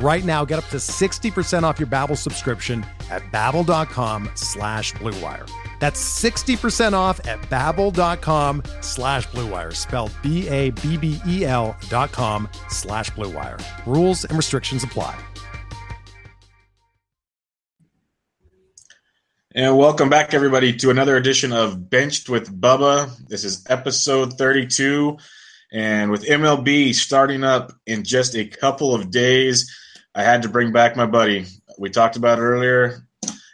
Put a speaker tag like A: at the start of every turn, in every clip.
A: Right now, get up to 60% off your Babbel subscription at babbel.com slash bluewire. That's 60% off at babbel.com slash bluewire, spelled B-A-B-B-E-L dot com slash bluewire. Rules and restrictions apply.
B: And welcome back, everybody, to another edition of Benched with Bubba. This is episode 32. And with MLB starting up in just a couple of days, I had to bring back my buddy. We talked about it earlier,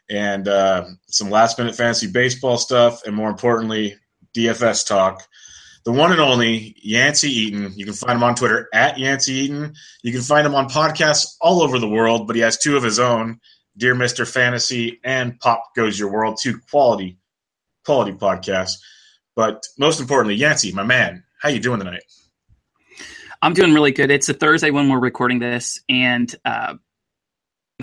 B: and uh, some last minute fantasy baseball stuff, and more importantly, DFS talk. The one and only Yancey Eaton. You can find him on Twitter at Yancey Eaton. You can find him on podcasts all over the world, but he has two of his own: Dear Mister Fantasy and Pop Goes Your World. Two quality, quality podcasts. But most importantly, Yancey, my man, how you doing tonight?
C: I'm doing really good. It's a Thursday when we're recording this, and uh,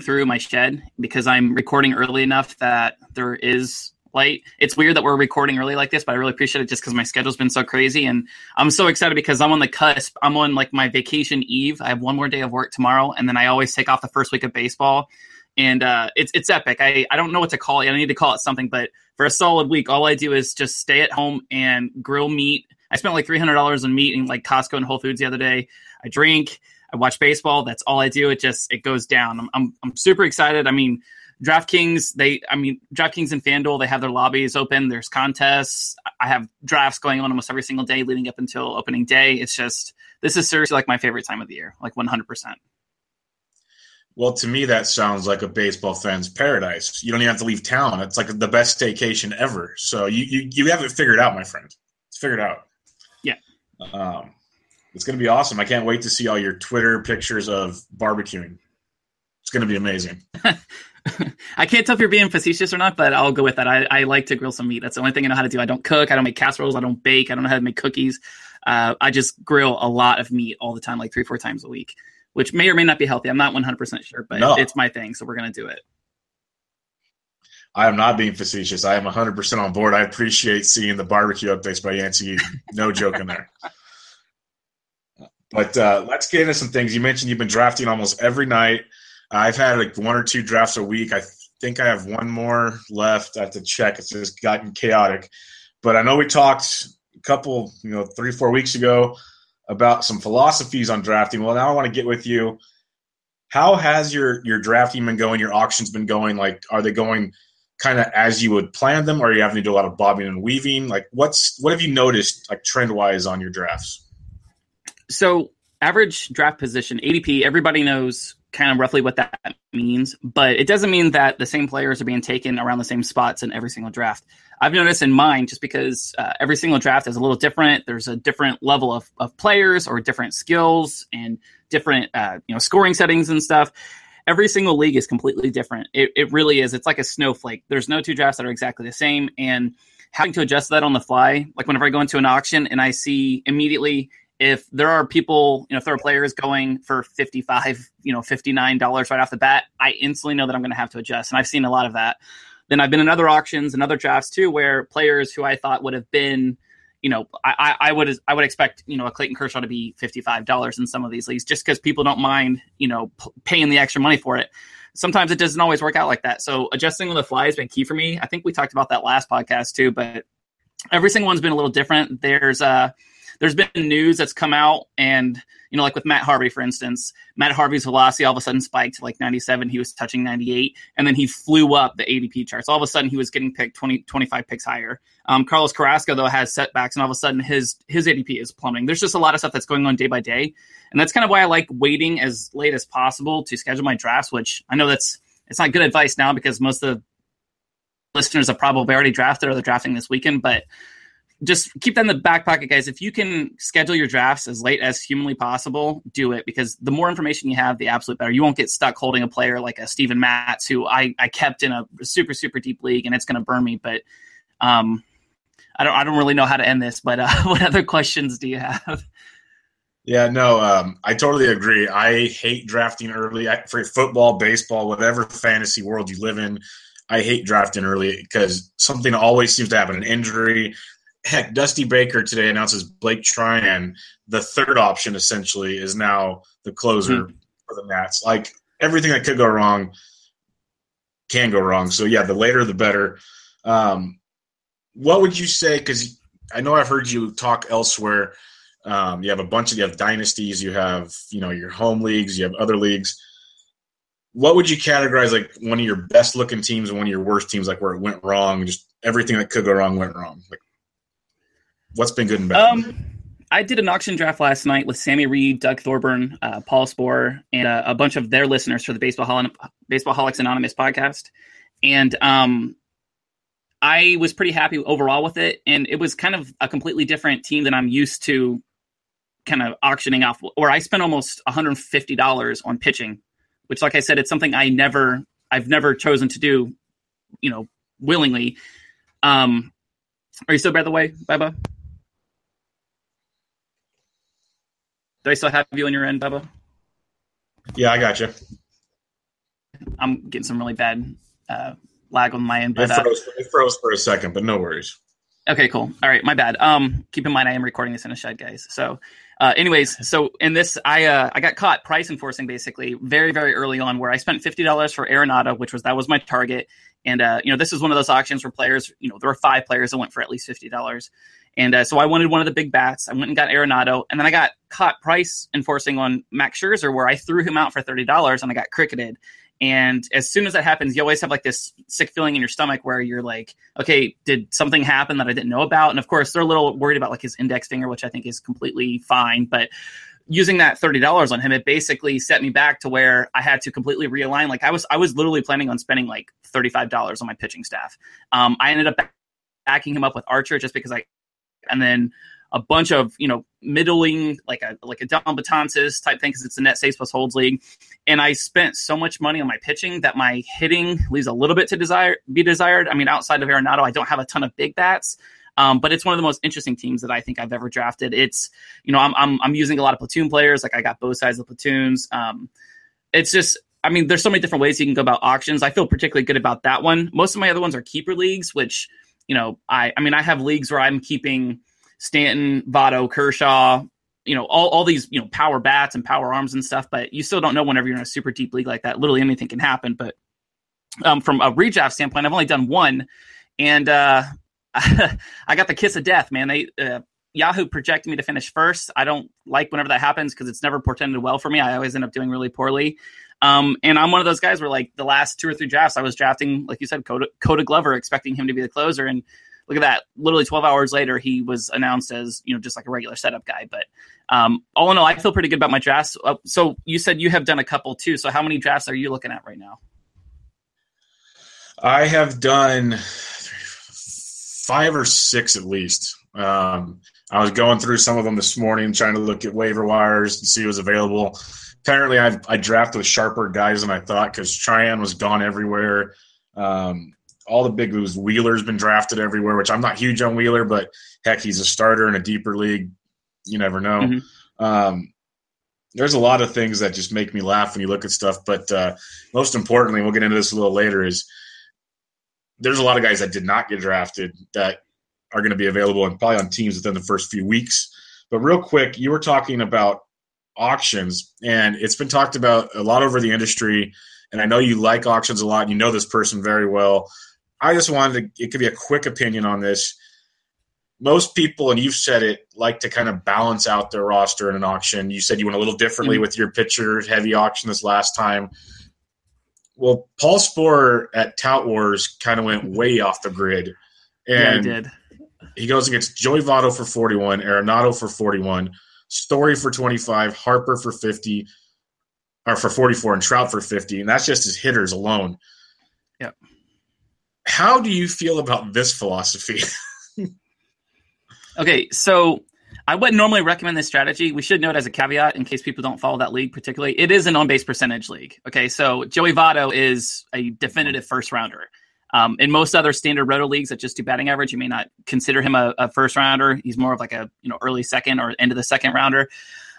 C: through my shed because I'm recording early enough that there is light. It's weird that we're recording early like this, but I really appreciate it just because my schedule's been so crazy, and I'm so excited because I'm on the cusp. I'm on like my vacation eve. I have one more day of work tomorrow, and then I always take off the first week of baseball. And uh, it's it's epic. I, I don't know what to call it. I need to call it something, but for a solid week, all I do is just stay at home and grill meat I spent like three hundred dollars on meat in like Costco and Whole Foods the other day. I drink, I watch baseball. That's all I do. It just it goes down. I'm I'm, I'm super excited. I mean, DraftKings, they I mean DraftKings and FanDuel, they have their lobbies open. There's contests. I have drafts going on almost every single day leading up until opening day. It's just this is seriously like my favorite time of the year, like 100. percent
B: well, to me, that sounds like a baseball fan's paradise. You don't even have to leave town. It's like the best staycation ever. So you you, you have it figured out, my friend. It's figured out. Um, it's going to be awesome. I can't wait to see all your Twitter pictures of barbecuing. It's going to be amazing.
C: I can't tell if you're being facetious or not, but I'll go with that. I, I, like to grill some meat. That's the only thing I know how to do. I don't cook. I don't make casseroles. I don't bake. I don't know how to make cookies. Uh, I just grill a lot of meat all the time, like three, four times a week, which may or may not be healthy. I'm not 100% sure, but no. it's my thing. So we're going to do it.
B: I am not being facetious. I am 100% on board. I appreciate seeing the barbecue updates by Yancey. No joke in there. But uh, let's get into some things. You mentioned you've been drafting almost every night. I've had like one or two drafts a week. I think I have one more left. I have to check. It's just gotten chaotic. But I know we talked a couple, you know, three, four weeks ago about some philosophies on drafting. Well, now I want to get with you. How has your your drafting been going? Your auctions been going? Like, are they going – kind of as you would plan them, or are you having to do a lot of bobbing and weaving? Like, what's what have you noticed like trend wise on your drafts?
C: So, average draft position ADP, everybody knows kind of roughly what that means, but it doesn't mean that the same players are being taken around the same spots in every single draft. I've noticed in mine just because uh, every single draft is a little different. There's a different level of, of players or different skills and different uh, you know scoring settings and stuff every single league is completely different. It, it really is. It's like a snowflake. There's no two drafts that are exactly the same. And having to adjust that on the fly, like whenever I go into an auction and I see immediately if there are people, you know, if there are players going for 55, you know, $59 right off the bat, I instantly know that I'm going to have to adjust. And I've seen a lot of that. Then I've been in other auctions and other drafts too, where players who I thought would have been – you know, I, I would I would expect you know a Clayton Kershaw to be fifty five dollars in some of these leagues just because people don't mind you know p- paying the extra money for it. Sometimes it doesn't always work out like that. So adjusting on the fly has been key for me. I think we talked about that last podcast too, but every single one's been a little different. There's uh there's been news that's come out and you know like with Matt Harvey for instance, Matt Harvey's velocity all of a sudden spiked to like 97, he was touching 98 and then he flew up the ADP charts. All of a sudden he was getting picked 20 25 picks higher. Um, Carlos Carrasco though has setbacks and all of a sudden his his ADP is plummeting. There's just a lot of stuff that's going on day by day. And that's kind of why I like waiting as late as possible to schedule my drafts, which I know that's it's not good advice now because most of the listeners have probably already drafted or they're drafting this weekend, but just keep that in the back pocket, guys. If you can schedule your drafts as late as humanly possible, do it because the more information you have, the absolute better. You won't get stuck holding a player like a Steven Matz, who I, I kept in a super, super deep league and it's going to burn me. But um, I don't I don't really know how to end this. But uh, what other questions do you have?
B: Yeah, no, um, I totally agree. I hate drafting early I, for football, baseball, whatever fantasy world you live in. I hate drafting early because something always seems to happen an injury. Heck, Dusty Baker today announces Blake Treinen, the third option essentially, is now the closer mm-hmm. for the Nats. Like everything that could go wrong can go wrong. So, yeah, the later the better. Um, what would you say? Because I know I've heard you talk elsewhere. Um, you have a bunch of you have dynasties, you have you know your home leagues, you have other leagues what would you categorize like one of your best looking teams and one of your worst teams, like where it went wrong? Just everything that could go wrong went wrong. Like, what's been good and bad?
C: Um, I did an auction draft last night with Sammy Reed, Doug Thorburn, uh, Paul Sporer, and uh, a bunch of their listeners for the Baseball Hol- Baseballholics Anonymous podcast. And um, I was pretty happy overall with it. And it was kind of a completely different team than I'm used to kind of auctioning off, or I spent almost $150 on pitching which, like I said, it's something I never, I've never chosen to do, you know, willingly. Um, are you still by the way, Bubba? Do I still have you on your end, Bubba?
B: Yeah, I got you.
C: I'm getting some really bad uh, lag on my end.
B: But, it, uh, froze, it froze for a second, but no worries.
C: Okay, cool. All right, my bad. Um, keep in mind I am recording this in a shed, guys. So uh, anyways, so in this, I uh, I got caught price enforcing basically very very early on, where I spent fifty dollars for Arenado, which was that was my target, and uh, you know this is one of those auctions where players, you know, there were five players that went for at least fifty dollars, and uh, so I wanted one of the big bats. I went and got Arenado, and then I got caught price enforcing on Max Scherzer, where I threw him out for thirty dollars, and I got cricketed. And as soon as that happens, you always have like this sick feeling in your stomach where you're like, okay, did something happen that I didn't know about? And of course, they're a little worried about like his index finger, which I think is completely fine. But using that $30 on him, it basically set me back to where I had to completely realign. Like I was, I was literally planning on spending like $35 on my pitching staff. Um, I ended up backing him up with Archer just because I, and then a bunch of you know middling like a like a Betances type thing because it's a net saves plus holds league, and I spent so much money on my pitching that my hitting leaves a little bit to desire be desired. I mean, outside of Arenado, I don't have a ton of big bats. Um, but it's one of the most interesting teams that I think I've ever drafted. It's you know I'm I'm, I'm using a lot of platoon players. Like I got both sides of the platoons. Um, it's just I mean, there's so many different ways you can go about auctions. I feel particularly good about that one. Most of my other ones are keeper leagues, which you know I I mean I have leagues where I'm keeping Stanton, Votto, Kershaw, you know, all, all these, you know, power bats and power arms and stuff, but you still don't know whenever you're in a super deep league like that. Literally anything can happen. But um, from a redraft standpoint, I've only done one. And uh, I got the kiss of death, man. They uh, Yahoo projected me to finish first. I don't like whenever that happens because it's never portended well for me. I always end up doing really poorly. Um, and I'm one of those guys where like the last two or three drafts, I was drafting, like you said, Koda, Koda Glover, expecting him to be the closer. And look at that. Literally 12 hours later, he was announced as, you know, just like a regular setup guy. But um, all in all, I feel pretty good about my drafts. Uh, so you said you have done a couple too. So how many drafts are you looking at right now?
B: I have done five or six at least. Um, I was going through some of them this morning, trying to look at waiver wires and see what's available. Apparently, I, I drafted with sharper guys than I thought because Treinen was gone everywhere. Um, all the big moves. Wheeler's been drafted everywhere, which I'm not huge on Wheeler, but heck, he's a starter in a deeper league. You never know. Mm-hmm. Um, there's a lot of things that just make me laugh when you look at stuff. But uh, most importantly, we'll get into this a little later, is there's a lot of guys that did not get drafted that are going to be available and probably on teams within the first few weeks. But real quick, you were talking about auctions, and it's been talked about a lot over the industry. And I know you like auctions a lot. And you know this person very well. I just wanted to, it could be a quick opinion on this. most people, and you've said it, like to kind of balance out their roster in an auction. You said you went a little differently mm-hmm. with your pitcher heavy auction this last time. Well, Paul Sporer at Tout Wars kind of went way off the grid. And
C: yeah, he
B: goes against Joey Votto for 41, Arenado for 41, Story for 25, Harper for 50, or for 44, and Trout for 50. And that's just his hitters alone.
C: Yep.
B: How do you feel about this philosophy?
C: okay, so I wouldn't normally recommend this strategy. We should note as a caveat in case people don't follow that league particularly, it is an on base percentage league. Okay, so Joey Votto is a definitive first rounder. Um, in most other standard roto leagues that just do batting average, you may not consider him a, a, first rounder. He's more of like a you know early second or end of the second rounder.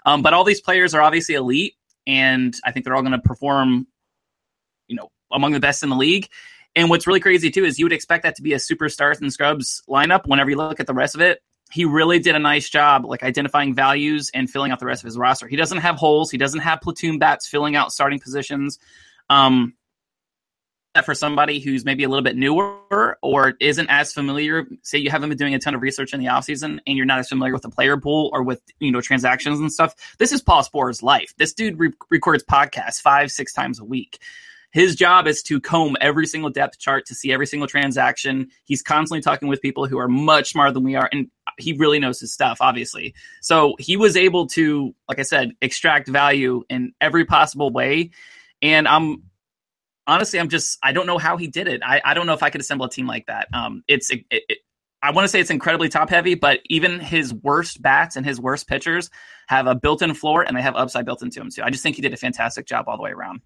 C: Um, but all these players are obviously elite, and I think they're all going to perform, you know, among the best in the league. And what's really crazy too is you would expect that to be a superstars and scrubs lineup. Whenever you look at the rest of it, he really did a nice job like identifying values and filling out the rest of his roster. He doesn't have holes. He doesn't have platoon bats filling out starting positions. Um, for somebody who's maybe a little bit newer or isn't as familiar, say you haven't been doing a ton of research in the offseason and you're not as familiar with the player pool or with, you know, transactions and stuff, this is Paul Sporer's life. This dude re- records podcasts five, six times a week. His job is to comb every single depth chart to see every single transaction. He's constantly talking with people who are much smarter than we are, and he really knows his stuff, obviously. So he was able to, like I said, extract value in every possible way. And I'm honestly, I'm just, I don't know how he did it. I, I don't know if I could assemble a team like that. Um, it's, it, it, I want to say it's incredibly top heavy, but even his worst bats and his worst pitchers have a built in floor and they have upside built into them too. I just think he did a fantastic job all the way around.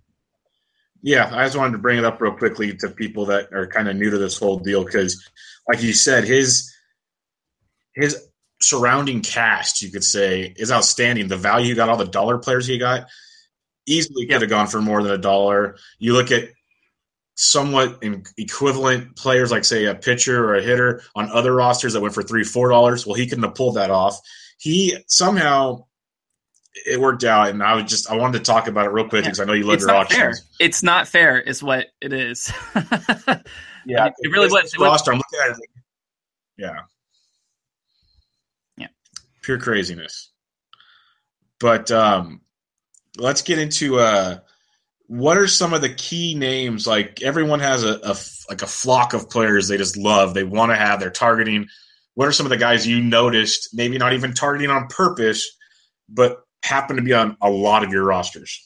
B: Yeah, I just wanted to bring it up real quickly to people that are kind of new to this whole deal because, like you said, his his surrounding cast, you could say, is outstanding. The value he got, all the dollar players he got, easily could have gone for more than a dollar. You look at somewhat equivalent players, like say a pitcher or a hitter on other rosters that went for three, four dollars. Well, he couldn't have pulled that off. He somehow it worked out, and I was just I wanted to talk about it real quick because yeah. I know you love your auctions.
C: Fair. It's not fair, is what it is.
B: yeah,
C: it, it really was.
B: It roster, I'm looking at it. Like, yeah,
C: yeah,
B: pure craziness. But um, let's get into uh, what are some of the key names? Like everyone has a, a like a flock of players they just love, they want to have, they're targeting. What are some of the guys you noticed, maybe not even targeting on purpose, but happen to be on a lot of your rosters?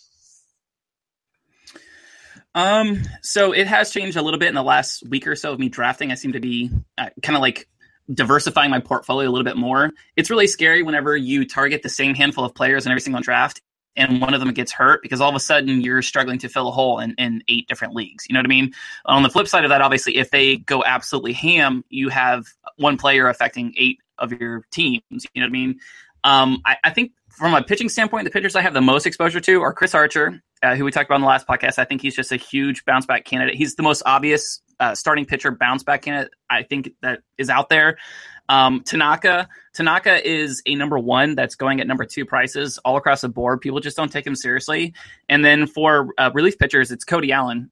C: Um, so it has changed a little bit in the last week or so of me drafting. I seem to be uh, kind of like diversifying my portfolio a little bit more. It's really scary whenever you target the same handful of players in every single draft and one of them gets hurt because all of a sudden you're struggling to fill a hole in, in eight different leagues. You know what I mean? On the flip side of that, obviously, if they go absolutely ham, you have one player affecting eight of your teams. You know what I mean? Um, I, I, think from a pitching standpoint, the pitchers I have the most exposure to are Chris Archer, uh, who we talked about in the last podcast. I think he's just a huge bounce back candidate. He's the most obvious uh, starting pitcher bounce back candidate I think that is out there. Um, Tanaka, Tanaka is a number one that's going at number two prices all across the board. People just don't take him seriously. And then for uh, relief pitchers, it's Cody Allen.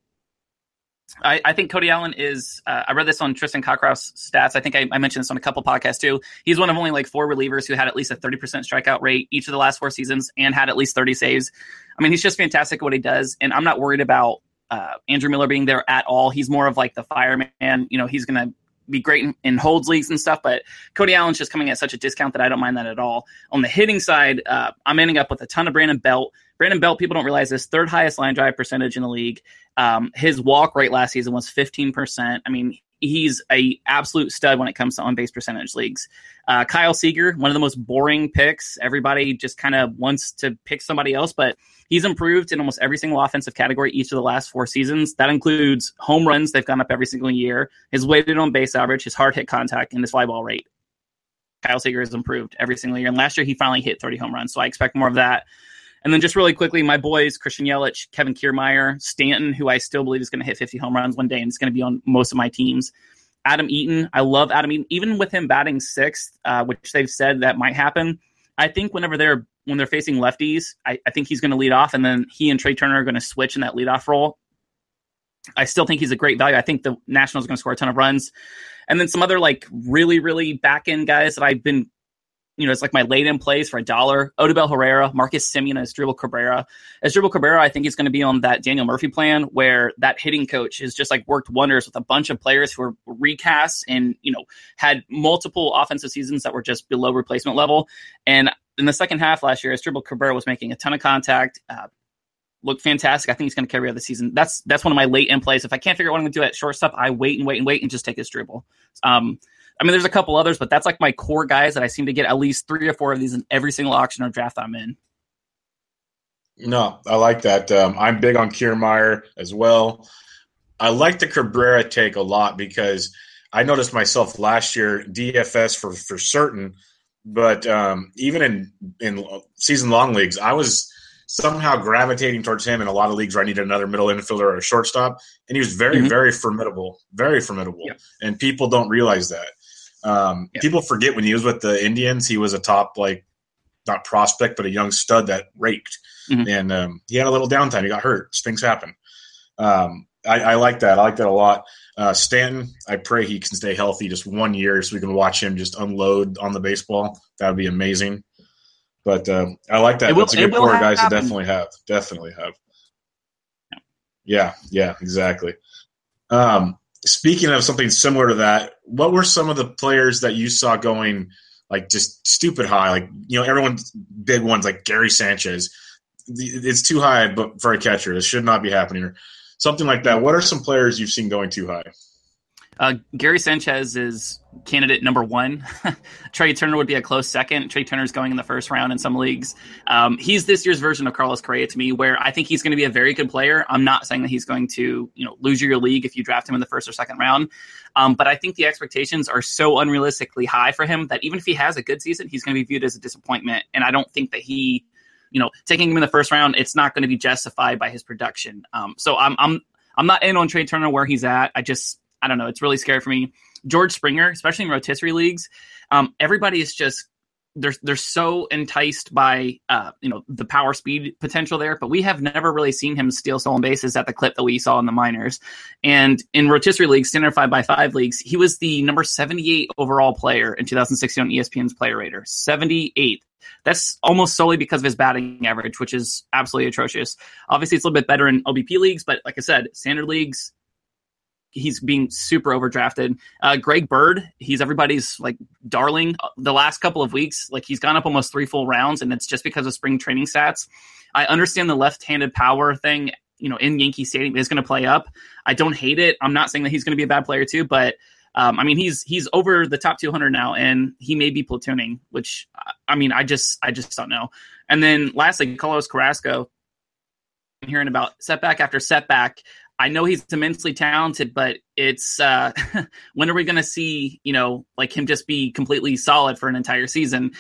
C: I, I, think Cody Allen is. Uh, I read this on Tristan Cockcroft's stats. I think I, I, mentioned this on a couple podcasts too. He's one of only like four relievers who had at least a 30% strikeout rate each of the last four seasons and had at least 30 saves. I mean, he's just fantastic at what he does. And I'm not worried about uh, Andrew Miller being there at all. He's more of like the fireman. You know, he's going to be great in, in, holds leagues and stuff, but Cody Allen's just coming at such a discount that I don't mind that at all. On the hitting side, uh, I'm ending up with a ton of Brandon Belt. Brandon Belt, people don't realize this, third highest line drive percentage in the league. Um, his walk rate last season was 15%. I mean, he's a absolute stud when it comes to on base percentage leagues. Uh, Kyle Seager, one of the most boring picks. Everybody just kind of wants to pick somebody else, but he's improved in almost every single offensive category each of the last four seasons. That includes home runs; they've gone up every single year. His weighted on base average, his hard hit contact, and his fly ball rate. Kyle Seager has improved every single year, and last year he finally hit 30 home runs. So I expect more of that. And then just really quickly, my boys, Christian Yelich, Kevin Kiermaier, Stanton, who I still believe is going to hit 50 home runs one day and is going to be on most of my teams. Adam Eaton, I love Adam Eaton. Even with him batting sixth, uh, which they've said that might happen, I think whenever they're when they're facing lefties, I, I think he's going to lead off, and then he and Trea Turner are going to switch in that leadoff role. I still think he's a great value. I think the Nationals are going to score a ton of runs. And then some other like really, really back end guys that I've been, you know, it's like my late in plays for a dollar. Odubel Herrera, Marcus Semien, Asdrubal Cabrera. Asdrubal Cabrera, I think he's going to be on that Daniel Murphy plan where that hitting coach has just like worked wonders with a bunch of players who are recasts and, you know, had multiple offensive seasons that were just below replacement level. And in the second half last year, Asdrubal Cabrera was making a ton of contact. Uh, looked fantastic. I think he's going to carry out the season. That's that's one of my late in plays. If I can't figure out what I'm going to do at shortstop, I wait and wait and wait and just take Asdrubal. Um, I mean, there's a couple others, but that's like my core guys that I seem to get at least three or four of these in every single auction or draft I'm in.
B: No, I like that. Um, I'm big on Kiermaier as well. I like the Cabrera take a lot because I noticed myself last year DFS for for certain, but um, even in in season long leagues, I was somehow gravitating towards him in a lot of leagues where I needed another middle infielder or a shortstop, and he was very, mm-hmm. very formidable, very formidable, yeah. and people don't realize that. Um, yeah. People forget when he was with the Indians, he was a top like not prospect, but a young stud that raked, mm-hmm. and um, he had a little downtime. He got hurt. Things happen. Um, I, I, like that. I like that a lot. Uh, Stanton, I pray he can stay healthy just one year so we can watch him just unload on the baseball. That would be amazing. But uh, I like that. Will, That's a good core guys to definitely have. Definitely have. Yeah, yeah, exactly. Um, speaking of something similar to that, what were some of the players that you saw going like just stupid high? Like you know, everyone's big ones like Gary Sanchez. It's too high, but for a catcher, this should not be happening. Or something like that. What are some players you've seen going too high?
C: Uh, Gary Sanchez is candidate number one. Trea Turner would be a close second. Trea Turner's going in the first round in some leagues. Um, he's this year's version of Carlos Correa to me, where I think he's going to be a very good player. I'm not saying that he's going to, you know, lose your league if you draft him in the first or second round. Um, but I think the expectations are so unrealistically high for him that even if he has a good season, he's going to be viewed as a disappointment. And I don't think that he, you know, taking him in the first round, it's not going to be justified by his production. Um, so I'm, I'm, I'm not in on Trea Turner where he's at. I just I don't know. It's really scary for me. George Springer, especially in rotisserie leagues, um, everybody is just they're they're so enticed by uh, you know the power speed potential there, but we have never really seen him steal stolen bases at the clip that we saw in the minors. And in rotisserie leagues, standard five by five leagues, he was the number seventy eight overall player in 2016 on ESPN's Player Rater, seventy eighth. That's almost solely because of his batting average, which is absolutely atrocious. Obviously, it's a little bit better in OBP leagues, but like I said, standard leagues, he's being super overdrafted. Uh, Greg Bird, he's everybody's like darling. The last couple of weeks, like he's gone up almost three full rounds, and it's just because of spring training stats. I understand the left-handed power thing, you know, in Yankee Stadium is going to play up. I don't hate it. I'm not saying that he's going to be a bad player too, but um, I mean, he's he's over the top 200 now, and he may be platooning, which I mean, I just I just don't know. And then lastly, Carlos Carrasco. I'm hearing about setback after setback. I know he's immensely talented, but it's uh, when are we going to see you know like him just be completely solid for an entire season?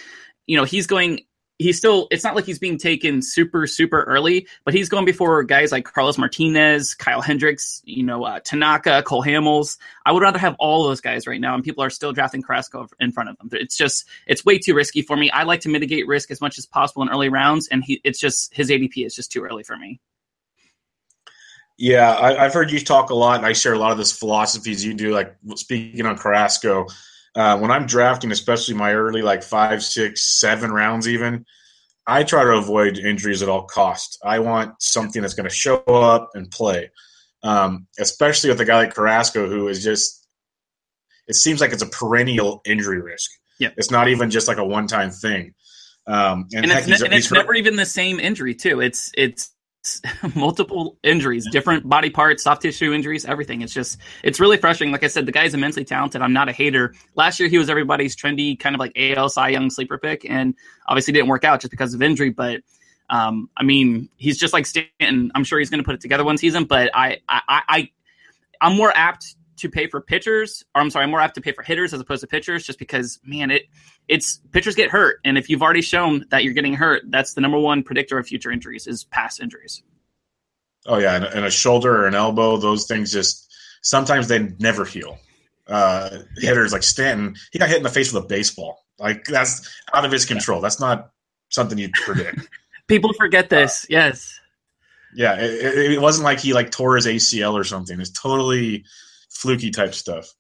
C: You know, he's going. He's still. It's not like he's being taken super super early, but he's going before guys like Carlos Martinez, Kyle Hendricks, you know, uh, Tanaka, Cole Hamels. I would rather have all those guys right now, and people are still drafting Carrasco in front of them. It's just it's way too risky for me. I like to mitigate risk as much as possible in early rounds, and he it's just his ADP is just too early for me.
B: Yeah, I, have heard you talk a lot, and I share a lot of those philosophies you do. Like speaking on Carrasco, uh, when I'm drafting, especially my early like five, six, seven rounds, even I try to avoid injuries at all costs. I want something that's going to show up and play, um, especially with a guy like Carrasco, who is just. It seems like it's a perennial injury risk.
C: Yeah,
B: it's not even just like a one-time thing. Um,
C: and, and, heck, it's, and it's never even the same injury too. It's it's multiple injuries, different body parts, soft tissue injuries, everything. It's just, it's really frustrating. Like I said, the guy's immensely talented. I'm not a hater. Last year, he was everybody's trendy kind of like AL Cy Young sleeper pick, and obviously didn't work out just because of injury. But um, I mean, he's just like Stanton. I'm sure he's going to put it together one season, but I, I, I, I'm more apt to pay for pitchers, or I'm sorry, I'm more apt to pay for hitters as opposed to pitchers, just because, man, it it's pitchers get hurt, and if you've already shown that you're getting hurt, that's the number one predictor of future injuries is past injuries.
B: Oh yeah, and, and a shoulder or an elbow, those things just sometimes they never heal. Uh, hitters like Stanton, he got hit in the face with a baseball. Like that's out of his control. That's not something you predict.
C: People forget this. Uh, yes.
B: Yeah, it, it, wasn't like he like tore his ACL or something. It's totally fluky type stuff.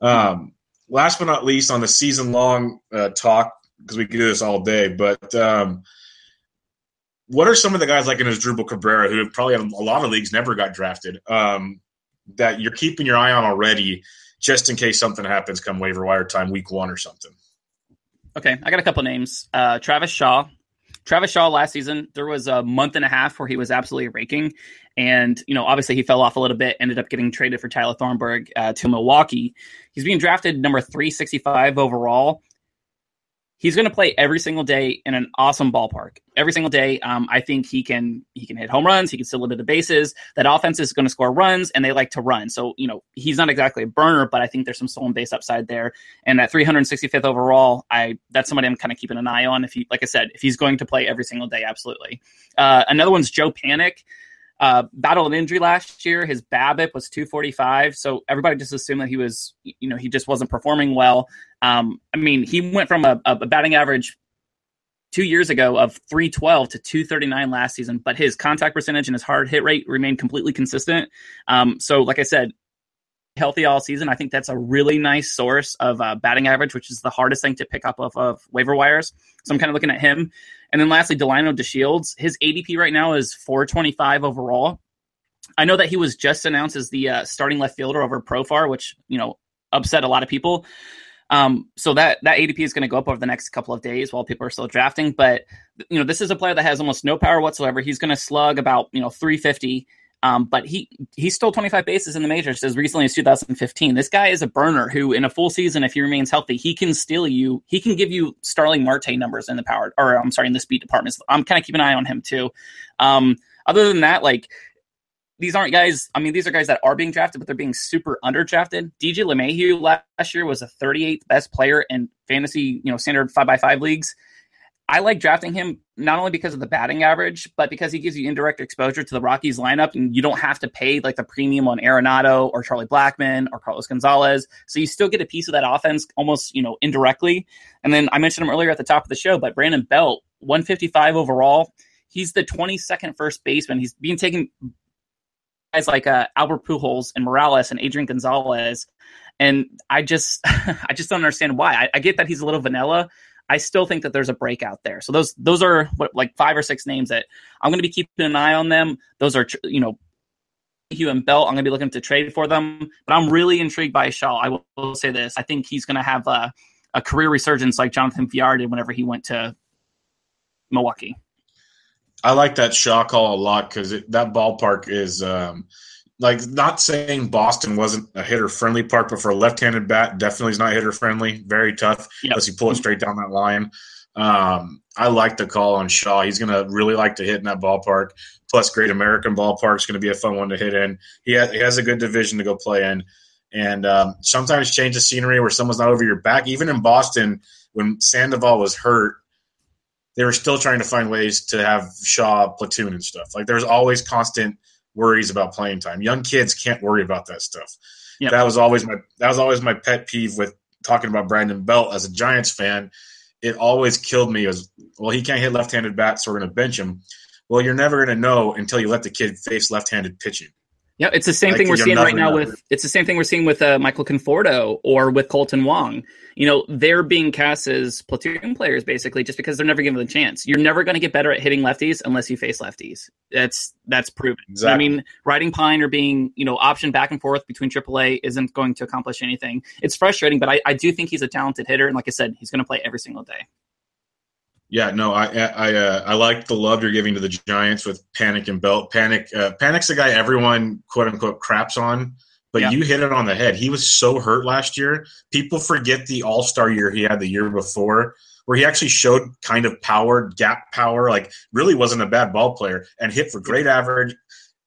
B: Um, last but not least, on the season long uh, talk because we could do this all day, but um, what are some of the guys like in Asdrubal Cabrera who have probably a lot of leagues never got drafted um, that you're keeping your eye on already, just in case something happens come waiver wire time, week one or something?
C: Okay, I got a couple names. Uh, Travis Shaw. Travis Shaw last season, there was a month and a half where he was absolutely raking. And, you know, obviously he fell off a little bit, ended up getting traded for Tyler Thornburg uh, to Milwaukee. He's being drafted number 365 overall he's going to play every single day in an awesome ballpark. Every single day, um, I think he can he can hit home runs. He can a bit of bases. That offense is going to score runs, and they like to run. So you know he's not exactly a burner, but I think there's some stolen base upside there. And at 365th overall, I that's somebody I'm kind of keeping an eye on. If he, like I said, if he's going to play every single day, absolutely. Uh, another one's Joe Panik. Uh, battled an injury last year. His BABIP was 245, so everybody just assumed that he was, you know, he just wasn't performing well. Um, I mean, he went from a, a batting average two years ago of 312 to 239 last season, but his contact percentage and his hard hit rate remained completely consistent. Um, so, like I said, healthy all season. I think that's a really nice source of uh, batting average, which is the hardest thing to pick up off of waiver wires. So I'm kind of looking at him. And then lastly, Delino DeShields. His ADP right now is 425 overall. I know that he was just announced as the uh, starting left fielder over Profar, which you know upset a lot of people. Um, so that that ADP is going to go up over the next couple of days while people are still drafting. But you know, this is a player that has almost no power whatsoever. He's going to slug about you know 350 um, but he he stole 25 bases in the majors as recently as 2015. This guy is a burner who, in a full season, if he remains healthy, he can steal you. He can give you Starling Marte numbers in the power, or I'm sorry, in the speed department. So I'm kind of keeping an eye on him too. Um, other than that, like these aren't guys. I mean, these are guys that are being drafted, but they're being super underdrafted. DJ LeMahieu last year was a 38th best player in fantasy, you know, standard five by five leagues. I like drafting him not only because of the batting average, but because he gives you indirect exposure to the Rockies lineup, and you don't have to pay like the premium on Arenado or Charlie Blackmon or Carlos Gonzalez. So you still get a piece of that offense almost, you know, indirectly. And then I mentioned him earlier at the top of the show, but Brandon Belt, 155 overall. He's the 22nd first baseman. He's being taken guys like uh, Albert Pujols and Morales and Adrian Gonzalez. And I just, I just don't understand why. I, I get that he's a little vanilla, I still think that there's a breakout there. So those those are what, like five or six names that I'm going to be keeping an eye on them. Those are you know Hugh and Belt. I'm going to be looking to trade for them, but I'm really intrigued by Shaw. I will, say this: I think he's going to have a, a career resurgence like Jonathan Villar did whenever he went to Milwaukee.
B: I like that Shaw call a lot because that ballpark is um, like not saying Boston wasn't a hitter friendly park, but for a left handed bat, definitely is not hitter friendly. Very tough yep. unless you pull it straight down that line. Um, I like the call on Shaw. He's going to really like to hit in that ballpark. Plus, Great American Ballpark is going to be a fun one to hit in. He has, he has a good division to go play in. And um, sometimes change the scenery where someone's not over your back. Even in Boston, when Sandoval was hurt, they were still trying to find ways to have Shaw platoon and stuff. Like there's always constant – worries about playing time. Young kids can't worry about that stuff. Yep. That was always my that was always my pet peeve with talking about Brandon Belt as a Giants fan. It always killed me as well. He can't hit left-handed bats, so we're going to bench him. Well, you're never going to know until you let the kid face left-handed pitching.
C: Yeah, it's the same like, thing we're seeing right now with it's the same thing we're seeing with uh, Michael Conforto or with Kolten Wong. You know, they're being cast as platoon players basically just because they're never given the chance. You're never going to get better at hitting lefties unless you face lefties. That's that's proven. Exactly. I mean, riding pine or being you know option back and forth between AAA isn't going to accomplish anything. It's frustrating, but I, I do think he's a talented hitter, and like I said, he's going to play every single day.
B: Yeah, no, I I uh, I like the love you're giving to the Giants with Panik and Belt. Panik uh, Panik's the guy everyone quote unquote craps on, but yeah. you hit it on the head. He was so hurt last year. People forget the All Star year he had the year before, where he actually showed kind of power, gap power. Like really wasn't a bad ball player and hit for great average,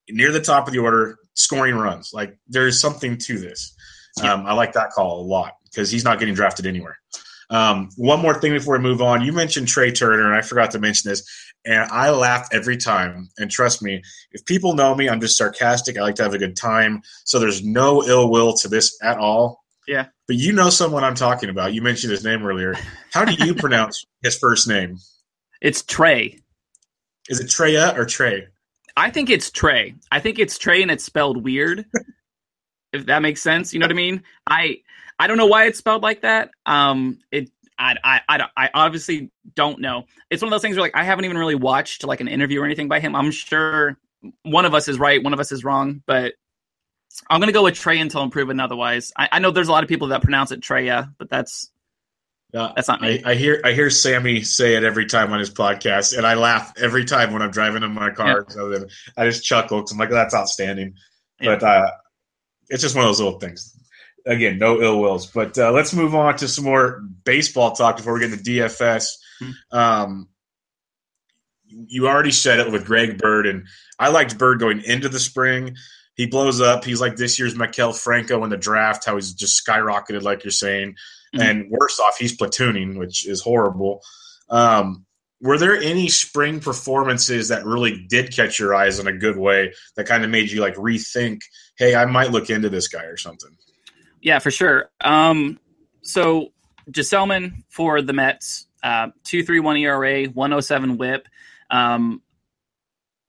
B: near the top of the order, scoring runs. Like there's something to this. Um, I like that call a lot because he's not getting drafted anywhere. Um, one more thing before we move on. You mentioned Trea Turner, and I forgot to mention this. And I laugh every time. And trust me, if people know me, I'm just sarcastic. I like to have a good time. So there's no ill will to this at all.
C: Yeah.
B: But you know someone I'm talking about. You mentioned his name earlier. How do you pronounce his first name?
C: It's Trey.
B: Is it Treya or Trey?
C: I think it's Trey. I think it's Trey and it's spelled weird. if that makes sense, you know what I mean? I I don't know why it's spelled like that. Um, it I, I, I, I obviously don't know. It's one of those things where like I haven't even really watched like an interview or anything by him. I'm sure one of us is right, one of us is wrong, but I'm gonna go with Trey until I'm proven otherwise. I, I know there's a lot of people that pronounce it Treya, but that's
B: uh,
C: that's not me.
B: I, I, hear I hear Sammy say it every time on his podcast, and I laugh every time when I'm driving in my car. Yeah. So I just chuckle because I'm like, that's outstanding. Yeah. But uh, it's just one of those little things. Again, no ill wills. But uh, let's move on to some more baseball talk before we get into DFS. Mm-hmm. Um, you already said it with Greg Bird, and I liked Bird going into the spring. He blows up. He's like this year's Maikel Franco in the draft, how he's just skyrocketed, like you're saying. Mm-hmm. And worse off, he's platooning, which is horrible. Um, were there any spring performances that really did catch your eyes in a good way that kind of made you like rethink, hey, I might look into this guy or something?
C: Yeah, for sure. Um, so Gsellman for the Mets, uh, two three one ERA, one oh seven WHIP. Um,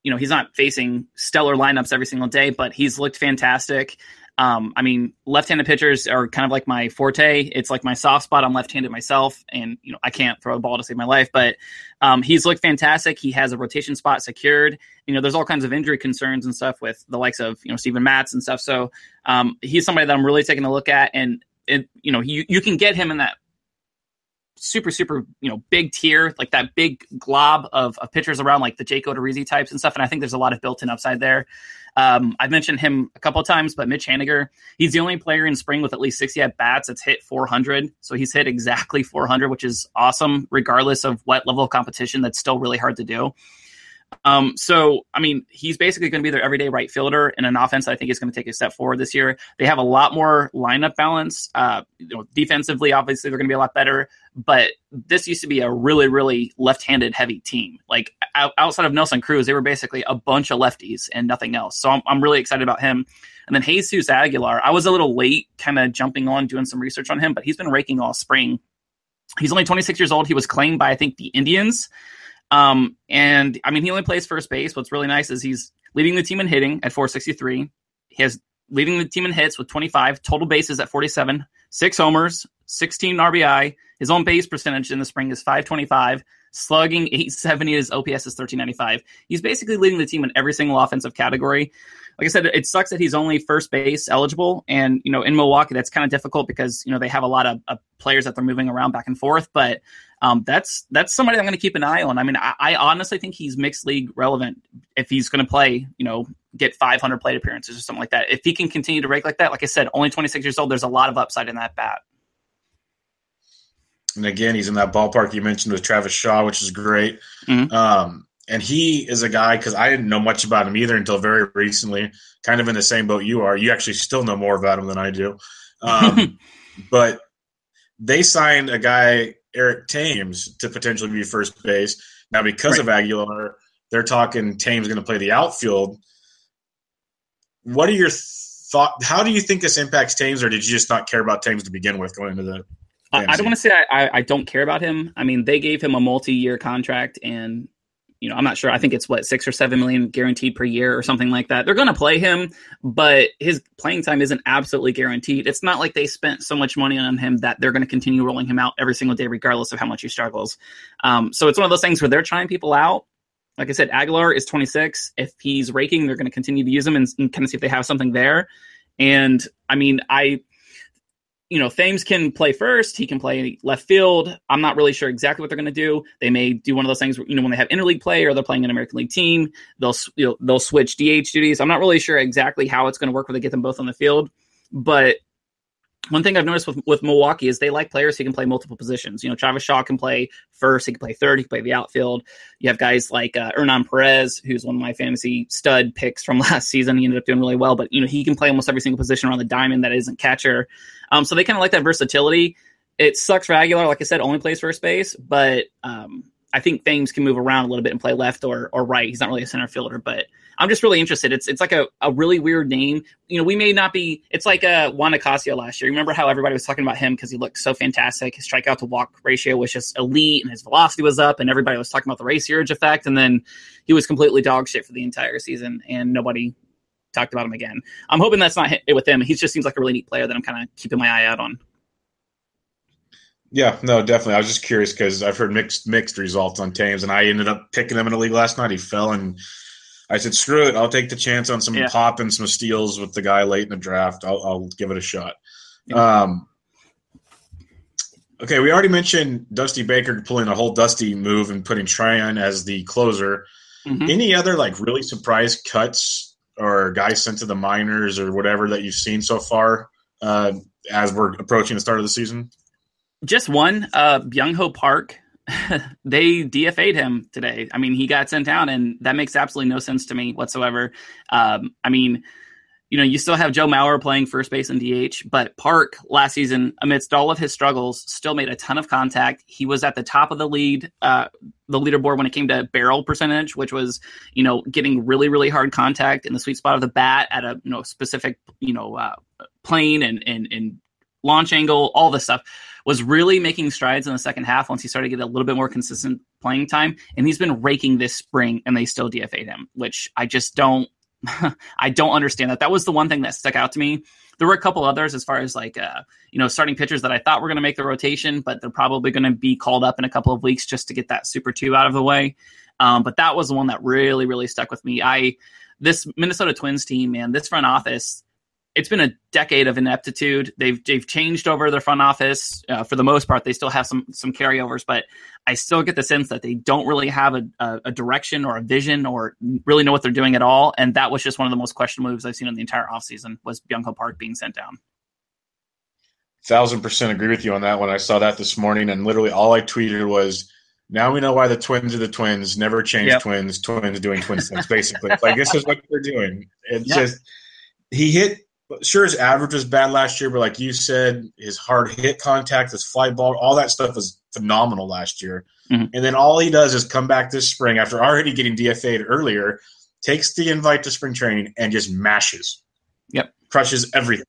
C: you know, he's not facing stellar lineups every single day, but he's looked fantastic. Um, I mean, left-handed pitchers are kind of like my forte. It's like my soft spot. I'm left-handed myself, and you know I can't throw a ball to save my life. But um, he's looked fantastic. He has a rotation spot secured. You know, there's all kinds of injury concerns and stuff with the likes of you know Steven Matz and stuff. So um, he's somebody that I'm really taking a look at, and it, you know you you can get him in that super super you know big tier like that big glob of, of pitchers around like the Jake Odorizzi types and stuff and I think there's a lot of built-in upside there. Um, I've mentioned him a couple times, but Mitch Haniger, he's the only player in spring with at least 60 at bats that's hit 400. So he's hit exactly 400, which is awesome, regardless of what level of competition. That's still really hard to do. Um, so, I mean, he's basically going to be their everyday right fielder in an offense I think is going to take a step forward this year. They have a lot more lineup balance. Uh, you know, defensively, obviously, they're going to be a lot better. But this used to be a really, really left-handed heavy team. Like outside of Nelson Cruz, they were basically a bunch of lefties and nothing else. So I'm, I'm really excited about him. And then Jesus Aguilar, I was a little late, kind of jumping on doing some research on him, but he's been raking all spring. He's only 26 years old. He was claimed by I think the Indians. Um, and I mean, he only plays first base. What's really nice is he's leading the team in hitting at 463. He has leading the team in hits with 25, total bases at 47, six homers, 16 RBI. His own base percentage in the spring is 525, slugging 870. His OPS is 1395. He's basically leading the team in every single offensive category. Like I said, it sucks that he's only first base eligible, and you know in Milwaukee that's kind of difficult because you know they have a lot of, of players that they're moving around back and forth. But um, that's that's somebody I'm going to keep an eye on. I mean, I, I, honestly think he's mixed league relevant if he's going to play, you know, get 500 plate appearances or something like that. If he can continue to rake like that, like I said, only 26 years old, there's a lot of upside in that bat.
B: And again, he's in that ballpark you mentioned with Travis Shaw, which is great. Mm-hmm. Um, and he is a guy because I didn't know much about him either until very recently. Kind of in the same boat you are. You actually still know more about him than I do. Um, but they signed a guy Eric Thames to potentially be first base. Now, because right. of Aguilar, they're talking Thames going to play the outfield. What are your thought? How do you think this impacts Thames, or did you just not care about Thames to begin with going into the?
C: I, I don't want to say I, I, don't care about him. I mean, they gave him a multi-year contract, and you know, I'm not sure. I think it's what six or seven million guaranteed per year or something like that. They're going to play him, but his playing time isn't absolutely guaranteed. It's not like they spent so much money on him that they're going to continue rolling him out every single day, regardless of how much he struggles. Um, so it's one of those things where they're trying people out. Like I said, Aguilar is 26. If he's raking, they're going to continue to use him and, and kind of see if they have something there. And I mean, I you know, Thames can play first. He can play left field. I'm not really sure exactly what they're going to do. They may do one of those things, where, you know, when they have interleague play or they're playing an American League team, they'll you know, they'll switch DH duties. I'm not really sure exactly how it's going to work when they get them both on the field, but one thing I've noticed with, with Milwaukee is they like players who can play multiple positions. You know, Travis Shaw can play first, he can play third, he can play the outfield. You have guys like uh, Hernan Perez, who's one of my fantasy stud picks from last season. He ended up doing really well, but you know he can play almost every single position around the diamond that isn't catcher. Um, so they kind of like that versatility. It sucks for Aguilar, like I said, only plays first base, but um, I think Thames can move around a little bit and play left or or right. He's not really a center fielder, but I'm just really interested. It's it's like a, a really weird name. You know, we may not be. It's like a uh, Juan Nicasio last year. Remember how everybody was talking about him because he looked so fantastic. His strikeout to walk ratio was just elite, and his velocity was up, and everybody was talking about the Ray Searage effect. And then he was completely dog shit for the entire season, and nobody talked about him again. I'm hoping that's not it with him. He just seems like a really neat player that I'm kind of keeping my eye out on.
B: Yeah, no, definitely. I was just curious because I've heard mixed mixed results on Thames, and I ended up picking him in a league last night. He fell, and I said, "Screw it, I'll take the chance on some yeah. pop and some steals with the guy late in the draft. I'll, I'll give it a shot." Yeah. Um, okay, we already mentioned Dusty Baker pulling a whole Dusty move and putting Treinen as the closer. Mm-hmm. Any other like really surprise cuts or guys sent to the minors or whatever that you've seen so far uh, as we're approaching the start of the season?
C: Just one, uh, Byung Ho Park. they DFA'd him today. I mean, he got sent down, and that makes absolutely no sense to me whatsoever. Um, I mean, you know, you still have Joe Mauer playing first base and DH, but Park last season, amidst all of his struggles, still made a ton of contact. He was at the top of the lead, uh, the leaderboard when it came to barrel percentage, which was, you know, getting really, really hard contact in the sweet spot of the bat at a you know specific, you know, uh, plane and and and launch angle, all this stuff was really making strides in the second half once he started to get a little bit more consistent playing time. And he's been raking this spring, and they still DFA'd him, which I just don't. I don't understand that. That was the one thing that stuck out to me. There were a couple others as far as like uh, you know starting pitchers that I thought were going to make the rotation, but they're probably going to be called up in a couple of weeks just to get that Super Two out of the way. Um, but that was the one that really really stuck with me. I this Minnesota Twins team, man, this front office it's been a decade of ineptitude. They've they've changed over their front office uh, for the most part. They still have some some carryovers, but I still get the sense that they don't really have a, a, a, direction or a vision or really know what they're doing at all. And that was just one of the most questionable moves I've seen in the entire offseason was Byung Ho Park being sent down.
B: Thousand percent agree with you on that one. I saw that this morning, and literally all I tweeted was, "Now we know why the twins are the twins. Never change yep. twins. Twins doing twin things. Basically, like this is what they're doing. It's yep. just he hit sure his average was bad last year, but like you said, his hard hit contact, his fly ball, all that stuff was phenomenal last year. Mm-hmm. And then all he does is come back this spring after already getting DFA'd earlier, takes the invite to spring training and just mashes.
C: Yep.
B: Crushes everything.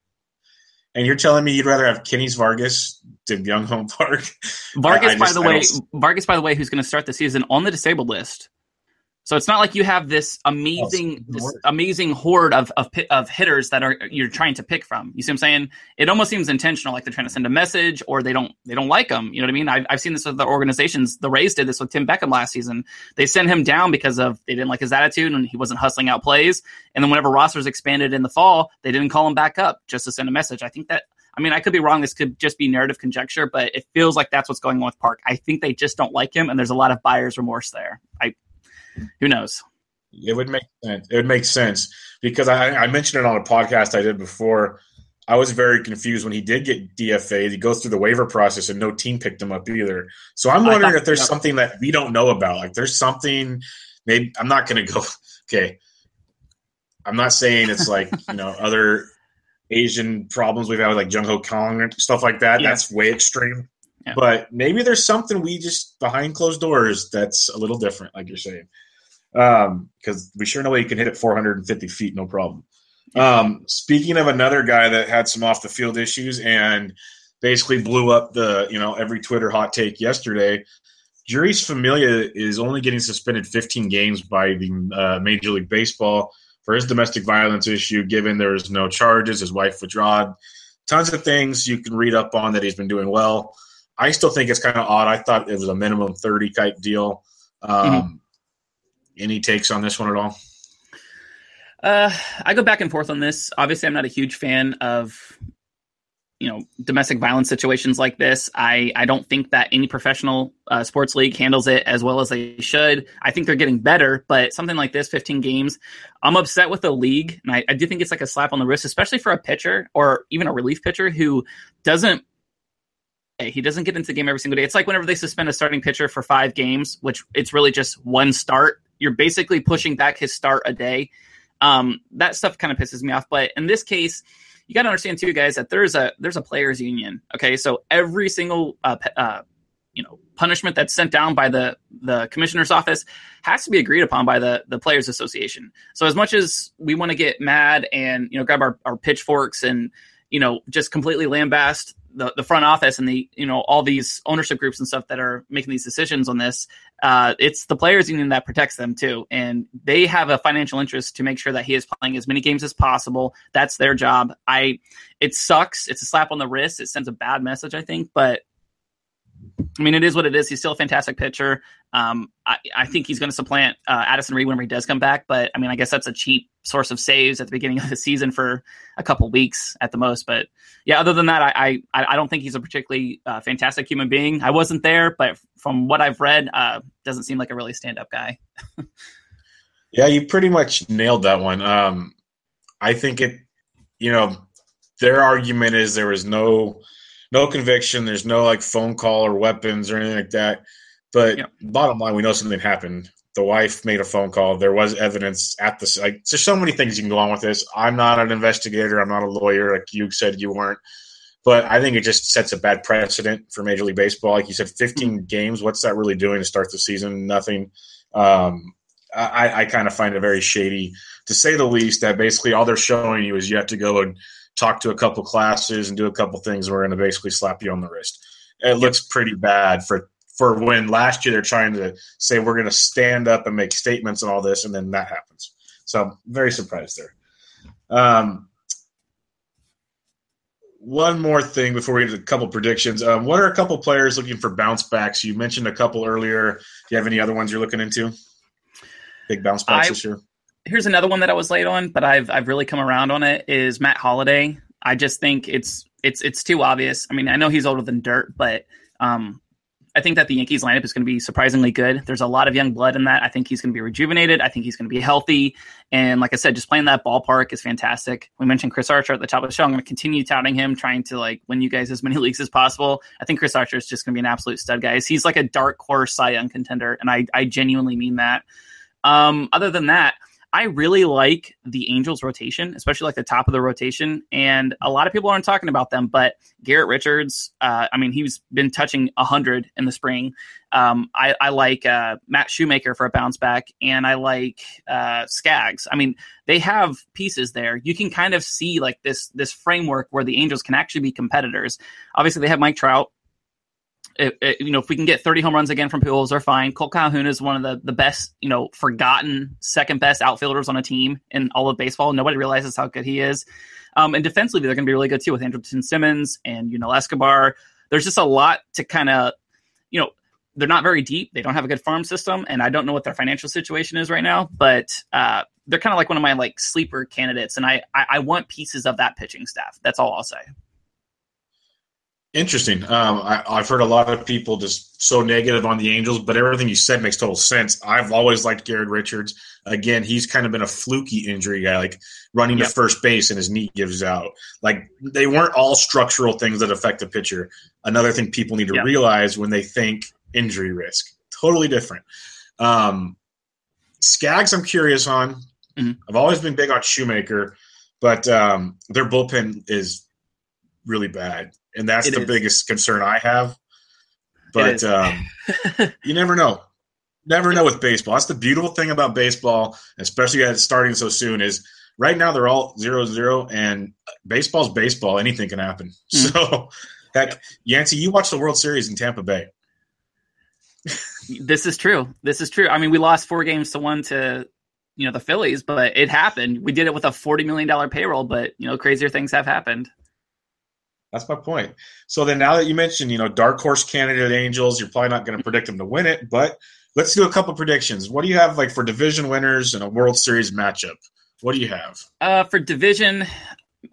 B: And you're telling me you'd rather have Kennys Vargas than Byung Ho Park?
C: Vargas, I, I just, by the way, Vargas, by the way, who's going to start the season on the disabled list. So it's not like you have this amazing, this amazing horde of, of of hitters that are you're trying to pick from. You see what I'm saying? It almost seems intentional, like they're trying to send a message, or they don't they don't like them. You know what I mean? I've, I've seen this with the organizations. The Rays did this with Tim Beckham last season. They sent him down because of they didn't like his attitude and he wasn't hustling out plays. And then whenever rosters expanded in the fall, they didn't call him back up just to send a message. I think that I mean, I could be wrong. This could just be narrative conjecture, but it feels like that's what's going on with Park. I think they just don't like him, and there's a lot of buyer's remorse there. I, who knows?
B: It would make sense. It would make sense because I, I mentioned it on a podcast I did before. I was very confused when he did get DFA. He goes through the waiver process and no team picked him up either. So I'm wondering thought, if there's yeah. something that we don't know about. Like there's something. Maybe I'm not going to go. Okay, I'm not saying it's like you know other Asian problems we've had with like Jung Ho Kang stuff like that. Yeah. That's way extreme. Yeah. But maybe there's something we just behind closed doors that's a little different, like you're saying because um, we sure know he can hit it 450 feet, no problem. Um, speaking of another guy that had some off the field issues and basically blew up the you know every Twitter hot take yesterday. Jeurys Familia is only getting suspended 15 games by the uh, Major League Baseball for his domestic violence issue, given there was no charges. His wife withdrawn. Tons of things you can read up on that he's been doing well. I still think it's kind of odd. I thought it was a minimum 30 type deal. Um, mm-hmm. Any takes on this one at all?
C: Uh, I go back and forth on this. Obviously, I'm not a huge fan of you know domestic violence situations like this. I I don't think that any professional uh, sports league handles it as well as they should. I think they're getting better, but something like this, 15 games, I'm upset with the league, and I, I do think it's like a slap on the wrist, especially for a pitcher or even a relief pitcher who doesn't he doesn't get into the game every single day. It's like whenever they suspend a starting pitcher for five games, which it's really just one start you're basically pushing back his start a day. Um, that stuff kind of pisses me off. But in this case, you got to understand too, guys, that there's a there's a players union. Okay, so every single uh, uh, you know punishment that's sent down by the the commissioner's office has to be agreed upon by the the players association so as much as we want to get mad and you know grab our, our pitchforks and you know just completely lambast the, the front office and the you know all these ownership groups and stuff that are making these decisions on this uh, it's the players union that protects them too. And they have a financial interest to make sure that he is playing as many games as possible. That's their job. I it sucks. It's a slap on the wrist. It sends a bad message i think. But I mean, it is what it is. He's still a fantastic pitcher. Um, I, I, think he's going to supplant uh, Addison Reed whenever he does come back. But I mean, I guess that's a cheap source of saves at the beginning of the season for a couple weeks at the most. But yeah, other than that, I I, I don't think he's a particularly uh, fantastic human being. I wasn't there, but from what I've read, uh, doesn't seem like a really stand up guy.
B: yeah, you pretty much nailed that one. Um, I think it. You know, their argument is there was no no conviction. There's no like phone call or weapons or anything like that. But yeah. bottom line, we know something happened. The wife made a phone call. There was evidence at the like. There's so many things you can go on with this. I'm not an investigator. I'm not a lawyer, like you said you weren't. But I think it just sets a bad precedent for Major League Baseball. Like you said, 15 mm-hmm. games. What's that really doing to start the season? Nothing. Um, I, I kind of find it very shady, to say the least. That basically all they're showing you is you have to go and talk to a couple classes and do a couple things. We're going to basically slap you on the wrist. It looks pretty bad for for when last year they're trying to say we're going to stand up and make statements and all this, and then that happens. So I'm very surprised there. Um, one more thing before we get to a couple predictions. Um, what are a couple players looking for bounce backs? You mentioned a couple earlier. Do you have any other ones you're looking into? Big bounce backs I, this year
C: here's another one that I was late on, but I've I've really come around on it. Is Matt Holliday? I just think it's it's it's too obvious. I mean, I know he's older than dirt, but um, I think that the Yankees lineup is going to be surprisingly good. There's a lot of young blood in that. I think he's going to be rejuvenated. I think he's going to be healthy. And like I said, just playing that ballpark is fantastic. We mentioned Chris Archer at the top of the show. I'm going to continue touting him, trying to like win you guys as many leagues as possible. I think Chris Archer is just going to be an absolute stud, guys. He's like a dark horse Cy Young contender, and I I genuinely mean that. Um, other than that, I really like the Angels rotation, especially like the top of the rotation. And a lot of people aren't talking about them, but Garrett Richards, uh, I mean, he's been touching 100 in the spring. Um, I, I, like uh, Matt Shoemaker for a bounce back, and I like uh, Skaggs. I mean, they have pieces there. You can kind of see like this this framework where the Angels can actually be competitors. Obviously, they have Mike Trout, it, it, you know, if we can get 30 home runs again from Pujols, are fine. Cole Calhoun is one of the, the best, you know, forgotten second best outfielders on a team in all of baseball. Nobody realizes how good he is. Um, and defensively, they're going to be really good too with Andrelton Simmons and, you know, Escobar. There's just a lot to kind of, you know, they're not very deep. They don't have a good farm system, and I don't know what their financial situation is right now. But uh, they're kind of like one of my like sleeper candidates, and I, I I want pieces of that pitching staff. That's all I'll say.
B: Interesting. Um, I, have heard a lot of people just so negative on the Angels, but everything you said makes total sense. I've always liked Garrett Richards. Again, he's kind of been a fluky injury guy, like running yep. to first base and his knee gives out. Like they weren't all structural things that affect the pitcher. Another thing people need to yep. realize when they think injury risk. Totally different. Um, Skaggs, I'm curious on. Mm-hmm. I've always been big on Shoemaker, but um, their bullpen is really bad and that's it the is. biggest concern I have. But um, you never know. Never know with baseball. That's the beautiful thing about baseball, especially at starting so soon. Is right now they're all zero zero, and baseball's baseball. Anything can happen. Mm-hmm. So, heck, Yancey, you watched the World Series in Tampa Bay.
C: this is true. This is true. I mean, we lost four games to one to you know the Phillies, but it happened. We did it with a forty million dollar payroll, but you know crazier things have happened.
B: That's my point. So then, now that you mentioned, you know, dark horse candidate Angels, you're probably not going to predict them to win it, but let's do a couple predictions. What do you have like for division winners and a World Series matchup? What do you have?
C: Uh, for division,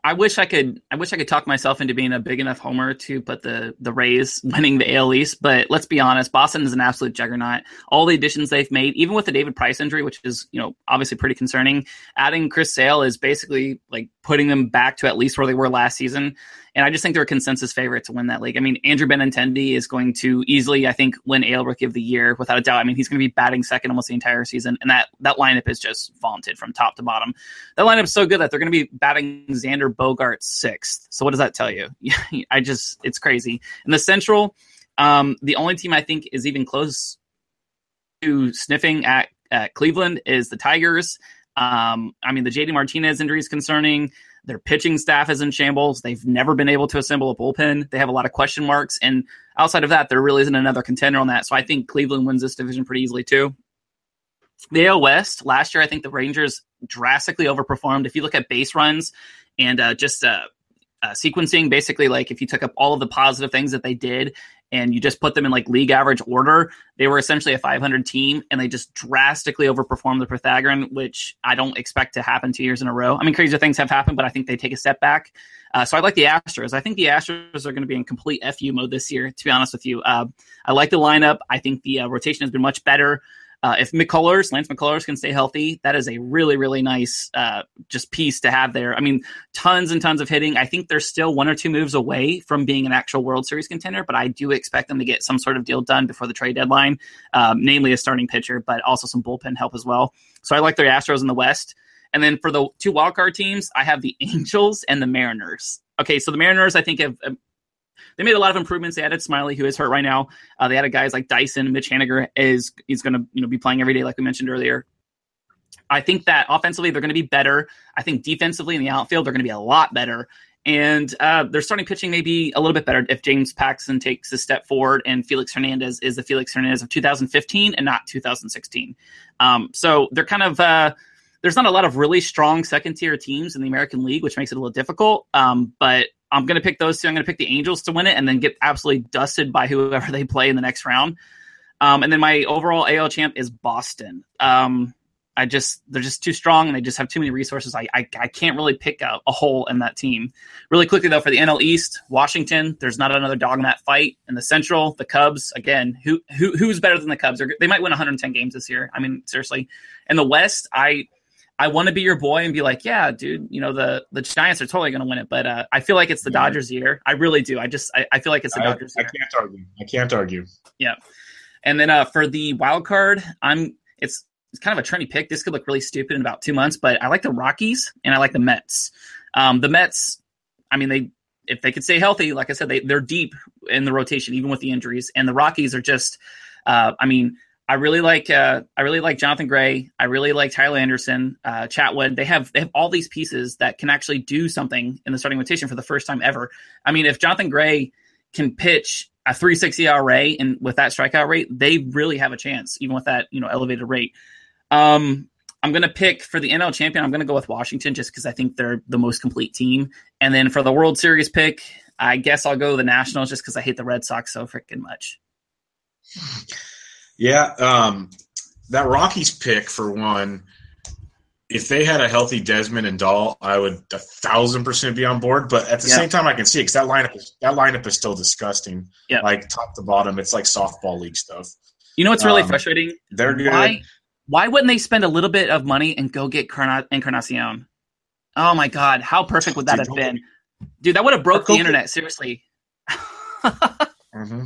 C: I wish I could. I wish I could talk myself into being a big enough homer to put the the Rays winning the AL East. But let's be honest, Boston is an absolute juggernaut. All the additions they've made, even with the David Price injury, which is you know obviously pretty concerning, adding Chris Sale is basically like putting them back to at least where they were last season. And I just think they're a consensus favorite to win that league. I mean, Andrew Benintendi is going to easily, I think, win AL Rookie of the Year without a doubt. I mean, he's going to be batting second almost the entire season, and that that lineup is just vaunted from top to bottom. That lineup is so good that they're going to be batting Xander Bogaerts sixth. So what does that tell you? I just, it's crazy. In the Central, Um, the only team I think is even close to sniffing at, at Cleveland is the Tigers. Um, I mean, the JD Martinez injury is concerning. Their pitching staff is in shambles. They've never been able to assemble a bullpen. They have a lot of question marks. And outside of that, there really isn't another contender on that. So I think Cleveland wins this division pretty easily, too. The AL West, last year, I think the Rangers drastically overperformed. If you look at base runs and uh, just uh, uh, sequencing, basically, like if you took up all of the positive things that they did and you just put them in like league average order, they were essentially a 500 team and they just drastically overperformed the Pythagorean, which I don't expect to happen two years in a row. I mean, crazier things have happened, but I think they take a step back. Uh, so I like the Astros. I think the Astros are going to be in complete FU mode this year, to be honest with you. Uh, I like the lineup. I think the uh, rotation has been much better. Uh, if McCullers, Lance McCullers can stay healthy, that is a really, really nice uh, just piece to have there. I mean, tons and tons of hitting. I think they're still one or two moves away from being an actual World Series contender, but I do expect them to get some sort of deal done before the trade deadline, um, namely a starting pitcher, but also some bullpen help as well. So I like their Astros in the West. And then for the two wildcard teams, I have the Angels and the Mariners. Okay, so the Mariners, I think, have they made a lot of improvements. They added Smyly, who is hurt right now. Uh, they added guys like Dyson, Mitch Haniger is is going to you know be playing every day, like we mentioned earlier. I think that offensively they're going to be better. I think defensively in the outfield they're going to be a lot better. And uh, their starting pitching may be a little bit better if James Paxton takes a step forward and Felix Hernandez is the Felix Hernandez of 2015 and not 2016. Um, so they're kind of uh, there's not a lot of really strong second tier teams in the American League, which makes it a little difficult. Um, but I'm going to pick those two. I'm going to pick the Angels to win it and then get absolutely dusted by whoever they play in the next round. Um, and then my overall AL champ is Boston. Um, I just they're just too strong and they just have too many resources. I I, I can't really pick a, a, hole in that team. Really quickly though, for the NL East, Washington. There's not another dog in that fight. In the Central, the Cubs again. Who who who's better than the Cubs? They might win 110 games this year. I mean, seriously. In the West, I I want to be your boy and be like, yeah, dude, you know the the Giants are totally going to win it, but uh, I feel like it's the yeah. Dodgers year. I really do. I just I, I feel like it's the I, Dodgers.
B: I can't argue. I can't argue.
C: Yeah, and then uh, for the wild card, I'm it's it's kind of a trendy pick. This could look really stupid in about two months, but I like the Rockies and I like the Mets. Um, the Mets, I mean, they if they could stay healthy, like I said, they they're deep in the rotation even with the injuries, and the Rockies are just, uh, I mean I really like uh, I really like Jonathan Gray. I really like Tyler Anderson, uh, Chatwood. They have they have all these pieces that can actually do something in the starting rotation for the first time ever. I mean, if Jonathan Gray can pitch a 360 ERA and with that strikeout rate, they really have a chance, even with that you know elevated rate. Um, I'm going to pick for the NL champion. I'm going to go with Washington just because I think they're the most complete team. And then for the World Series pick, I guess I'll go the Nationals just because I hate the Red Sox so freaking much.
B: Yeah, um, that Rockies pick for one. If they had a healthy Desmond and Dahl, I would a thousand percent be on board. But at the yeah. same time, I can see because that lineup is that lineup is still disgusting.
C: Yeah,
B: like top to bottom, it's like softball league stuff.
C: You know what's really um, frustrating?
B: They're good.
C: Why, why wouldn't they spend a little bit of money and go get Encarnacion? Oh my god, how perfect would that Dude, have been? Dude, that would have broke the internet. Seriously.
B: mm-hmm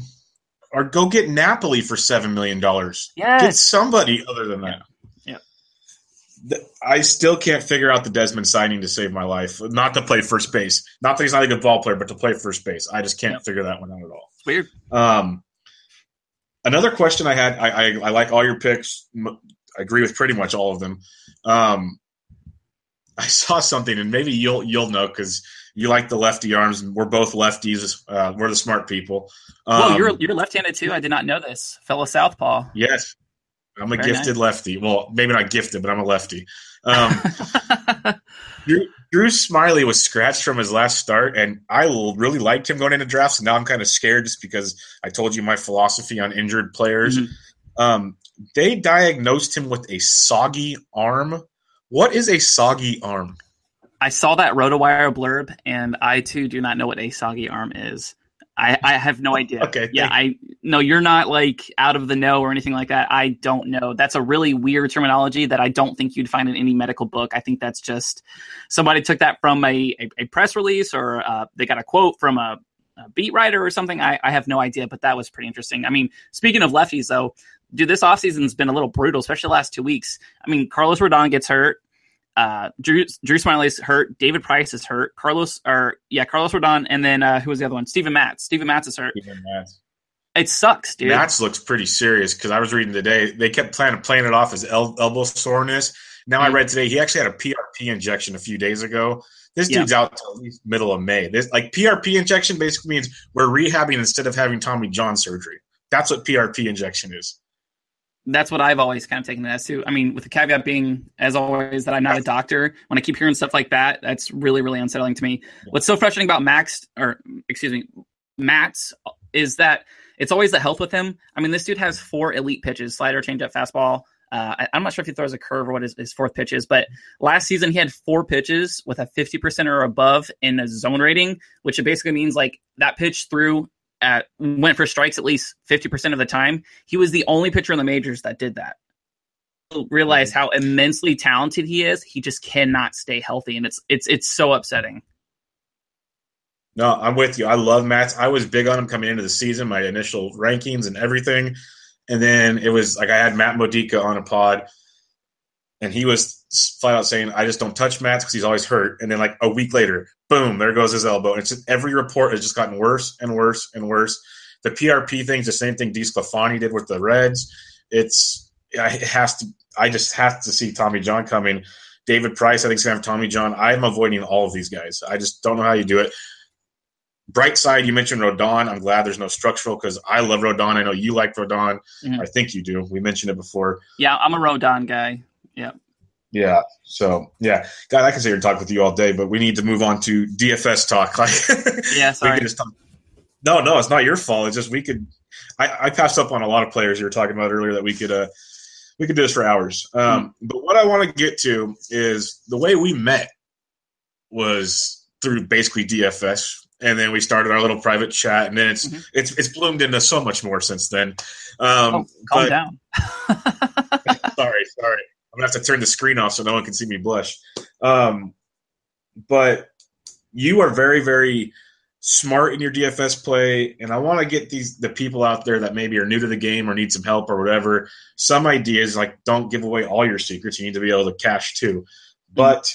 B: or go get Napoli for seven million dollars.
C: Yeah,
B: get somebody other than that.
C: Yeah.
B: I still can't figure out the Desmond signing to save my life. Not to play first base. Not that he's not a good ball player, but to play first base. I just can't yep. figure that one out at all.
C: It's weird.
B: Um, another question I had. I, I, I like all your picks. I agree with pretty much all of them. Um, I saw something, and maybe you'll you'll know because you like the lefty arms, and we're both lefties. Uh, we're the smart people.
C: Um, Whoa, you're you're left-handed too. I did not know this, fellow southpaw.
B: Yes, I'm a Very gifted nice. lefty. Well, maybe not gifted, but I'm a lefty. Um, Drew, Drew, Smyly was scratched from his last start, and I really liked him going into drafts. And now I'm kind of scared just because I told you my philosophy on injured players. Mm-hmm. Um, they diagnosed him with a soggy arm. What is a soggy arm?
C: I saw that RotoWire blurb, and I too do not know what a soggy arm is. I, I have no idea.
B: okay.
C: Yeah, I no, you're not like out of the know or anything like that. I don't know. That's a really weird terminology that I don't think you'd find in any medical book. I think that's just somebody took that from a, a, a press release or uh, they got a quote from a, a beat writer or something. I, I have no idea, but that was pretty interesting. I mean, speaking of lefties though, dude, this offseason's been a little brutal, especially the last two weeks. I mean, Carlos Rodon gets hurt. Uh, Drew Drew Smyly's hurt. David Price is hurt. Carlos or yeah, Carlos Rodon, and then uh, who was the other one? Steven Matz. Steven Matz is hurt. It sucks, dude.
B: Matz looks pretty serious because I was reading today. They kept playing playing it off as el- elbow soreness. Now mm-hmm. I read today he actually had a PRP injection a few days ago. This dude's yeah. out till at least middle of May. This like PRP injection basically means we're rehabbing instead of having Tommy John surgery. That's what PRP injection is.
C: That's what I've always kind of taken it as too. I mean, with the caveat being, as always, that I'm not a doctor. When I keep hearing stuff like that, that's really, really unsettling to me. What's so frustrating about Max, or excuse me, Matz, is that it's always the health with him. I mean, this dude has four elite pitches: slider, changeup, fastball. Uh, I, am not sure if he throws a curve or what his, his, fourth pitch is, but last season he had four pitches with a 50% or above in a zone rating, which basically means like that pitch through at went for strikes at least 50% of the time. He was the only pitcher in the majors that did that. Realize how immensely talented he is. He just cannot stay healthy, and it's it's it's so upsetting.
B: No, I'm with you. I love Matz. I was big on him coming into the season, my initial rankings and everything. And then it was like I had Matt Modica on a pod, and he was flat out saying, "I just don't touch Matz because he's always hurt." And then like a week later, boom, there goes his elbow. And it's just, every report has just gotten worse and worse and worse. The PRP thing's the same thing DeSclafani did with the Reds. It's it has to. I just have to see Tommy John coming. David Price, I think, is going to have Tommy John. I'm avoiding all of these guys. I just don't know how you do it. Bright side, you mentioned Rodon. I'm glad there's no structural because I love Rodon. I know you like Rodon. Mm-hmm. I think you do. We mentioned it before.
C: Yeah, I'm a Rodon guy. Yeah.
B: Yeah. So yeah, God, I can sit here and talk with you all day, but we need to move on to DFS talk. Like,
C: yeah, sorry.
B: Talk. No, no, it's not your fault. It's just we could. I, I, passed up on a lot of players you were talking about earlier that we could. uh we could do this for hours. Um, mm-hmm. But what I want to get to is the way we met was through basically DFS, and then we started our little private chat, and then it's mm-hmm. it's it's bloomed into so much more since then. Um,
C: oh, calm but, down.
B: sorry, sorry. I'm gonna have to turn the screen off so no one can see me blush. Um, but you are very, very smart in your DFS play, and I want to get these the people out there that maybe are new to the game or need some help or whatever. Some ideas like don't give away all your secrets. You need to be able to cash too, but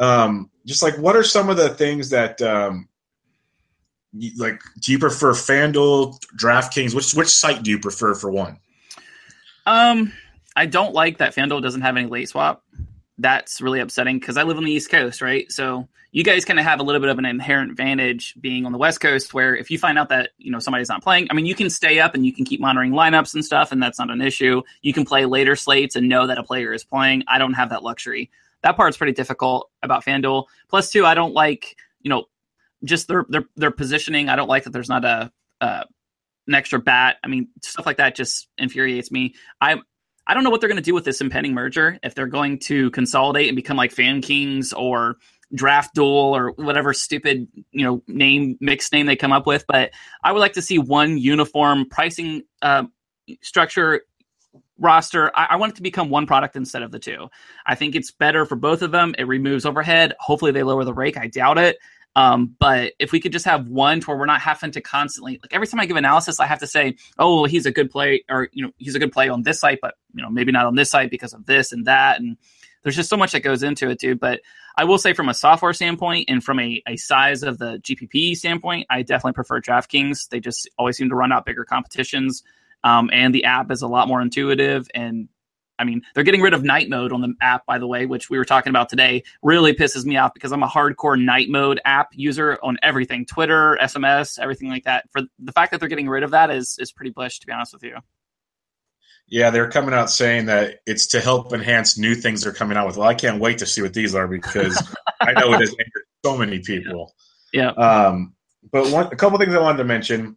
B: um, just like what are some of the things that um, you, like do you prefer FanDuel, DraftKings? Which which site do you prefer for one?
C: Um, I don't like that FanDuel doesn't have any late swap. That's really upsetting because I live on the East Coast, right? So you guys kind of have a little bit of an inherent advantage being on the West Coast, where if you find out that you know somebody's not playing, I mean, you can stay up and you can keep monitoring lineups and stuff, and that's not an issue. You can play later slates and know that a player is playing. I don't have that luxury. That part's pretty difficult about FanDuel. Plus, two, I don't like you know just their their their positioning. I don't like that there's not a, a an extra bat. I mean, stuff like that just infuriates me. I I don't know what they're going to do with this impending merger. If they're going to consolidate and become like Fan Kings or Draft Duel or whatever stupid you know name mixed name they come up with, but I would like to see one uniform pricing uh, structure roster. I, I, want it to become one product instead of the two. I think it's better for both of them. It removes overhead. Hopefully, they lower the rake. I doubt it. Um, but if we could just have one to where we're not having to constantly like every time I give analysis, I have to say, oh, well, he's a good play, or you know, he's a good play on this site, but you know, maybe not on this site because of this and that. And there's just so much that goes into it, dude. But I will say, from a software standpoint and from a, a size of the GPP standpoint, I definitely prefer DraftKings. They just always seem to run out bigger competitions. Um, and the app is a lot more intuitive and I mean, they're getting rid of night mode on the app, by the way, which we were talking about today. Really pisses me off because I'm a hardcore night mode app user on everything Twitter, SMS, everything like that. For the fact that they're getting rid of that is, is pretty bullish, to be honest with you.
B: Yeah, they're coming out saying that it's to help enhance new things they're coming out with. Well, I can't wait to see what these are because I know it has angered so many people.
C: Yeah.
B: Um, but one, a couple things I wanted to mention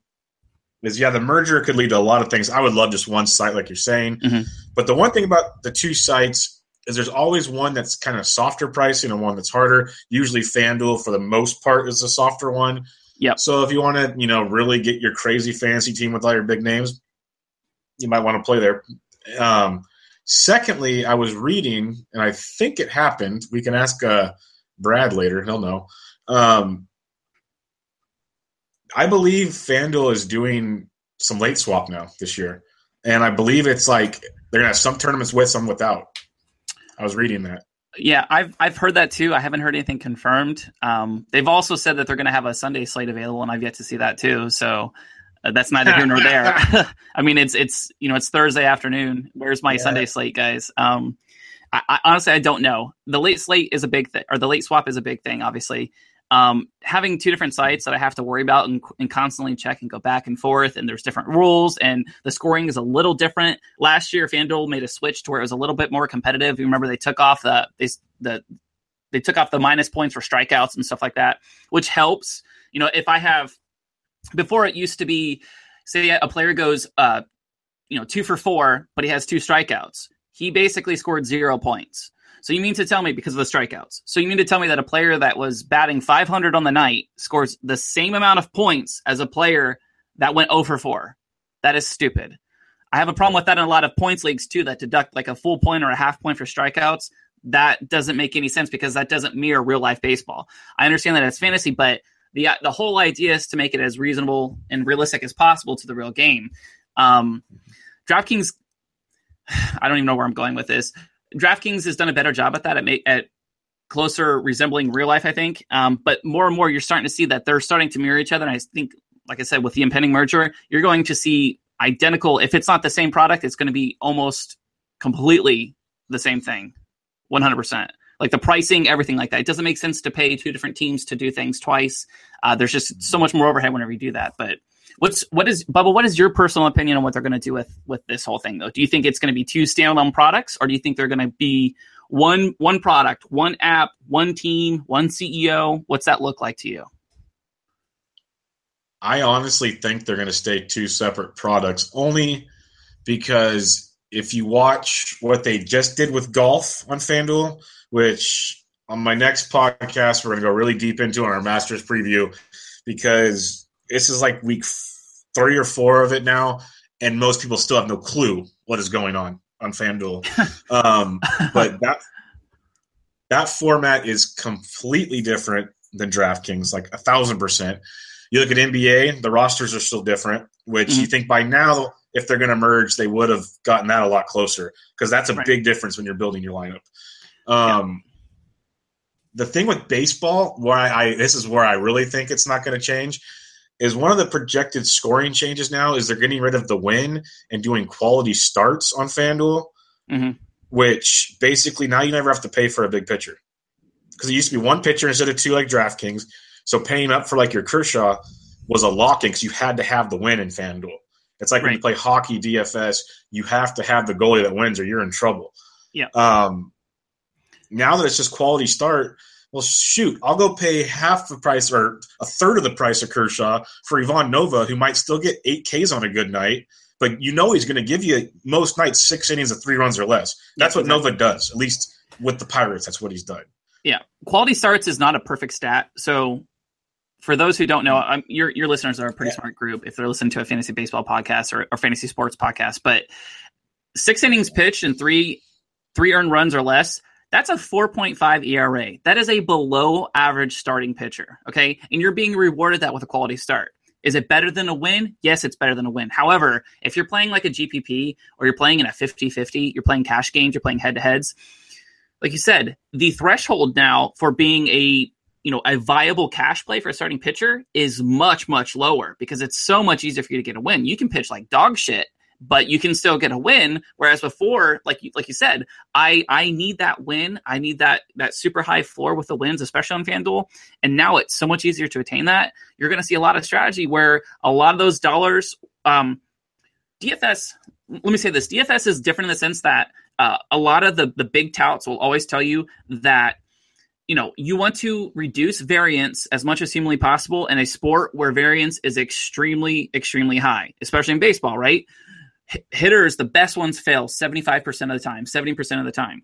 B: is yeah, the merger could lead to a lot of things. I would love just one site, like you're saying. Mm-hmm. But the one thing about the two sites is there's always one that's kind of softer pricing and one that's harder. Usually, FanDuel for the most part is the softer one.
C: Yeah.
B: So if you want to, you know, really get your crazy fancy team with all your big names, you might want to play there. Um, secondly, I was reading, and I think it happened. We can ask uh, Brad later; he'll know. Um, I believe FanDuel is doing some late swap now this year, and I believe it's like they're gonna have some tournaments with, some without. I was reading that.
C: Yeah, I've I've heard that too. I haven't heard anything confirmed. Um, they've also said that they're going to have a Sunday slate available, and I've yet to see that too. So Uh, that's neither here nor there. I mean, it's it's you know it's Thursday afternoon. Where's my yeah. Sunday slate, guys? Um, I, I, honestly I don't know. The late slate is a big thing, or the late swap is a big thing. Obviously, um, having two different sites that I have to worry about and, and, constantly check and go back and forth, and there's different rules, and the scoring is a little different. Last year, FanDuel made a switch to where it was a little bit more competitive. You remember they took off the they, the they took off the minus points for strikeouts and stuff like that, which helps. You know, if I have before it used to be, say a player goes, uh, you know, two for four, but he has two strikeouts. He basically scored zero points. So you mean to tell me because of the strikeouts? So you mean to tell me that a player that was batting 500 on the night scores the same amount of points as a player that went 0 for 4? That is stupid. I have a problem with that in a lot of points leagues too that deduct like a full point or a half point for strikeouts. That doesn't make any sense because that doesn't mirror real life baseball. I understand that it's fantasy, but the the whole idea is to make it as reasonable and realistic as possible to the real game. Um, DraftKings, I don't even know where I'm going with this. DraftKings has done a better job at that at, make, at closer resembling real life, I think. Um, but more and more, you're starting to see that they're starting to mirror each other. And I think, like I said, with the impending merger, you're going to see identical. If it's not the same product, it's going to be almost completely the same thing, 100%. Like the pricing, everything like that. It doesn't make sense to pay two different teams to do things twice. Uh, there's just so much more overhead whenever you do that. But What's what is Bubba? What is your personal opinion on what they're going to do with with this whole thing though? Do you think it's going to be two standalone products, or do you think they're going to be one one product, one app, one team, one CEO? What's that look like to you?
B: I honestly think they're going to stay two separate products, only because if you watch what they just did with golf on FanDuel, which on my next podcast we're going to go really deep into on our Masters preview, because this is like week three or four of it now, and most people still have no clue what is going on on FanDuel. um, but that that format is completely different than DraftKings, like a thousand percent. You look at NBA, the rosters are still different, which mm-hmm. you think by now, if they're going to merge, they would have gotten that a lot closer because that's a right. big difference when you're building your lineup. Um, yeah. The thing with baseball, why I this is where I really think it's not going to change, is one of the projected scoring changes now is they're getting rid of the win and doing quality starts on FanDuel, mm-hmm. which basically now you never have to pay for a big pitcher. Because it used to be one pitcher instead of two like DraftKings. So paying up for like your Kershaw was a lock in because you had to have the win in FanDuel. It's like right. when you play hockey DFS, you have to have the goalie that wins or you're in trouble.
C: Yeah.
B: Um, now that it's just quality start – well, shoot, I'll go pay half the price or a third of the price of Kershaw for Ivan Nova, who might still get eight Ks on a good night, but you know he's going to give you most nights six innings of three runs or less. That's what Nova does, at least with the Pirates. That's what he's done.
C: Yeah, quality starts is not a perfect stat. So, for those who don't know, I'm, your your listeners are a pretty yeah. smart group if they're listening to a fantasy baseball podcast or, or fantasy sports podcast. But six innings pitched and three three earned runs or less that's a 4.5 ERA. That is a below average starting pitcher. Okay. And you're being rewarded that with a quality start. Is it better than a win? Yes, it's better than a win. However, if you're playing like a GPP or you're playing in a 50 50, you're playing cash games, you're playing head to heads, like you said, the threshold now for being a you know a viable cash play for a starting pitcher is much much lower because it's so much easier for you to get a win. You can pitch like dog shit but you can still get a win. Whereas before, like you, like you said, I I need that win. I need that that super high floor with the wins, especially on FanDuel. And now it's so much easier to attain that. You're going to see a lot of strategy where a lot of those dollars. Um, DFS. Let me say this: DFS is different in the sense that uh, a lot of the the big touts will always tell you that you know you want to reduce variance as much as humanly possible in a sport where variance is extremely extremely high especially in baseball right hitters, the best ones fail 75% of the time, 70% of the time.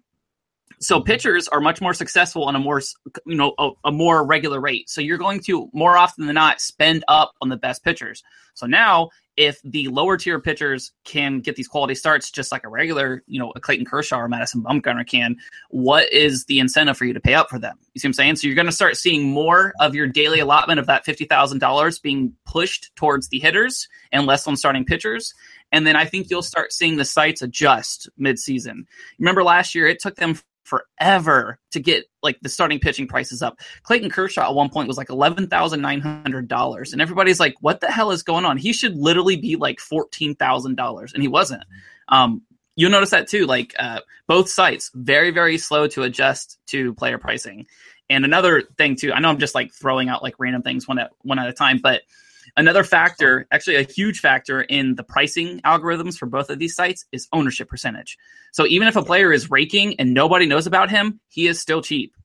C: So mm-hmm. pitchers are much more successful on a more, you know, a, a, more regular rate. So you're going to more often than not spend up on the best pitchers. So now, if the lower tier pitchers can get these quality starts, just like a regular, you know, a Clayton Kershaw or Madison Bumgarner can, what is the incentive for you to pay up for them? You see what I'm saying? So you're going to start seeing more of your daily allotment of that fifty thousand dollars being pushed towards the hitters and less on starting pitchers. And then I think you'll start seeing the sites adjust mid-season. Remember last year, it took them forever to get like the starting pitching prices up. Clayton Kershaw at one point was like eleven thousand nine hundred dollars, and everybody's like, "What the hell is going on?" He should literally be like fourteen thousand dollars, and he wasn't. Um, you'll notice that too. Like uh, both sites, very very slow to adjust to player pricing. And another thing too, I know I'm just like throwing out like random things one at one at a time, but Another factor, actually a huge factor in the pricing algorithms for both of these sites is ownership percentage. So even if a player is raking and nobody knows about him, he is still cheap.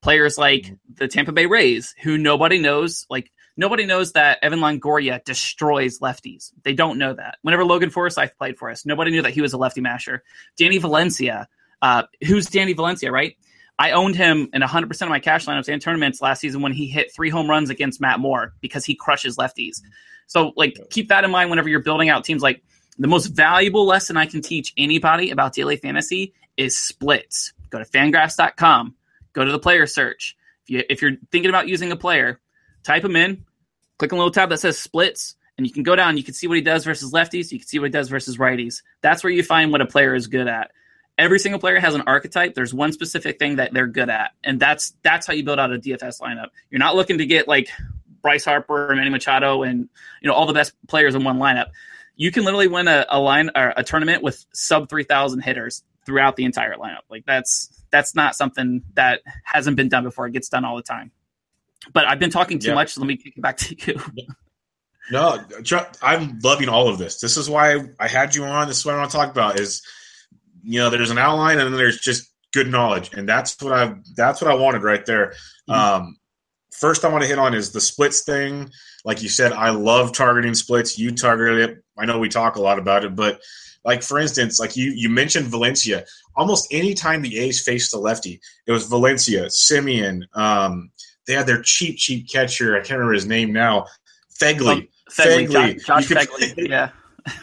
C: Players like mm-hmm. the Tampa Bay Rays, who nobody knows, like nobody knows that Evan Longoria destroys lefties. They don't know that. Whenever Logan Forsythe played for us, nobody knew that he was a lefty masher. Danny Valencia, uh, who's Danny Valencia, right? I owned him in 100% of my cash lineups and tournaments last season when he hit three home runs against Matt Moore because he crushes lefties. So, like, keep that in mind whenever you're building out teams. Like, the most valuable lesson I can teach anybody about daily fantasy is splits. Go to fangraphs.com, go to the player search. If, you, if you're thinking about using a player, type them in, click on a little tab that says splits, and you can go down. You can see what he does versus lefties. You can see what he does versus righties. That's where you find what a player is good at every single player has an archetype. There's one specific thing that they're good at, and that's that's how you build out a DFS lineup. You're not looking to get like Bryce Harper and Manny Machado and you know all the best players in one lineup. You can literally win a, a line or a tournament with sub three thousand hitters throughout the entire lineup. Like that's that's not something that hasn't been done before. It gets done all the time. But I've been talking too yeah. much. So let me kick it back to you.
B: no, I'm loving all of this. This is why I had you on. This is what I want to talk about. Is you know, there's an outline and then there's just good knowledge, and that's what I that's what I wanted right there. Mm-hmm. Um, first, I want to hit on is the splits thing. Like you said, I love targeting splits. You targeted it. I know we talk a lot about it, but like for instance, like you you mentioned Valencia. Almost any time the A's faced the lefty, it was Valencia, Semien Um, they had their cheap cheap catcher. I can't remember his name now. Phegley
C: Oh, Phegley. Phegley. Josh, Phegley. yeah.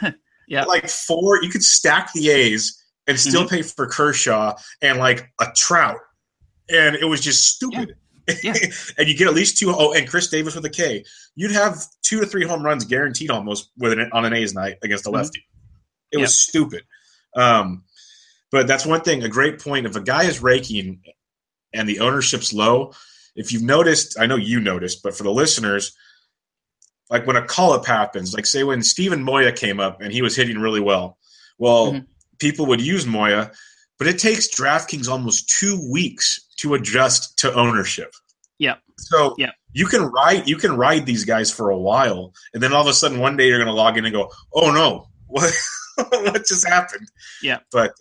B: yeah. Like four, you could stack the A's and still mm-hmm. pay for Kershaw and like a Trout, and it was just stupid. Yeah. Yeah. and you get at least two. Oh, and Khris Davis with a K. You'd have two to three home runs guaranteed almost with an, on an A's night against a mm-hmm. lefty. Mm-hmm. It yep. was stupid. Um, but that's one thing. A great point. If a guy is raking and the ownership's low, if you've noticed, I know you noticed, but for the listeners, like when a call up happens, like say when Steven Moya came up and he was hitting really well. Well, mm-hmm people would use Moya, but it takes DraftKings almost two weeks to adjust to ownership.
C: Yeah.
B: So yeah. you can ride you can ride these guys for a while, and then all of a sudden one day you're going to log in and go, "Oh no, what what just happened?"
C: Yeah.
B: But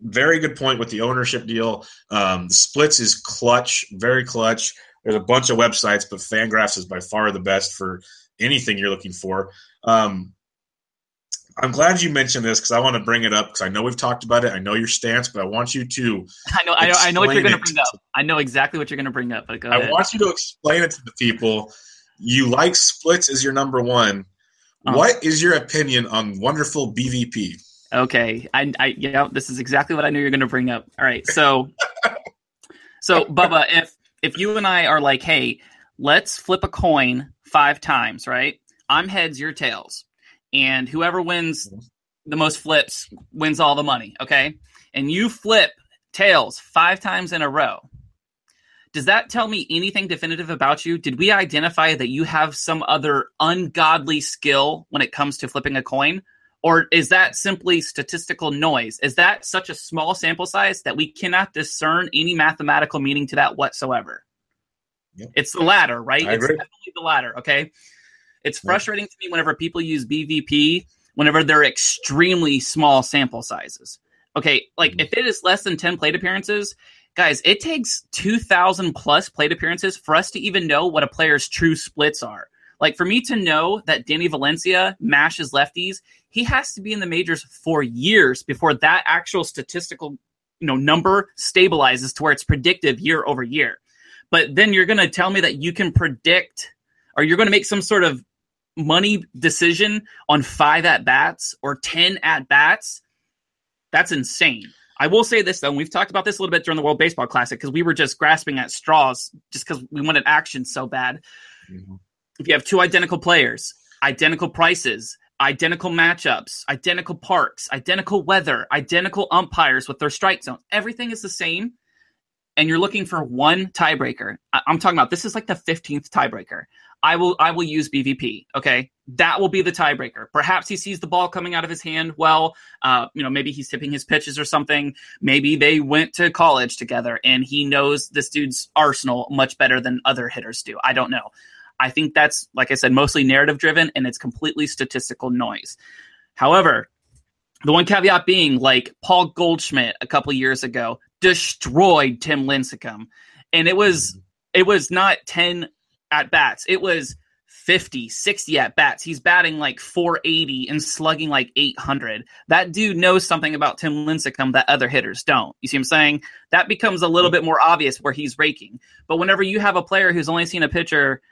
B: very good point with the ownership deal. Um, the splits is clutch, very clutch. There's a bunch of websites, but Fangraphs is by far the best for anything you're looking for. Um, I'm glad you mentioned this because I want to bring it up because I know we've talked about it. I know your stance, but I want you to.
C: I know. I know, I know what you're going to bring up. I know exactly what you're going to bring up. But go
B: I
C: ahead.
B: want you to explain it to the people. You like splits as your number one. Uh-huh. What is your opinion on wonderful BVP?
C: Okay, I, I, yeah, this is exactly what I knew you're going to bring up. All right, so, so Bubba, if if you and I are like, hey, let's flip a coin five times, right? I'm heads, you're tails and whoever wins mm-hmm. the most flips wins all the money. Okay. And you flip tails five times in a row. Does that tell me anything definitive about you? Did we identify that you have some other ungodly skill when it comes to flipping a coin? Or is that simply statistical noise? Is that such a small sample size that we cannot discern any mathematical meaning to that whatsoever? Yep. It's the latter, right?
B: I
C: it's
B: agree.
C: definitely the latter. Okay. It's frustrating to me whenever people use BVP whenever they're extremely small sample sizes. Okay, like mm-hmm. if it is less than 10 plate appearances, guys, it takes 2,000 plus plate appearances for us to even know what a player's true splits are. Like for me to know that Danny Valencia mashes lefties, he has to be in the majors for years before that actual statistical you know number stabilizes to where it's predictive year over year. But then you're going to tell me that you can predict or you're going to make some sort of money decision on five at bats or 10 at bats, that's insane. I will say this though, and we've talked about this a little bit during the World Baseball Classic because we were just grasping at straws just because we wanted action so bad. Mm-hmm. If you have two identical players, identical prices, identical matchups, identical parks, identical weather, identical umpires with their strike zones. Everything is the same. And you're looking for one tiebreaker. I- I'm talking about this is like the 15th tiebreaker. I will I will use BVP. Okay, that will be the tiebreaker. Perhaps he sees the ball coming out of his hand well. Uh, you know, maybe he's tipping his pitches or something. Maybe they went to college together and he knows this dude's arsenal much better than other hitters do. I don't know. I think that's like I said, mostly narrative driven and it's completely statistical noise. However, the one caveat being like Paul Goldschmidt a couple years ago destroyed Tim Lincecum, and it was mm-hmm. it was not ten at bats. It was 50, 60 at bats. He's batting like 480 and slugging like 800. That dude knows something about Tim Lincecum that other hitters don't. You see what I'm saying? That becomes a little mm-hmm. bit more obvious where he's raking. But whenever you have a player who's only seen a pitcher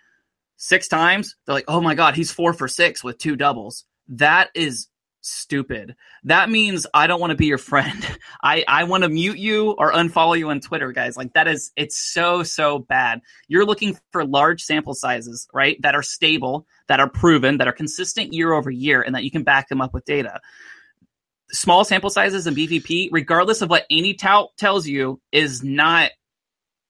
C: six times, they're like, oh my God, he's four for six with two doubles. That is stupid. That means I don't want to be your friend. I, I want to mute you or unfollow you on Twitter, guys. Like that is it's so, so bad. You're looking for large sample sizes, right? That are stable, that are proven, that are consistent year over year, and that you can back them up with data. Small sample sizes in BVP, regardless of what any tout tells you, is not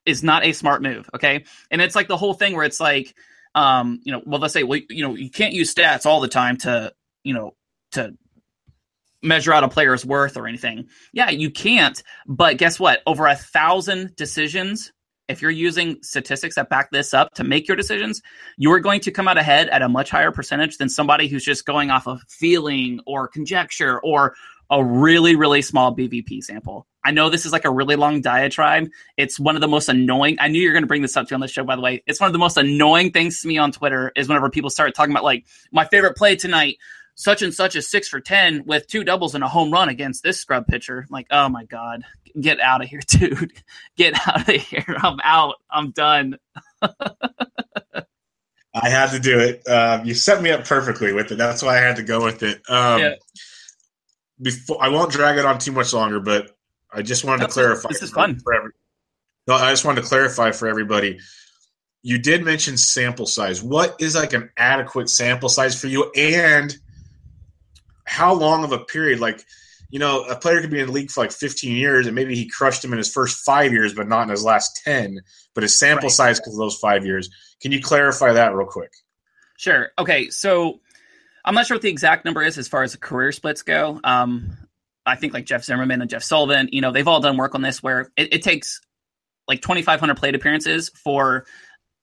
C: is not a smart move. Okay. And it's like the whole thing where it's like, um, you know, well, let's say, well, you know, you can't use stats all the time to, you know, to measure out a player's worth or anything. Yeah, you can't. But guess what? Over a thousand decisions, if you're using statistics that back this up to make your decisions, you're going to come out ahead at a much higher percentage than somebody who's just going off of feeling or conjecture or a really, really small BVP sample. I know this is like a really long diatribe. It's one of the most annoying. I knew you were going to bring this up to on the show, by the way. It's one of the most annoying things to me on Twitter is whenever people start talking about like my favorite play tonight such and such is six for 10 with two doubles and a home run against this scrub pitcher. I'm like, oh my God, get out of here, dude. Get out of here. I'm out. I'm done.
B: I had to do it. Um, you set me up perfectly with it. That's why I had to go with it. Um, yeah. Before I won't drag it on too much longer, but I just wanted That's to clarify.
C: This is fun.
B: For every, no, I just wanted to clarify for everybody. You did mention sample size. What is like an adequate sample size for you? And – how long of a period? Like, you know, a player could be in the league for like 15 years, and maybe he crushed him in his first five years, but not in his last 10. But his sample right. size because of those five years. Can you clarify that real quick?
C: Sure. Okay. So I'm not sure what the exact number is as far as the career splits go. Um, I think like Jeff Zimmerman and Jeff Sullivan, you know, they've all done work on this where it, it takes like 2,500 plate appearances for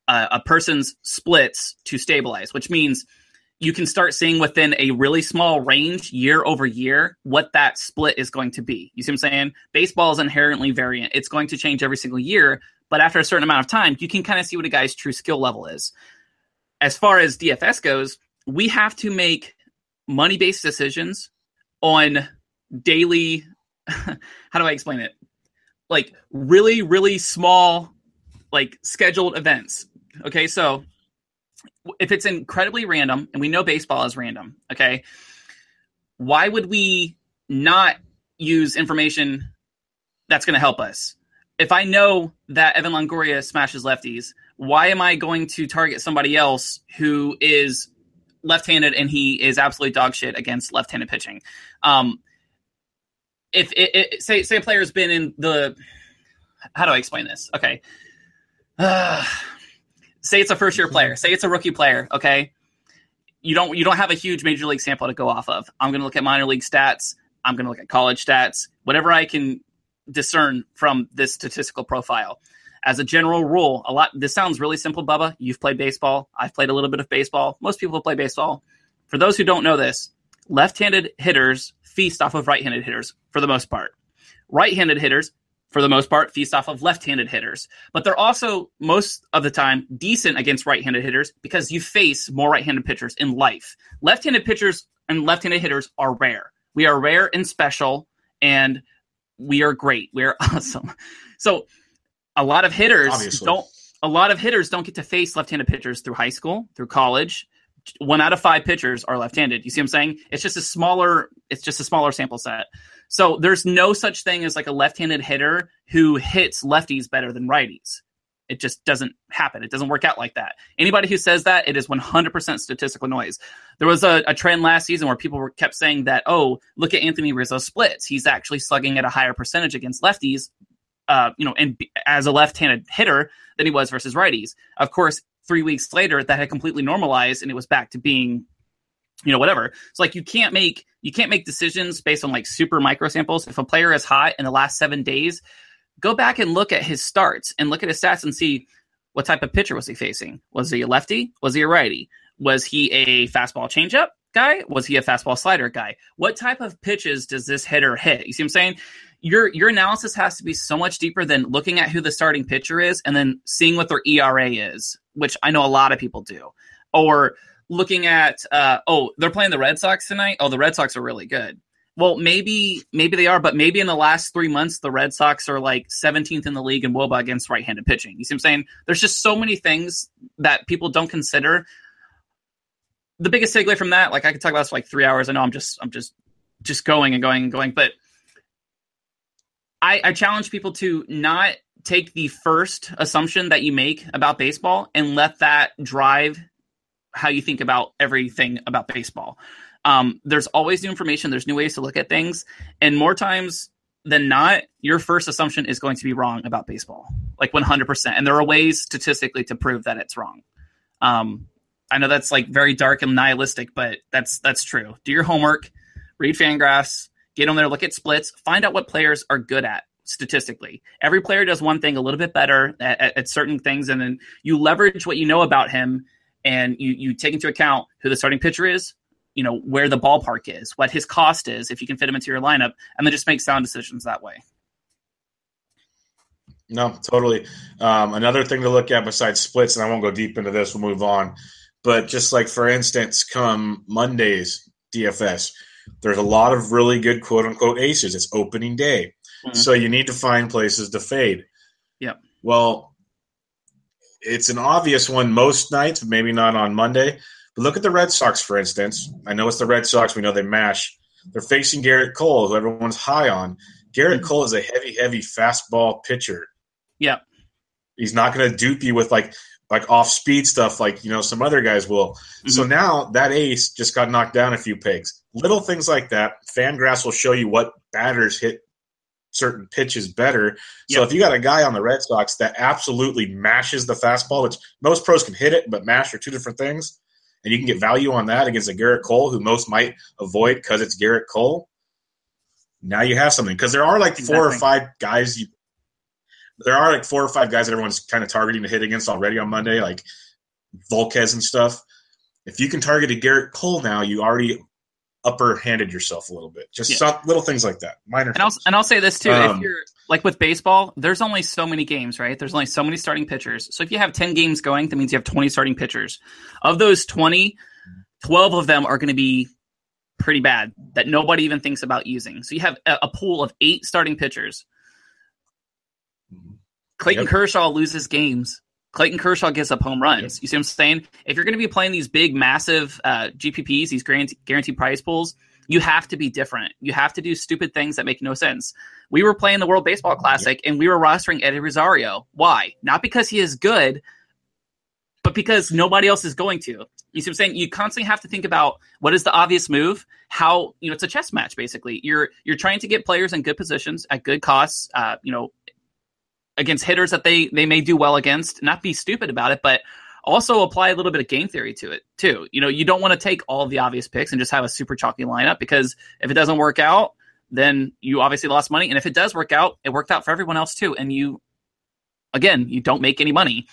C: uh, a person's splits to stabilize, which means – you can start seeing within a really small range year over year what that split is going to be. You see what I'm saying? Baseball is inherently variant. It's going to change every single year, but after a certain amount of time, you can kind of see what a guy's true skill level is. As far as DFS goes, we have to make money based decisions on daily how do I explain it? Like really, really small, like scheduled events. Okay, so if it's incredibly random, and we know baseball is random, okay, why would we not use information that's going to help us? If I know that Evan Longoria smashes lefties, why am I going to target somebody else who is left-handed and he is absolutely dog shit against left-handed pitching? Um, if it, it, say say a player's been in the how do I explain this? Okay. Uh, say it's a first year player, say it's a rookie player, okay? You don't you don't have a huge major league sample to go off of. I'm going to look at minor league stats, I'm going to look at college stats, whatever I can discern from this statistical profile. As a general rule, a lot this sounds really simple, Bubba. You've played baseball, I've played a little bit of baseball. Most people play baseball. For those who don't know this, left-handed hitters feast off of right-handed hitters for the most part. Right-handed hitters for the most part, feast off of left-handed hitters. But they're also most of the time decent against right-handed hitters because you face more right-handed pitchers in life. Left-handed pitchers and left-handed hitters are rare. We are rare and special, and we are great. We are awesome. So a lot of hitters Obviously. don't. A lot of hitters don't get to face left-handed pitchers through high school, through college. One out of five pitchers are left-handed. You see what I'm saying? It's just a smaller. It's just a smaller sample set. So there's no such thing as like a left-handed hitter who hits lefties better than righties. It just doesn't happen. It doesn't work out like that. Anybody who says that, it is 100% statistical noise. There was a, a trend last season where people were, kept saying that, oh, look at Anthony Rizzo splits. He's actually slugging at a higher percentage against lefties, uh, you know, and as a left-handed hitter than he was versus righties. Of course, three weeks later, that had completely normalized, and it was back to being you know whatever it's like you can't make you can't make decisions based on like super micro samples. If a player is hot in the last seven days go back and look at his starts and look at his stats and see what type of pitcher was he facing. Was he a lefty? Was he a righty? Was he a fastball changeup guy? Was he a fastball slider guy? What type of pitches does this hitter hit? You see what i'm saying? Your your analysis has to be so much deeper than looking at who the starting pitcher is and then seeing what their era is which i know a lot of people do. Or looking at uh, oh they're playing the Red Sox tonight. Oh, the Red Sox are really good. Well, maybe maybe they are, but maybe in the last three months the Red Sox are like 17th in the league in WOBA against right-handed pitching. You see what I'm saying? There's just so many things that people don't consider. The biggest takeaway from that, like I could talk about this for like three hours. I know I'm just I'm just just going and going and going, but I, I challenge people to not take the first assumption that you make about baseball and let that drive how you think about everything about baseball. Um, there's always new information. There's new ways to look at things, and more times than not, your first assumption is going to be wrong about baseball, like 100%. And there are ways statistically to prove that it's wrong. Um, I know that's like very dark and nihilistic, but that's that's true. Do your homework, read Fangraphs, get on there, look at splits, find out what players are good at statistically. Every player does one thing a little bit better at, at certain things, and then you leverage what you know about him and you you take into account who the starting pitcher is, you know where the ballpark is, what his cost is, if you can fit him into your lineup, and then just make sound decisions that way.
B: No, totally. Um, another thing to look at besides splits, and I won't go deep into this. We'll move on. But just like for instance, come Mondays DFS, there's a lot of really good quote unquote aces. It's opening day, mm-hmm. so you need to find places to fade.
C: Yep.
B: Well, it's an obvious one most nights, maybe not on Monday. But look at the Red Sox, for instance. I know it's the Red Sox. We know they mash. They're facing Gerrit Cole, who everyone's high on. Gerrit mm-hmm. Cole is a heavy, heavy fastball pitcher.
C: Yeah.
B: He's not going to dupe you with like like off speed stuff like you know some other guys will. Mm-hmm. So now that ace just got knocked down a few pegs. Little things like that. Fangraphs will show you what batters hit certain pitches better. So yep. if you got a guy on the Red Sox that absolutely mashes the fastball, which most pros can hit it, but mash are two different things, and you can get value on that against a Gerrit Cole who most might avoid because it's Gerrit Cole. Now you have something because there are like four or five guys you. There are like four or five guys that everyone's kind of targeting to hit against already on Monday, like Volquez and stuff. If you can target a Gerrit Cole now, you already upper handed yourself a little bit. Just yeah. little things like that. Minor.
C: And I'll, and I'll say this too: um, if you're like with baseball, there's only so many games, right? There's only so many starting pitchers. So if you have 10 games going, that means you have 20 starting pitchers. Of those 20, 12 of them are going to be pretty bad that nobody even thinks about using. So you have a, a pool of eight starting pitchers. Clayton yep. Kershaw loses games. Clayton Kershaw gives up home runs. You see what I'm saying? If you're going to be playing these big, massive uh, GPPs, these guaranteed, prize pools, you have to be different. You have to do stupid things that make no sense. We were playing the World Baseball Classic and we were rostering Eddie Rosario. Why? Not because he is good, but because nobody else is going to. You see what I'm saying? You constantly have to think about what is the obvious move. How you know it's a chess match basically. You're you're trying to get players in good positions at good costs. Uh, you know, against hitters that they they may do well against. Not be stupid about it, but also apply a little bit of game theory to it too. You know, you don't want to take all the obvious picks and just have a super chalky lineup because if it doesn't work out, then you obviously lost money. And if it does work out, it worked out for everyone else too. And you, again, you don't make any money.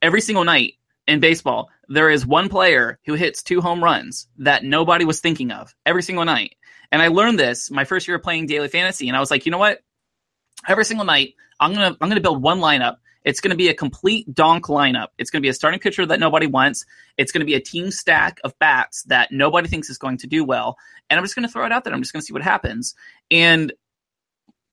C: Every single night in baseball, there is one player who hits two home runs that nobody was thinking of every single night. And I learned this my first year of playing daily fantasy, and I was like, you know what? Every single night, I'm gonna I'm gonna build one lineup. It's going to be a complete donk lineup. It's going to be a starting pitcher that nobody wants. It's going to be a team stack of bats that nobody thinks is going to do well. And I'm just going to throw it out there. I'm just going to see what happens. And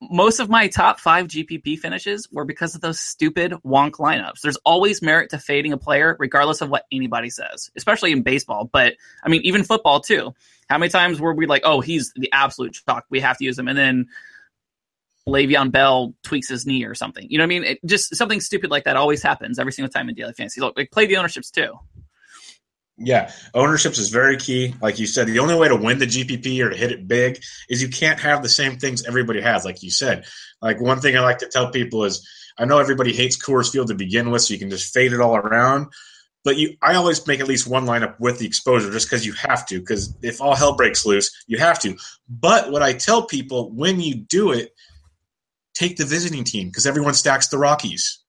C: most of my top five GPP finishes were because of those stupid wonk lineups. There's always merit to fading a player, regardless of what anybody says, especially in baseball. But I mean, even football too. How many times were we like, oh, he's the absolute chalk. We have to use him. And then Le'Veon Bell tweaks his knee or something. You know what I mean? It, just something stupid like that always happens every single time in daily fantasy. Look, like play the ownerships too.
B: Yeah, ownerships is very key. Like you said, the only way to win the GPP or to hit it big is you can't have the same things everybody has. Like you said, like one thing I like to tell people is I know everybody hates Coors Field to begin with, so you can just fade it all around. But you, I always make at least one lineup with the exposure, just because you have to. Because if all hell breaks loose, you have to. But what I tell people when you do it, take the visiting team because everyone stacks the Rockies.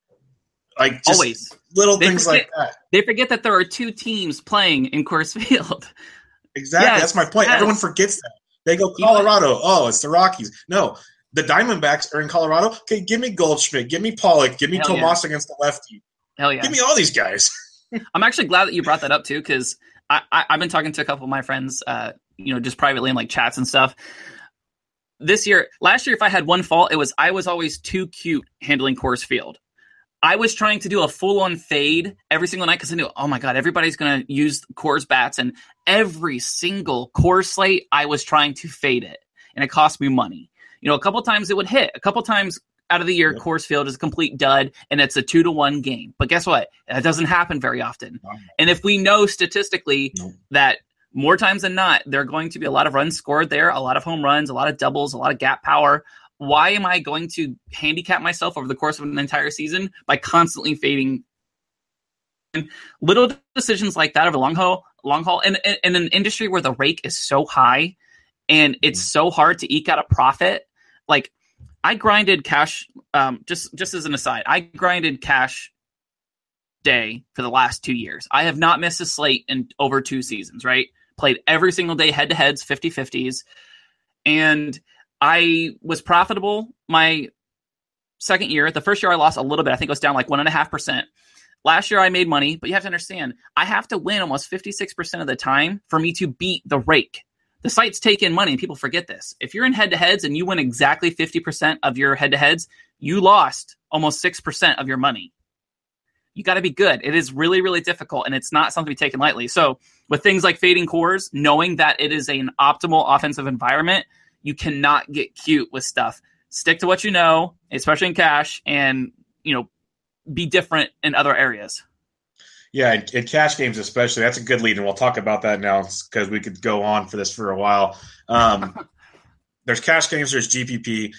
B: Like
C: always
B: little they things forget, like that.
C: They forget that there are two teams playing in Coors Field.
B: Exactly. Yes, That's my point. Yes. Everyone forgets that. They go Colorado. Oh, it's the Rockies. No, the Diamondbacks are in Colorado. Okay, give me Goldschmidt, give me Pollock, give me Hell Tomas yeah. against the lefty.
C: Hell yeah.
B: Give me all these guys.
C: I'm actually glad that you brought that up too, because I, I, have been talking to a couple of my friends, uh, you know, just privately in like chats and stuff. This year, last year, if I had one fault, it was I was always too cute handling Coors Field. I was trying to do a full on fade every single night because I knew, oh my God, everybody's going to use Coors bats. And every single Coors slate, I was trying to fade it. And it cost me money. You know, a couple times it would hit. A couple times out of the year, yeah. Coors Field is a complete dud, and it's a two to one game. But guess what? That doesn't happen very often. And if we know statistically no. that more times than not, there are going to be a lot of runs scored there, a lot of home runs, a lot of doubles, a lot of gap power. Why am I going to handicap myself over the course of an entire season by constantly fading? Little decisions like that over the long haul, long haul, and in an industry where the rake is so high and it's mm-hmm. so hard to eke out a profit like I grinded cash. Um, just just as an aside, I grinded cash day for the last two years. I have not missed a slate in over two seasons. Right, played every single day head to heads, 50-50s. and I was profitable my second year. The first year I lost a little bit. I think it was down like one and a half percent. Last year I made money, but you have to understand, I have to win almost 56% of the time for me to beat the rake the sites take in money and people forget this. If you're in head to heads and you win exactly 50% of your head to heads, you lost almost 6% of your money. You got to be good. It is really, really difficult and it's not something to be taken lightly. So, with things like fading Coors, knowing that it is an optimal offensive environment, you cannot get cute with stuff. Stick to what you know, especially in cash, and, you know, be different in other areas.
B: Yeah, in, in, cash games especially, that's a good lead, and we'll talk about that now because we could go on for this for a while. Um, there's cash games, there's GPP.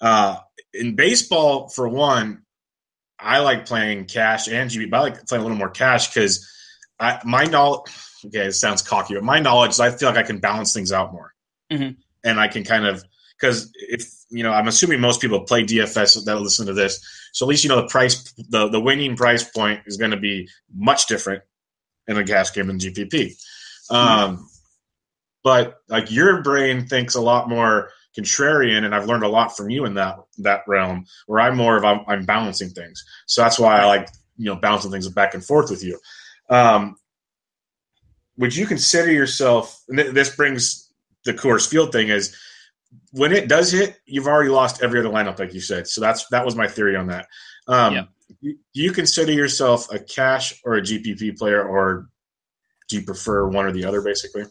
B: Uh, in baseball, for one, I like playing cash and GPP, but I like playing a little more cash because my knowledge. Okay, it sounds cocky, but my knowledge is I feel like I can balance things out more, mm-hmm. and I can kind of because if you know, I'm assuming most people play DFS that listen to this, so at least you know the price, the the winning price point is going to be much different in a cash game than GPP. Um, but like your brain thinks a lot more contrarian, and I've learned a lot from you in that that realm. Where I'm more of I'm, I'm balancing things, so that's why I like you know bouncing things back and forth with you. Um, would you consider yourself? And th- this brings the Coors Field thing is when it does hit, you've already lost every other lineup, like you said. So that's that was my theory on that. Um, yeah. Do you consider yourself a cash or a GPP player, or do you prefer one or the other, basically?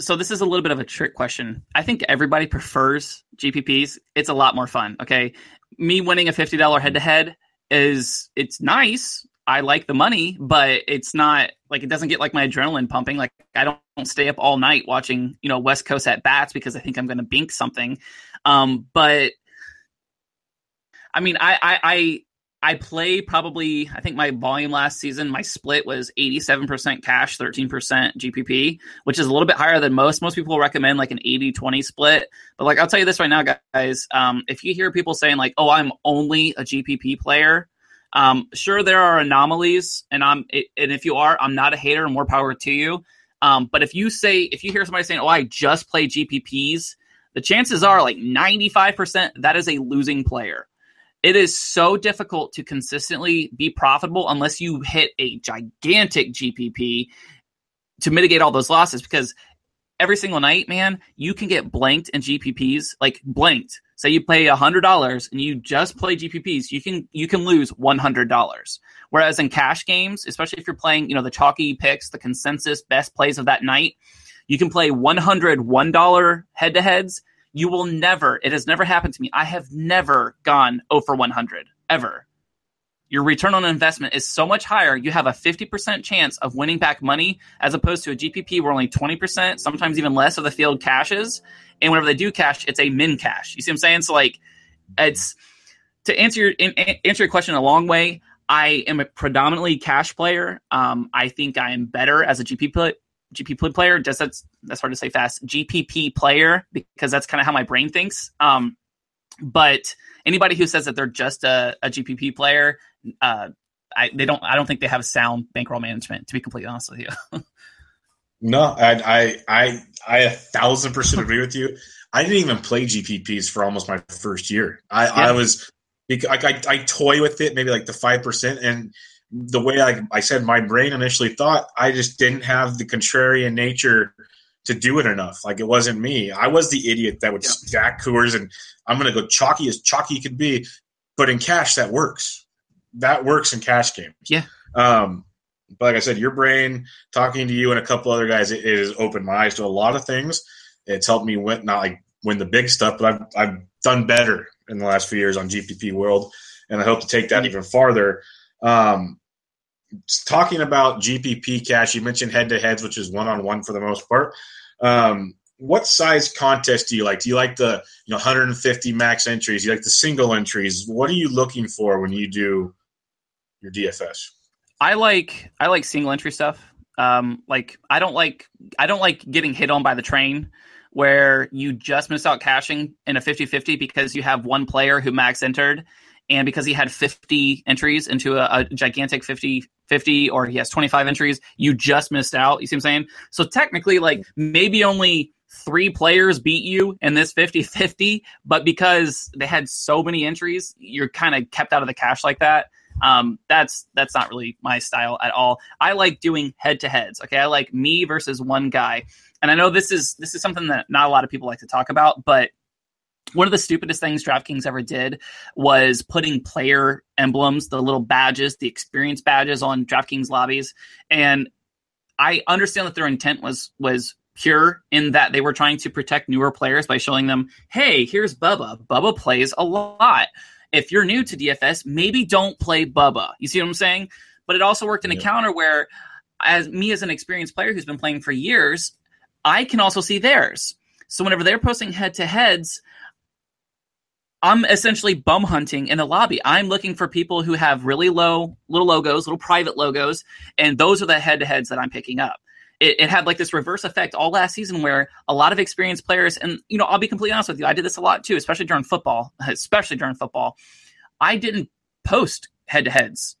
C: So this is a little bit of a trick question. I think everybody prefers GPPs. It's a lot more fun. Okay, me winning a fifty dollar head to head is it's nice. I like the money, but it's not like it doesn't get like my adrenaline pumping. Like I don't, don't stay up all night watching, you know, West Coast at bats because I think I'm going to bink something. Um, but I mean, I, I, I, I play probably, I think my volume last season, my split was 87% cash, 13% GPP, which is a little bit higher than most. Most people recommend like an 80 20 split. But like, I'll tell you this right now, guys. Um, if you hear people saying like, oh, I'm only a GPP player, um, sure, there are anomalies, and I'm and if you are, I'm not a hater, and more power to you. Um, but if you say if you hear somebody saying, "Oh, I just play GPPs," the chances are like 95% that is a losing player. It is so difficult to consistently be profitable unless you hit a gigantic GPP to mitigate all those losses because every single night, man, you can get blanked in GPPs, like blanked say you pay $100 and you just play GPPs, you can you can lose $100. Whereas in cash games, especially if you're playing, you know, the chalky picks, the consensus best plays of that night, you can play $101 head-to-heads. You will never, it has never happened to me. I have never gone over 100 ever. Your return on investment is so much higher. You have a 50% chance of winning back money as opposed to a GPP where only 20%, sometimes even less of the field cashes. And whenever they do cash, it's a min cash. You see what I'm saying? So, like, it's to answer your in, answer your question a long way. I am a predominantly cash player. Um, I think I am better as a GP play, GP player. Just that's that's hard to say fast. GPP player because that's kind of how my brain thinks. Um, but anybody who says that they're just a, a GPP player, uh, I they don't. I don't think they have sound bankroll management. To be completely honest with you.
B: no, I, I I I a thousand percent agree with you. I didn't even play GPPs for almost my first year. I, yeah. I was like I, I toy with it, maybe like the five percent, and the way I, I said my brain initially thought, I just didn't have the contrarian nature to do it enough. Like it wasn't me. I was the idiot that would yeah. stack Coors and I'm going to go chalky as chalky could be. But in cash, that works. That works in cash games.
C: Yeah.
B: Um, but like I said, your brain talking to you and a couple other guys, it, it has opened my eyes to a lot of things. It's helped me win, not like win the big stuff, but I've, I've done better in the last few years on GPP World, and I hope to take that even farther. Um, talking about GPP cash, you mentioned head to heads, which is one on one for the most part. Um, what size contest do you like? Do you like the you know 150 max entries? Do you like the single entries? What are you looking for when you do your DFS?
C: I like I like single entry stuff. Um, like I don't like I don't like getting hit on by the train where you just miss out cashing in a 50-50 because you have one player who max entered and because he had 50 entries into a, a gigantic 50 50 or he has 25 entries, you just missed out. You see what I'm saying? So technically, like maybe only three players beat you in this 50 50, but because they had so many entries, you're kind of kept out of the cash like that. Um, that's that's not really my style at all. I like doing head to heads. Okay, I like me versus one guy, and I know this is this is something that not a lot of people like to talk about, but one of the stupidest things DraftKings ever did was putting player emblems, the little badges, the experience badges on DraftKings lobbies. And I understand that their intent was was pure in that they were trying to protect newer players by showing them, hey, here's Bubba. Bubba plays a lot. If you're new to DFS, maybe don't play Bubba. You see what I'm saying? But it also worked in yeah. a counter where as me as an experienced player who's been playing for years, I can also see theirs. So whenever they're posting head to heads, I'm essentially bum hunting in the lobby. I'm looking for people who have really low little logos, little private logos, and those are the head to heads that I'm picking up. It, it, had like this reverse effect all last season where a lot of experienced players, and you know, I'll be completely honest with you, I did this a lot too, especially during football, especially during football. I didn't post head to heads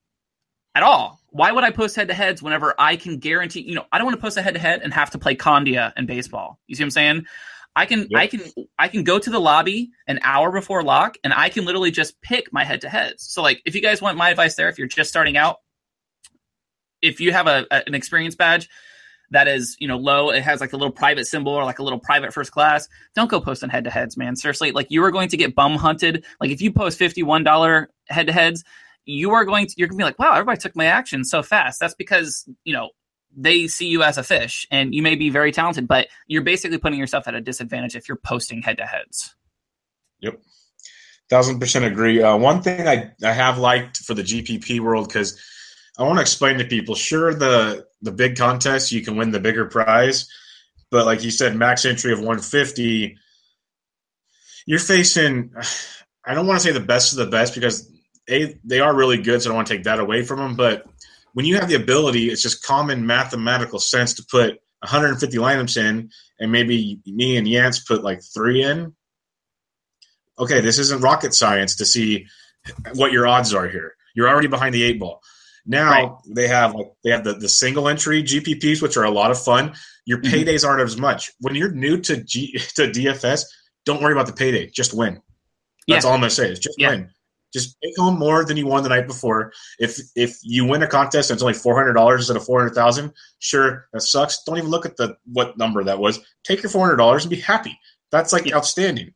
C: at all. Why would I post head to heads whenever I can guarantee, you know, I don't want to post a head to head and have to play Condia in baseball. You see what I'm saying? I can yep. I can I can go to the lobby an hour before lock and I can literally just pick my head to heads. So like if you guys want my advice there, if you're just starting out, if you have a, a, an experience badge that is you know low, it has like a little private symbol or like a little private first class. Don't go posting head to heads, man. Seriously, like you are going to get bum hunted. Like if you post fifty one dollar head to heads, you are going to you're gonna be like, wow, everybody took my action so fast. That's because you know they see you as a fish and you may be very talented, but you're basically putting yourself at a disadvantage if you're posting head to heads.
B: Yep. Thousand percent agree. Uh, one thing I, I have liked for the GPP world, because I want to explain to people, sure, the, the big contest, you can win the bigger prize. But like you said, max entry of 150, you're facing, I don't want to say the best of the best because they, they are really good, so I don't want to take that away from them. But when you have the ability, it's just common mathematical sense to put 150 lineups in, and maybe me and Yance put like three in. Okay, this isn't rocket science to see what your odds are here. You're already behind the eight ball. Now right. they have like they have the, the single entry GPPs, which are a lot of fun. Your mm-hmm. paydays mm-hmm. aren't as much. When you're new to G, to DFS, don't worry about the payday. Just win. That's yeah. all I'm gonna say. Is just yeah. win. Just take home more than you won the night before. If if you win a contest and it's only four hundred dollars instead of four hundred thousand, sure that sucks. Don't even look at the what number that was. Take your four hundred dollars and be happy. That's like outstanding.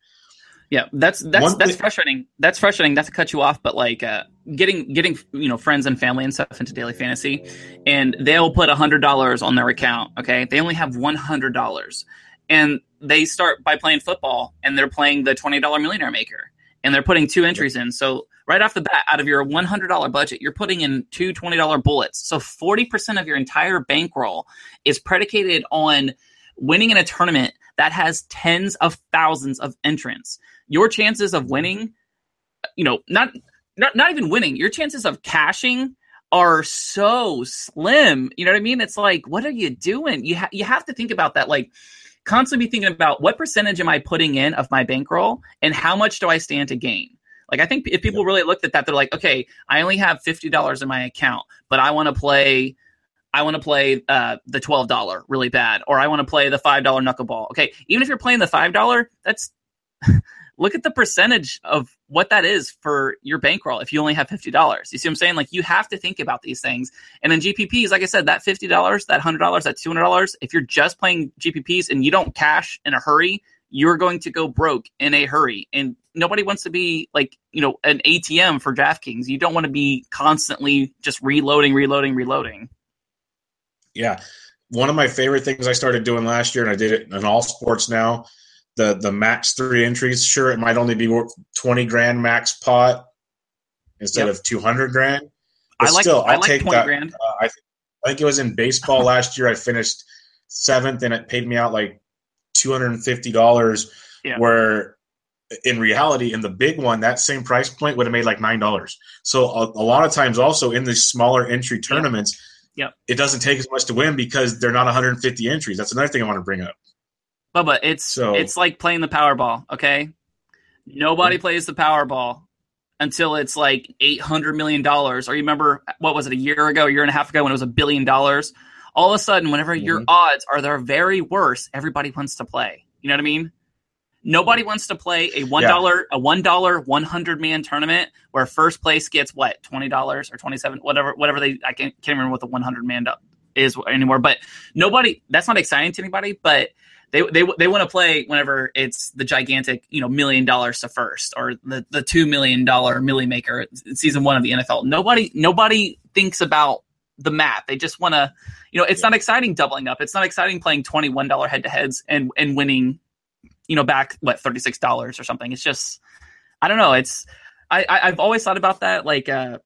C: Yeah, that's that's One that's thing- frustrating. That's frustrating. Not to cut you off, but like uh, getting getting you know friends and family and stuff into daily fantasy, and they'll put a hundred dollars on their account. Okay, they only have one hundred dollars and they start by playing football and they're playing the $20 millionaire maker and they're putting two entries in. So right off the bat, out of your $100 budget, you're putting in two $20 bullets. So 40% of your entire bankroll is predicated on winning in a tournament that has tens of thousands of entrants. Your chances of winning, you know, not not not even winning, your chances of cashing are so slim. You know what I mean? It's like, what are you doing? You ha- you have to think about that. Like, constantly be thinking about what percentage am I putting in of my bankroll and how much do I stand to gain. Like, I think if people really looked at that, they're like, okay, I only have fifty dollars in my account, but I want to play. I want to play uh, the twelve dollar really bad, or I want to play the five dollar knuckleball. Okay, even if you're playing the five dollar, that's look at the percentage of what that is for your bankroll if you only have $50. You see what I'm saying? Like you have to think about these things. And then GPPs, like I said, that $50, that $100, that $200, if you're just playing GPPs and you don't cash in a hurry, you're going to go broke in a hurry. And nobody wants to be like, you know, an ATM for DraftKings. You don't want to be constantly just reloading, reloading, reloading.
B: Yeah. One of my favorite things I started doing last year, and I did it in all sports now, the the max three entries. Sure, it might only be worth twenty grand max pot instead yep. of two hundred grand.
C: But I like. Still, I'll I like take twenty that. grand.
B: Uh, I, th- I think it was in baseball last year. I finished seventh, and it paid me out like two hundred and fifty dollars. Yeah. Where in reality, in the big one, that same price point would have made like nine dollars. So a, a, lot of times, also in these smaller entry tournaments,
C: yep.
B: it doesn't take as much to win because they're not 150 entries. That's another thing I want to bring up.
C: Bubba, it's so, it's like playing the Powerball. Okay, nobody plays the Powerball until it's like eight hundred million dollars. Or you remember what was it a year ago, a year and a half ago when it was a billion dollars? All of a sudden, whenever mm-hmm. your odds are their very worst, everybody wants to play. You know what I mean? Nobody wants to play a one dollar yeah. a one dollar one hundred man tournament where first place gets what twenty dollars or twenty seven whatever whatever they I can't, can't remember what the one hundred man is anymore. But nobody that's not exciting to anybody. But they they they want to play whenever it's the gigantic you know million dollars to first or the the two million dollar millie maker season one of the NFL. Nobody nobody thinks about the math. They just want to you know it's not exciting doubling up. It's not exciting playing twenty one dollar head to heads and and winning you know back what thirty six dollars or something. It's just I don't know. It's I, I I've always thought about that like uh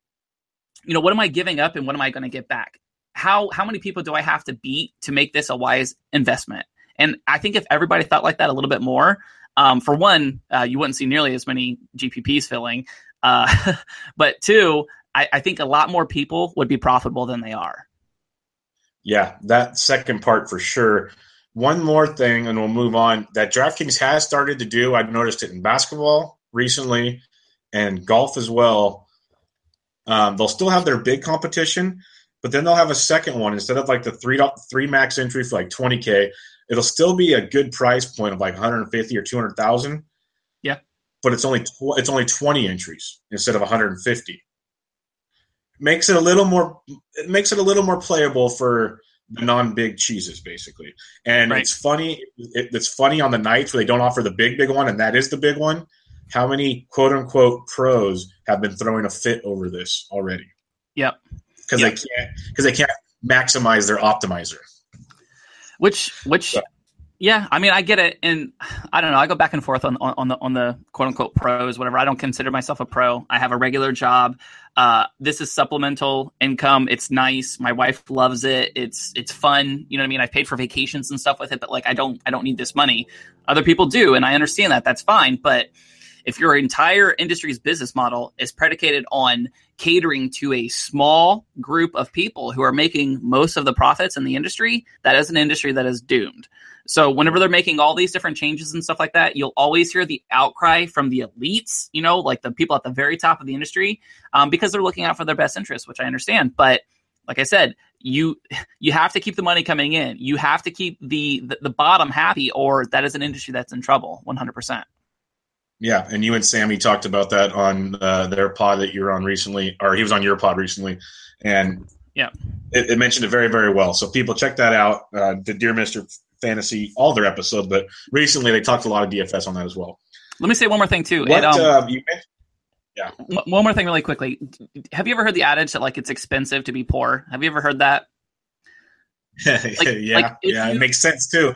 C: you know what am I giving up and what am I going to get back? How how many people do I have to beat to make this a wise investment? And I think if everybody thought like that a little bit more, um, for one, uh, you wouldn't see nearly as many GPPs filling. Uh, but two, I, I think a lot more people would be profitable than they are.
B: Yeah, that second part for sure. One more thing, and we'll move on. That DraftKings has started to do. I've noticed it in basketball recently, and golf as well. Um, they'll still have their big competition, but then they'll have a second one instead of like the three three max entry for like twenty k it'll still be a good price point of like 150 or 200,000.
C: Yeah.
B: But it's only tw- it's only 20 entries instead of 150. Makes it a little more it makes it a little more playable for the non-big cheeses basically. And right. it's funny it, it's funny on the nights where they don't offer the big big one and that is the big one. How many quote unquote pros have been throwing a fit over this already?
C: Yep.
B: Cuz yep. they can't cuz they can't maximize their optimizer.
C: Which which yeah, I mean I get it and I don't know, I go back and forth on on, on the on the quote unquote pros, whatever. I don't consider myself a pro. I have a regular job. Uh, this is supplemental income. It's nice. My wife loves it. It's it's fun. You know what I mean? I paid for vacations and stuff with it, but like I don't I don't need this money. Other people do, and I understand that. That's fine. But if your entire industry's business model is predicated on catering to a small group of people who are making most of the profits in the industry, that is an industry that is doomed. So whenever they're making all these different changes and stuff like that, you'll always hear the outcry from the elites, you know, like the people at the very top of the industry, um, because they're looking out for their best interests, which I understand. But like I said, you you have to keep the money coming in. You have to keep the the, the bottom happy, or that is an industry that's in trouble, one hundred percent.
B: Yeah, and you and Sammy talked about that on uh, their pod that you were on recently, or he was on your pod recently, and
C: yeah,
B: it, it mentioned it very, very well. So people check that out. Uh, the Dear Mister Fantasy, all their episodes, but recently they talked a lot of DFS on that as well.
C: Let me say one more thing too.
B: What, um, uh, you yeah.
C: One more thing, really quickly. Have you ever heard the adage that like it's expensive to be poor? Have you ever heard that?
B: Like, yeah, like yeah, you, it makes sense too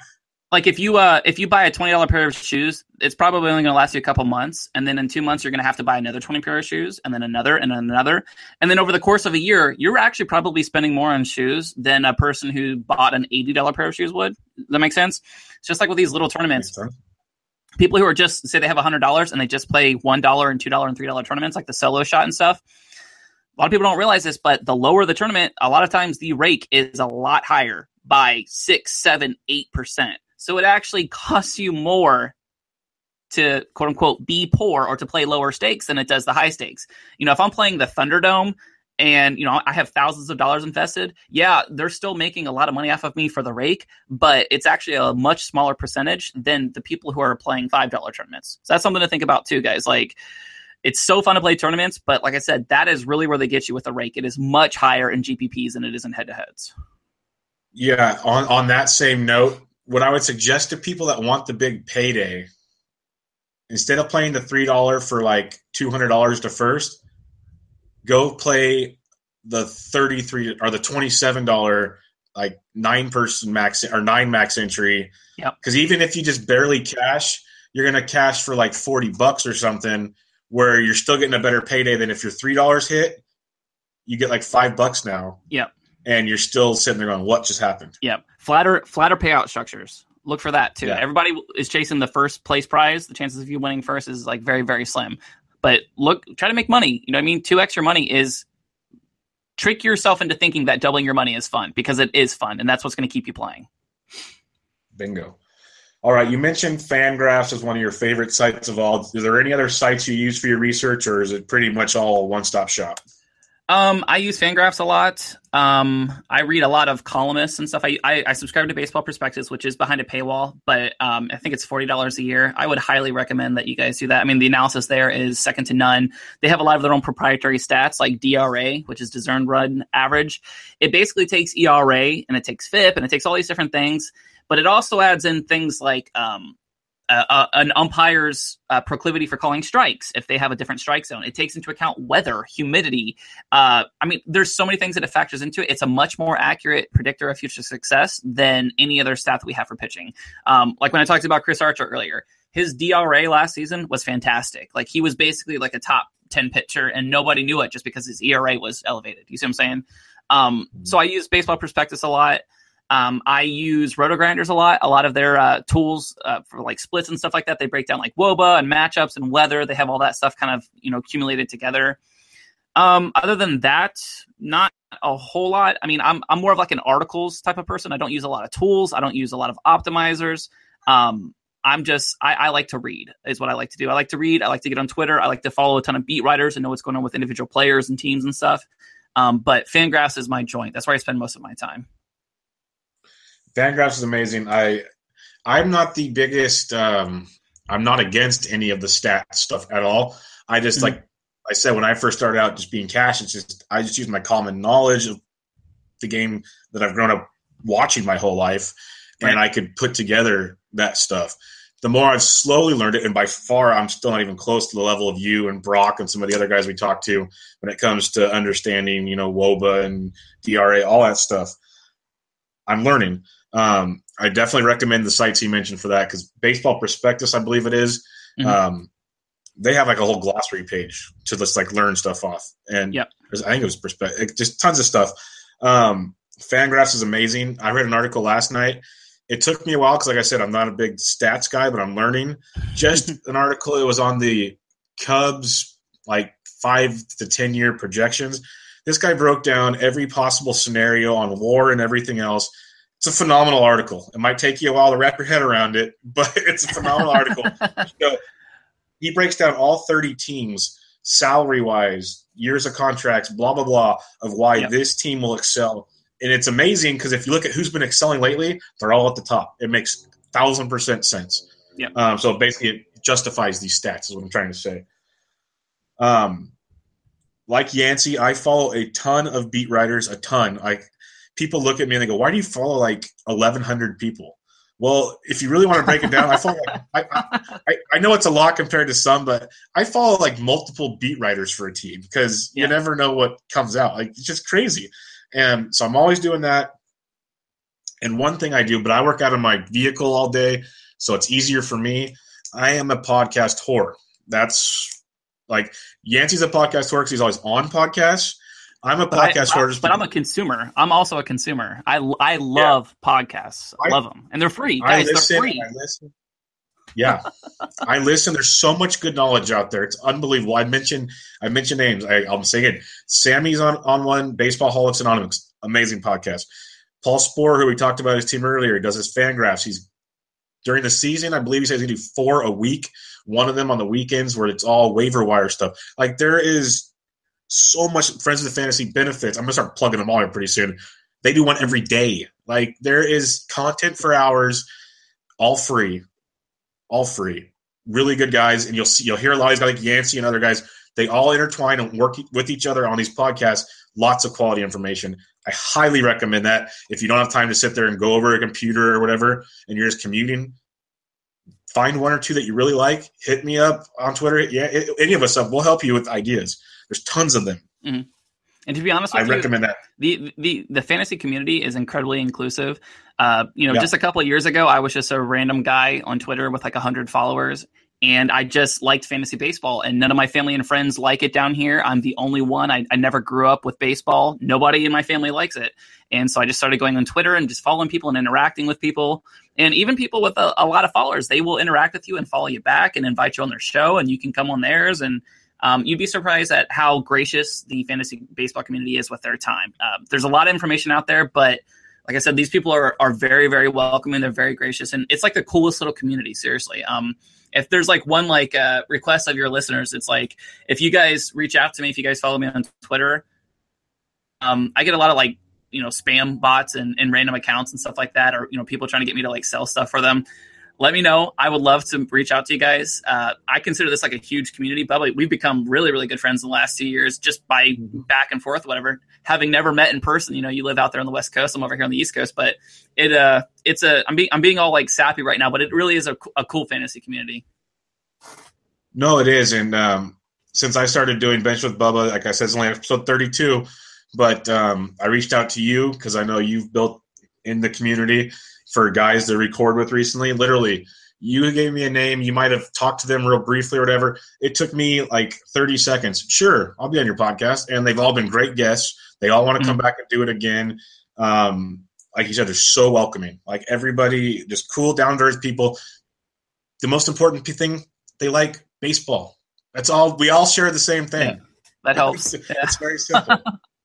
C: like if you uh if you buy a twenty dollar pair of shoes, it's probably only going to last you a couple months, and then in two months you're going to have to buy another twenty pair of shoes, and then another and then another, and then over the course of a year, you're actually probably spending more on shoes than a person who bought an eighty dollar pair of shoes would. Does that make sense? It's just like with these little tournaments. People who are just say they have hundred dollars and they just play one dollar and two dollar and three dollar tournaments, like the solo shot and stuff. A lot of people don't realize this, but the lower the tournament, a lot of times the rake is a lot higher by six, seven, eight percent. So it actually costs you more to quote unquote be poor or to play lower stakes than it does the high stakes. You know, if I'm playing the Thunderdome and you know I have thousands of dollars invested, yeah, they're still making a lot of money off of me for the rake, but it's actually a much smaller percentage than the people who are playing five dollar tournaments. So that's something to think about too, guys. Like it's so fun to play tournaments, but like I said, that is really where they get you with the rake. It is much higher in GPPs than it is in head to heads.
B: Yeah, on on that same note, what I would suggest to people that want the big payday, instead of playing the three dollar for like two hundred dollars to first, go play the thirty three or the twenty seven dollar like nine person max or nine max entry.
C: Yep.
B: Because even if you just barely cash, you're gonna cash for like forty bucks or something, where you're still getting a better payday than if your three dollars hit, you get like five bucks now.
C: Yep
B: and you're still sitting there going, "What just happened?"
C: Yep, flatter flatter payout structures. Look for that too. Yeah. Everybody is chasing the first place prize. The chances of you winning first is like very very slim. But look, try to make money. You know what I mean? Two extra money is trick yourself into thinking that doubling your money is fun because it is fun, and that's what's going to keep you playing.
B: Bingo. All right, you mentioned Fangraphs as one of your favorite sites of all. Is there any other sites you use for your research, or is it pretty much all one stop shop?
C: Um, I use Fangraphs a lot. Um, I read a lot of columnists and stuff. I, I, I subscribe to Baseball Prospectus, which is behind a paywall, but um, I think it's forty dollars a year. I would highly recommend that you guys do that. I mean, the analysis there is second to none. They have a lot of their own proprietary stats, like DRA, which is deserved run average. It basically takes ERA and it takes FIP and it takes all these different things, but it also adds in things like um, uh, uh, an umpire's uh, proclivity for calling strikes if they have a different strike zone. It takes into account weather, humidity. Uh, I mean, there's so many things that it factors into it. It's a much more accurate predictor of future success than any other stat that we have for pitching. Um, like when I talked about Chris Archer earlier, his DRA last season was fantastic. Like he was basically like a top 10 pitcher and nobody knew it just because his ERA was elevated. You see what I'm saying? Um, so I use baseball prospectus a lot. Um, I use RotoGrinders a lot. A lot of their uh, tools uh, for like splits and stuff like that. They break down like WOBA and matchups and weather. They have all that stuff kind of you know accumulated together. Um, other than that, not a whole lot. I mean, I'm I'm more of like an articles type of person. I don't use a lot of tools. I don't use a lot of optimizers. Um, I'm just I, I, like to read is what I like to do. I like to read. I like to get on Twitter. I like to follow a ton of beat writers and know what's going on with individual players and teams and stuff. Um, but Fangraphs is my joint. That's where I spend most of my time.
B: Fangraphs is amazing. I I'm not the biggest. Um, I'm not against any of the stat stuff at all. I just mm-hmm. like I said when I first started out, just being cash. It's just I just use my common knowledge of the game that I've grown up watching my whole life, right. and I could put together that stuff. The more I've slowly learned it, and by far I'm still not even close to the level of you and Brock and some of the other guys we talked to when it comes to understanding, you know, WOBA and DRA, all that stuff. I'm learning. Um, I definitely recommend the sites he mentioned for that because Baseball Prospectus, I believe it is, mm-hmm. um, they have like a whole glossary page to just like learn stuff off. And
C: yep.
B: I think it was Prospectus, just tons of stuff. Um, Fangraphs is amazing. I read an article last night. It took me a while because, like I said, I'm not a big stats guy, but I'm learning. Just an article. It was on the Cubs like five to ten year projections. This guy broke down every possible scenario on WAR and everything else it's a phenomenal article. It might take you a while to wrap your head around it, but it's a phenomenal article. So he breaks down all 30 teams salary wise, years of contracts, blah blah blah, of why yep. this team will excel. And it's amazing because if you look at who's been excelling lately, they're all at the top. It makes thousand percent sense.
C: Yeah.
B: Um, so basically, it justifies these stats. Is what I'm trying to say. Um, like Yancey, I follow a ton of beat writers, a ton. Like people look at me and they go, "Why do you follow like 1,100 people?" Well, if you really want to break it down, I follow. Like, I, I, I, know it's a lot compared to some, but I follow like multiple beat writers for a team because yeah. you never know what comes out. Like it's just crazy, and so I'm always doing that. And one thing I do, but I work out of my vehicle all day, so it's easier for me. I am a podcast whore. That's like Yancey's a podcast whore because he's always on podcasts. I'm a
C: But,
B: podcast
C: I, but I'm a consumer. I'm also a consumer. I, I love podcasts. I love them, and they're free,
B: I
C: guys.
B: listen.
C: they're free.
B: Yeah, I listen. There's so much good knowledge out there. It's unbelievable. I mentioned I mentioned names. I, I'm saying it. Sammy's on on one. Baseballholics Anonymous, amazing podcast. Paul Sporer, who we talked about his team earlier, does his Fangraphs. He's during the season. I believe he says he do four a week. One of them on the weekends where it's all waiver wire stuff. Like there is so much Friends of the Fantasy benefits. I'm gonna start plugging them all here pretty soon. They do one every day. Like there is content for hours, all free, all free. Really good guys, and you'll see you'll hear a lot of these guys like Yancey and other guys. They all intertwine and work with each other on these podcasts. Lots of quality information. I highly recommend that. If you don't have time to sit there and go over a computer or whatever, and you're just commuting, find one or two that you really like. Hit me up on Twitter. Yeah, any of us up. We'll help you with ideas. There's tons of them.
C: And to be honest
B: I
C: you,
B: recommend that.
C: the the the fantasy community is incredibly inclusive. Uh, you know,
B: Yeah.
C: just a couple of years ago, I was just a random guy on Twitter with like hundred followers, and I just liked fantasy baseball. And none of my family and friends like it down here. I'm the only one. I, I never grew up with baseball. Nobody in my family likes it, and so I just started going on Twitter and just following people and interacting with people. And even people with a, a lot of followers, they will interact with you and follow you back and invite you on their show, and you can come on theirs and um, you'd be surprised at how gracious the fantasy baseball community is with their time. Um, there's a lot of information out there, but like I said, these people are, are very, very welcoming. They're very gracious, and it's like the coolest little community. Seriously, um, if there's like one like uh, request of your listeners, it's like if you guys reach out to me, if you guys follow me on Twitter, um, I get a lot of like you know spam bots and, and random accounts and stuff like that, or you know people trying to get me to like sell stuff for them let me know. I would love to reach out to you guys. Uh, I consider this like a huge community. Bubba, we've become really, really good friends in the last two years just by back and forth, whatever. Having never met in person, you know, you live out there on the West Coast. I'm over here on the East Coast, but it, uh, it's a. I'm being, I'm being all like sappy right now, but it really is a, a cool fantasy community.
B: No, it is. And um, since I started doing Bench with Bubba, like I said, it's only episode 32, but um, I reached out to you because I know you've built in the community for guys to record with recently. Literally, you gave me a name. You might have talked to them real briefly or whatever. It took me like 30 seconds. Sure, I'll be on your podcast. And they've all been great guests. They all want to come back and do it again. Um, like you said, they're so welcoming. Like everybody, just cool, down to earth people. The most important thing they like baseball. That's all. We all share the same thing.
C: Yeah, that helps.
B: It's, it's very simple.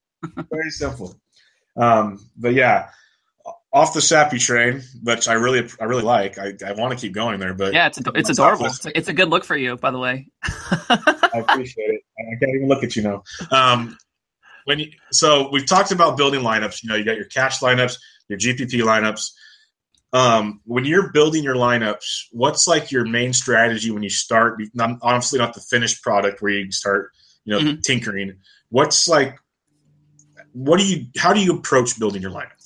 B: very simple. Um, but yeah, off the sappy train, which I really, I really like. I, I want to keep going there, but
C: Yeah, it's it's adorable. It's a, it's a good look for you, by the way.
B: I appreciate it. I can't even look at you now. Um, when you, so we've talked about building lineups. You know, you got your cash lineups, your GPP lineups. Um, when you're building your lineups, what's like your main strategy when you start? Not, honestly, not the finished product where you start, you know,
C: Mhm.
B: tinkering. What's like? What do you? How do you approach building your lineup?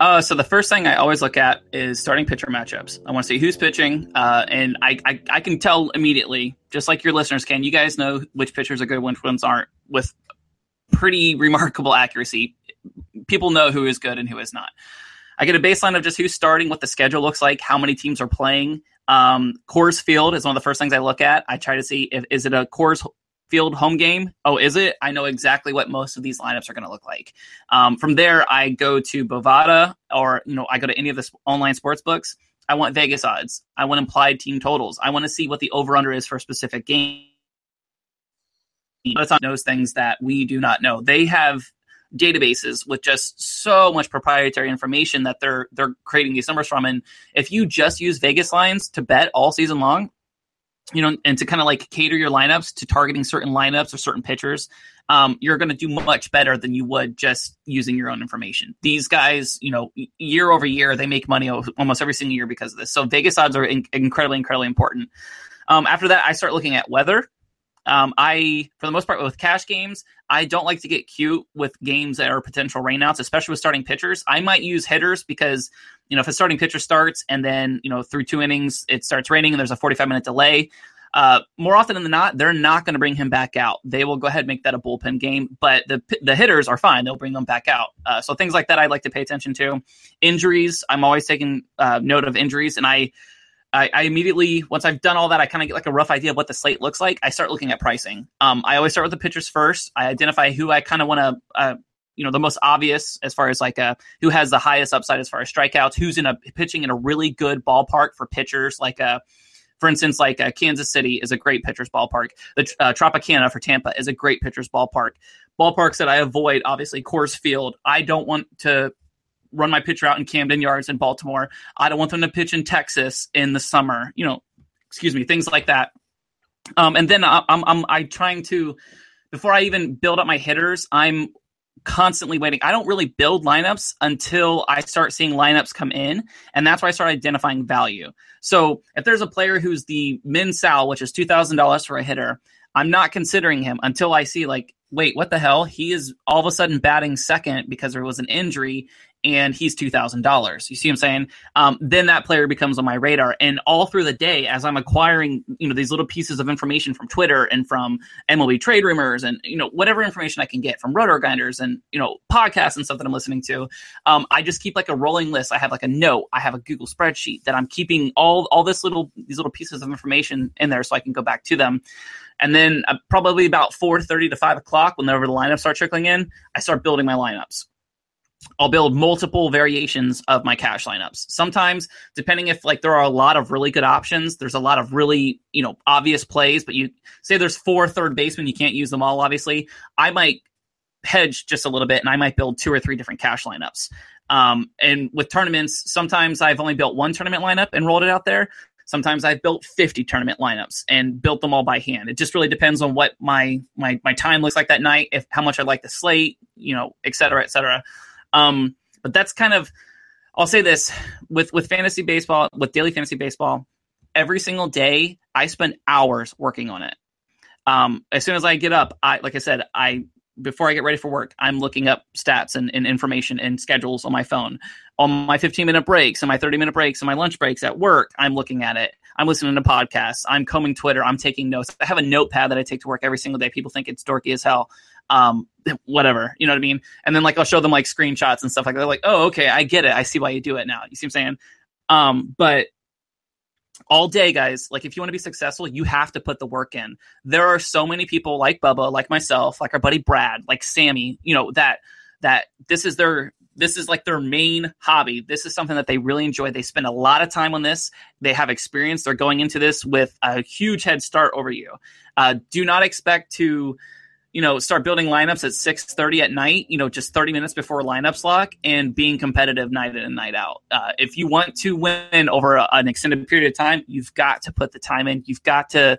C: Uh, so the first thing I always look at is starting pitcher matchups. I want to see who's pitching, uh, and I, I I can tell immediately, just like your listeners can. You guys know which pitchers are good, which ones aren't, with pretty remarkable accuracy. People know who is good and who is not. I get a baseline of just who's starting, what the schedule looks like, how many teams are playing. Um, Coors Field is one of the first things I look at. I try to see if is it a Coors Field home game. Oh, is it? I know exactly what most of these lineups are going to look like. Um, from there, I go to Bovada or you know I go to any of the online sports books. I want Vegas odds. I want implied team totals. I want to see what the over under is for a specific game. But knows things that we do not know. They have databases with just so much proprietary information that they're they're creating these numbers from. And if you just use Vegas lines to bet all season long, you know, and to kind of like cater your lineups to targeting certain lineups or certain pitchers, um, you're going to do much better than you would just using your own information. These guys, you know, year over year, they make money almost every single year because of this. So Vegas odds are in- incredibly, incredibly important. Um, after that, I start looking at weather. Um, I, for the most part, with cash games, I don't like to get cute with games that are potential rainouts, especially with starting pitchers. I might use hitters because, you know, if a starting pitcher starts and then, you know, through two innings, it starts raining and there's a 45 minute delay. uh, more often than not, they're not going to bring him back out. They will go ahead and make that a bullpen game, but the the hitters are fine. They'll bring them back out. Uh, so things like that, I like to pay attention to. Injuries, I'm always taking uh, note of injuries, and I, I, I immediately once I've done all that, I kind of get like a rough idea of what the slate looks like. I start looking at pricing. Um, I always start with the pitchers first. I identify who I kind of want to. Uh, you know the most obvious as far as like uh, who has the highest upside as far as strikeouts, who's in a pitching in a really good ballpark for pitchers like a uh, for instance, like uh, Kansas City is a great pitcher's ballpark. The uh, Tropicana for Tampa is a great pitcher's ballpark. Ballparks that I avoid, obviously, Coors Field. I don't want to run my pitcher out in Camden Yards in Baltimore. I don't want them to pitch in Texas in the summer. You know, excuse me, things like that. Um, and then I'm, I'm, I'm I trying to before I even build up my hitters, I'm constantly waiting. I don't really build lineups until I start seeing lineups come in, and that's why I start identifying value. So if there's a player who's the min sal, which is two thousand dollars for a hitter, I'm not considering him until I see like, wait, what the hell? He is all of a sudden batting second because there was an injury, and he's two thousand dollars. You see what I'm saying? Um, then that player becomes on my radar, and all through the day, as I'm acquiring, you know, these little pieces of information from Twitter and from MLB trade rumors, and you know, whatever information I can get from Roto Grinders and you know, podcasts and stuff that I'm listening to, um, I just keep like a rolling list. I have like a note, I have a Google spreadsheet that I'm keeping all all this little these little pieces of information in there, so I can go back to them. And then uh, probably about 4:30 to 5 o'clock, whenever the lineups start trickling in, I start building my lineups. I'll build multiple variations of my cash lineups. Sometimes, depending if like there are a lot of really good options, there's a lot of really you know obvious plays, but you say there's four third basemen, you can't use them all. Obviously, I might hedge just a little bit, and I might build two or three different cash lineups. Um, and with tournaments, sometimes I've only built one tournament lineup and rolled it out there. Sometimes I've built 50 tournament lineups and built them all by hand. It just really depends on what my my my time looks like that night, if how much I like the slate, you know, et cetera, et cetera. Um, but that's kind of I'll say this with with fantasy baseball, with daily fantasy baseball, every single day I spend hours working on it. Um, as soon as I get up, I like I said, I before I get ready for work, I'm looking up stats and, and information and schedules on my phone. On my 15 minute breaks and my 30 minute breaks and my lunch breaks at work, I'm looking at it. I'm listening to podcasts. I'm combing Twitter. I'm taking notes. I have a notepad that I take to work every single day. People think it's dorky as hell um, whatever, you know what I mean? And then like I'll show them like screenshots and stuff like that. They're like, oh, okay, I get it. I see why you do it now. You see what I'm saying? Um, but all day, guys, like if you want to be successful, you have to put the work in. There are so many people like Bubba, like myself, like our buddy Brad, like Sammy, you know, that that this is their this is like their main hobby. This is something that they really enjoy. They spend a lot of time on this. They have experience. They're going into this with a huge head start over you. Uh, do not expect to you know, start building lineups at 6:30 at night, you know, just 30 minutes before lineups lock and being competitive night in and night out. Uh, if you want to win over a, an extended period of time, you've got to put the time in. You've got to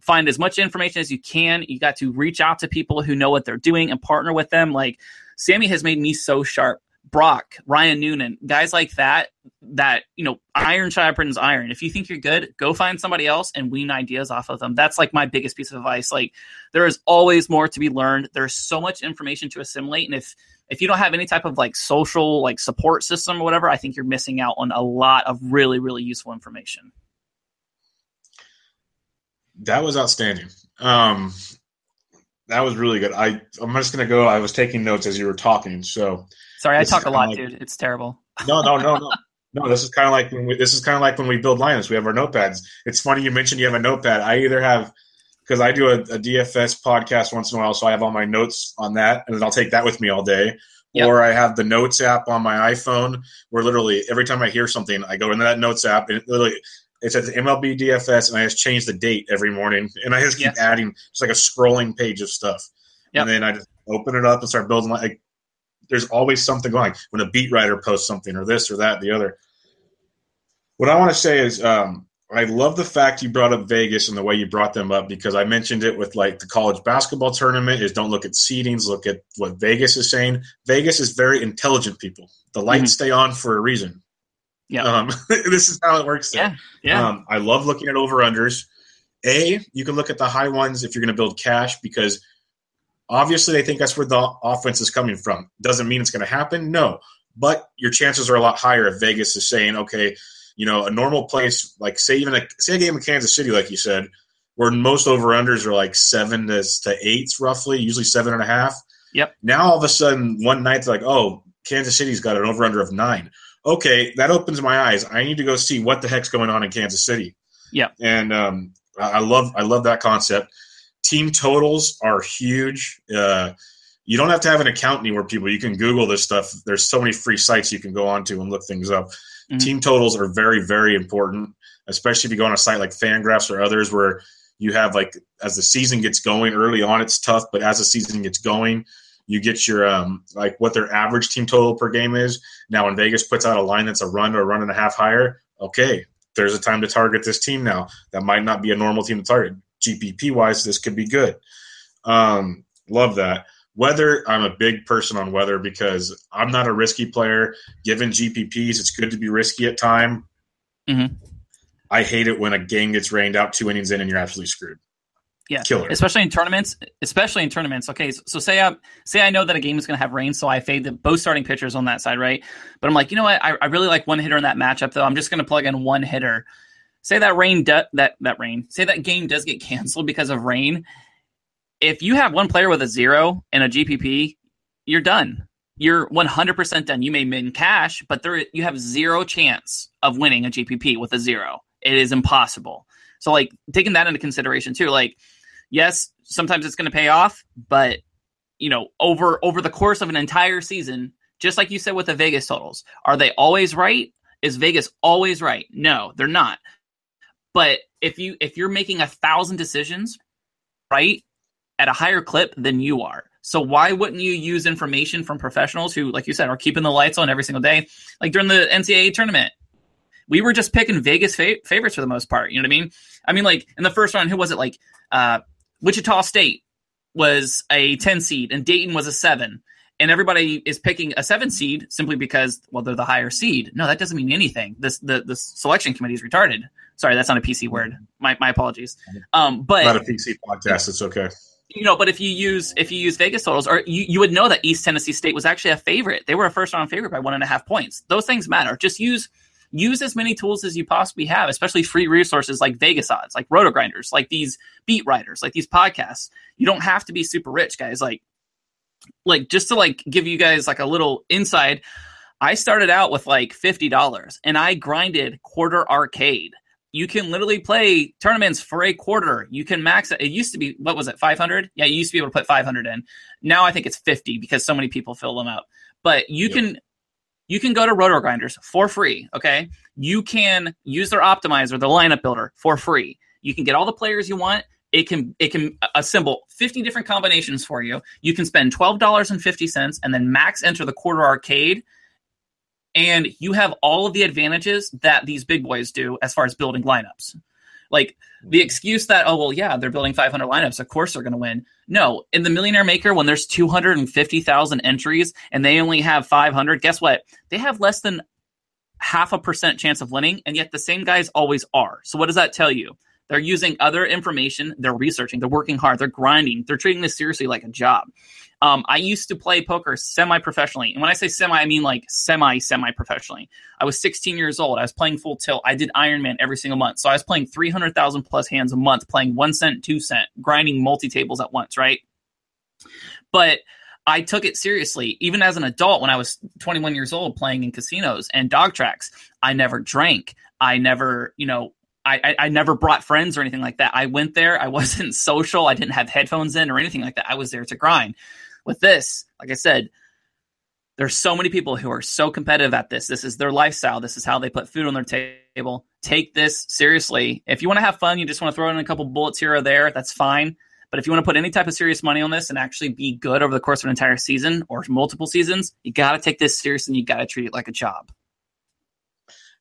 C: find as much information as you can. You got to reach out to people who know what they're doing and partner with them. Like Sammy has made me so sharp Brock, Ryan Noonan, guys like that, that, you know, iron sharpens iron. If you think you're good, go find somebody else and wean ideas off of them. That's like my biggest piece of advice. Like there is always more to be learned. There's so much information to assimilate. And if, if you don't have any type of like social like support system or whatever, I think you're missing out on a lot of really, really useful information.
B: That was outstanding. Um, that was really good. I I'm just gonna go. I was taking notes as you were talking, so
C: Sorry, I talk a lot, like, dude. It's terrible.
B: No, no, no, no. No, this is kind of like when we, this is kind of like when we build lineups. We have our notepads. It's funny you mentioned you have a notepad. I either have because I do a, a, DFS podcast once in a while, so I have all my notes on that, and then I'll take that with me all day. Yep. Or I have the Notes app on my iPhone, where literally every time I hear something, I go into that Notes app, and it literally it says MLB DFS, and I just change the date every morning, and I just keep adding just like a scrolling page of stuff, yep. and then I just open it up and start building like there's always something going. When a beat writer posts something or this or that the other. What i want to say is um, i love the fact you brought up vegas and the way you brought them up because i mentioned it with like the college basketball tournament is don't look at seedings look at what vegas is saying. Vegas is very intelligent people. The lights mm-hmm. stay on for a reason. Yeah. Um, this is how it works
C: there. yeah yeah.
B: Um, i love looking at over unders a you can look at the high ones if you're going to build cash because Obviously, they think that's where the offense is coming from. Doesn't mean it's going to happen, no. But your chances are a lot higher if Vegas is saying, okay, you know, a normal place like say even a say a game of Kansas City, like you said, where most over unders are like seven to, to eights roughly, usually seven and a half.
C: Yep.
B: Now all of a sudden, one night they're like, oh, Kansas City's got an over under of nine. Okay, that opens my eyes. I need to go see what the heck's going on in Kansas City.
C: Yeah.
B: And um, I love I love that concept. Team totals are huge. Uh, you don't have to have an account anywhere, people. You can Google this stuff. There's so many free sites you can go onto and look things up. Mm-hmm. Team totals are very, very important, especially if you go on a site like Fangraphs or others where you have like as the season gets going early on, it's tough, but as the season gets going, you get your um like what their average team total per game is. Now, when Vegas puts out a line that's a run or a run and a half higher, okay, there's a time to target this team now. That might not be a normal team to target. GPP wise, this could be good. Um, love that. Weather, I'm a big person on weather because I'm not a risky player. Given GPPs, it's good to be risky at time.
C: Mm-hmm.
B: I hate it when a game gets rained out two innings in and you're absolutely screwed.
C: Yeah,
B: killer.
C: Especially in tournaments. Especially in tournaments. Okay, so, so say I say I know that a game is going to have rain, so I fade the both starting pitchers on that side, right? But I'm like, you know what? I, I really like one hitter in that matchup, though. I'm just going to plug in one hitter. Say that rain that that rain. Say that game does get canceled because of rain. If you have one player with a zero and a GPP, you're done. You're 100% done. You may min cash, but there you have zero chance of winning a GPP with a zero. It is impossible. So like taking that into consideration too, like yes, sometimes it's going to pay off, but you know, over over the course of an entire season, just like you said with the Vegas totals, are they always right? Is Vegas always right? No, they're not. But if you if you're making a thousand decisions, right, at a higher clip than you are. So why wouldn't you use information from professionals who, like you said, are keeping the lights on every single day? Like during the NCAA tournament, we were just picking Vegas fa- favorites for the most part. You know what I mean? I mean, like in the first round, who was it? Like uh, Wichita State was a 10 seed and Dayton was a 7. And everybody is picking a 7 seed simply because, well, they're the higher seed. No, that doesn't mean anything. This the, the selection committee is retarded. Sorry, that's not a PC word. My, my apologies. Um, but
B: not a PC podcast. It's okay.
C: You know, but if you use if you use Vegas totals, or you, you would know that East Tennessee State was actually a favorite. They were a first round favorite by one and a half points. Those things matter. Just use use as many tools as you possibly have, especially free resources like Vegas odds, like Roto Grinders, like these beat writers, like these podcasts. You don't have to be super rich, guys. Like, like just to like give you guys like a little inside. I started out with like fifty dollars, and I grinded quarter arcade. You can literally play tournaments for a quarter. You can max it. It used to be what was it, five hundred? Yeah, you used to be able to put five hundred in. Now I think it's fifty because so many people fill them up. But you yep. can you can go to Roto Grinders for free. Okay. You can use their optimizer, the lineup builder for free. You can get all the players you want. It can it can assemble 50 different combinations for you. You can spend $12.50 and then max enter the quarter arcade. And you have all of the advantages that these big boys do as far as building lineups. Like the mm-hmm. excuse that, oh, well, yeah, they're building 500 lineups. Of course they're going to win. No, in the Millionaire Maker, when there's 250,000 entries and they only have 500, guess what? They have less than half a percent chance of winning, and yet the same guys always are. So what does that tell you? They're using other information. They're researching. They're working hard. They're grinding. They're treating this seriously like a job. Um, I used to play poker semi professionally. And when I say semi, I mean like semi, semi professionally. I was 16 years old. I was playing full tilt. I did Ironman every single month. So I was playing 300,000 plus hands a month, playing one cent, two cent, grinding multi tables at once, right? But I took it seriously. Even as an adult, when I was 21 years old playing in casinos and dog tracks, I never drank. I never, you know, I, I, never brought friends or anything like that. I went there. I wasn't social. I didn't have headphones in or anything like that. I was there to grind. With this, like I said, there's so many people who are so competitive at this. This is their lifestyle. This is how they put food on their table. Take this seriously. If you want to have fun, you just want to throw in a couple bullets here or there, that's fine. But if you want to put any type of serious money on this and actually be good over the course of an entire season or multiple seasons, you got to take this serious and you got to treat it like a job.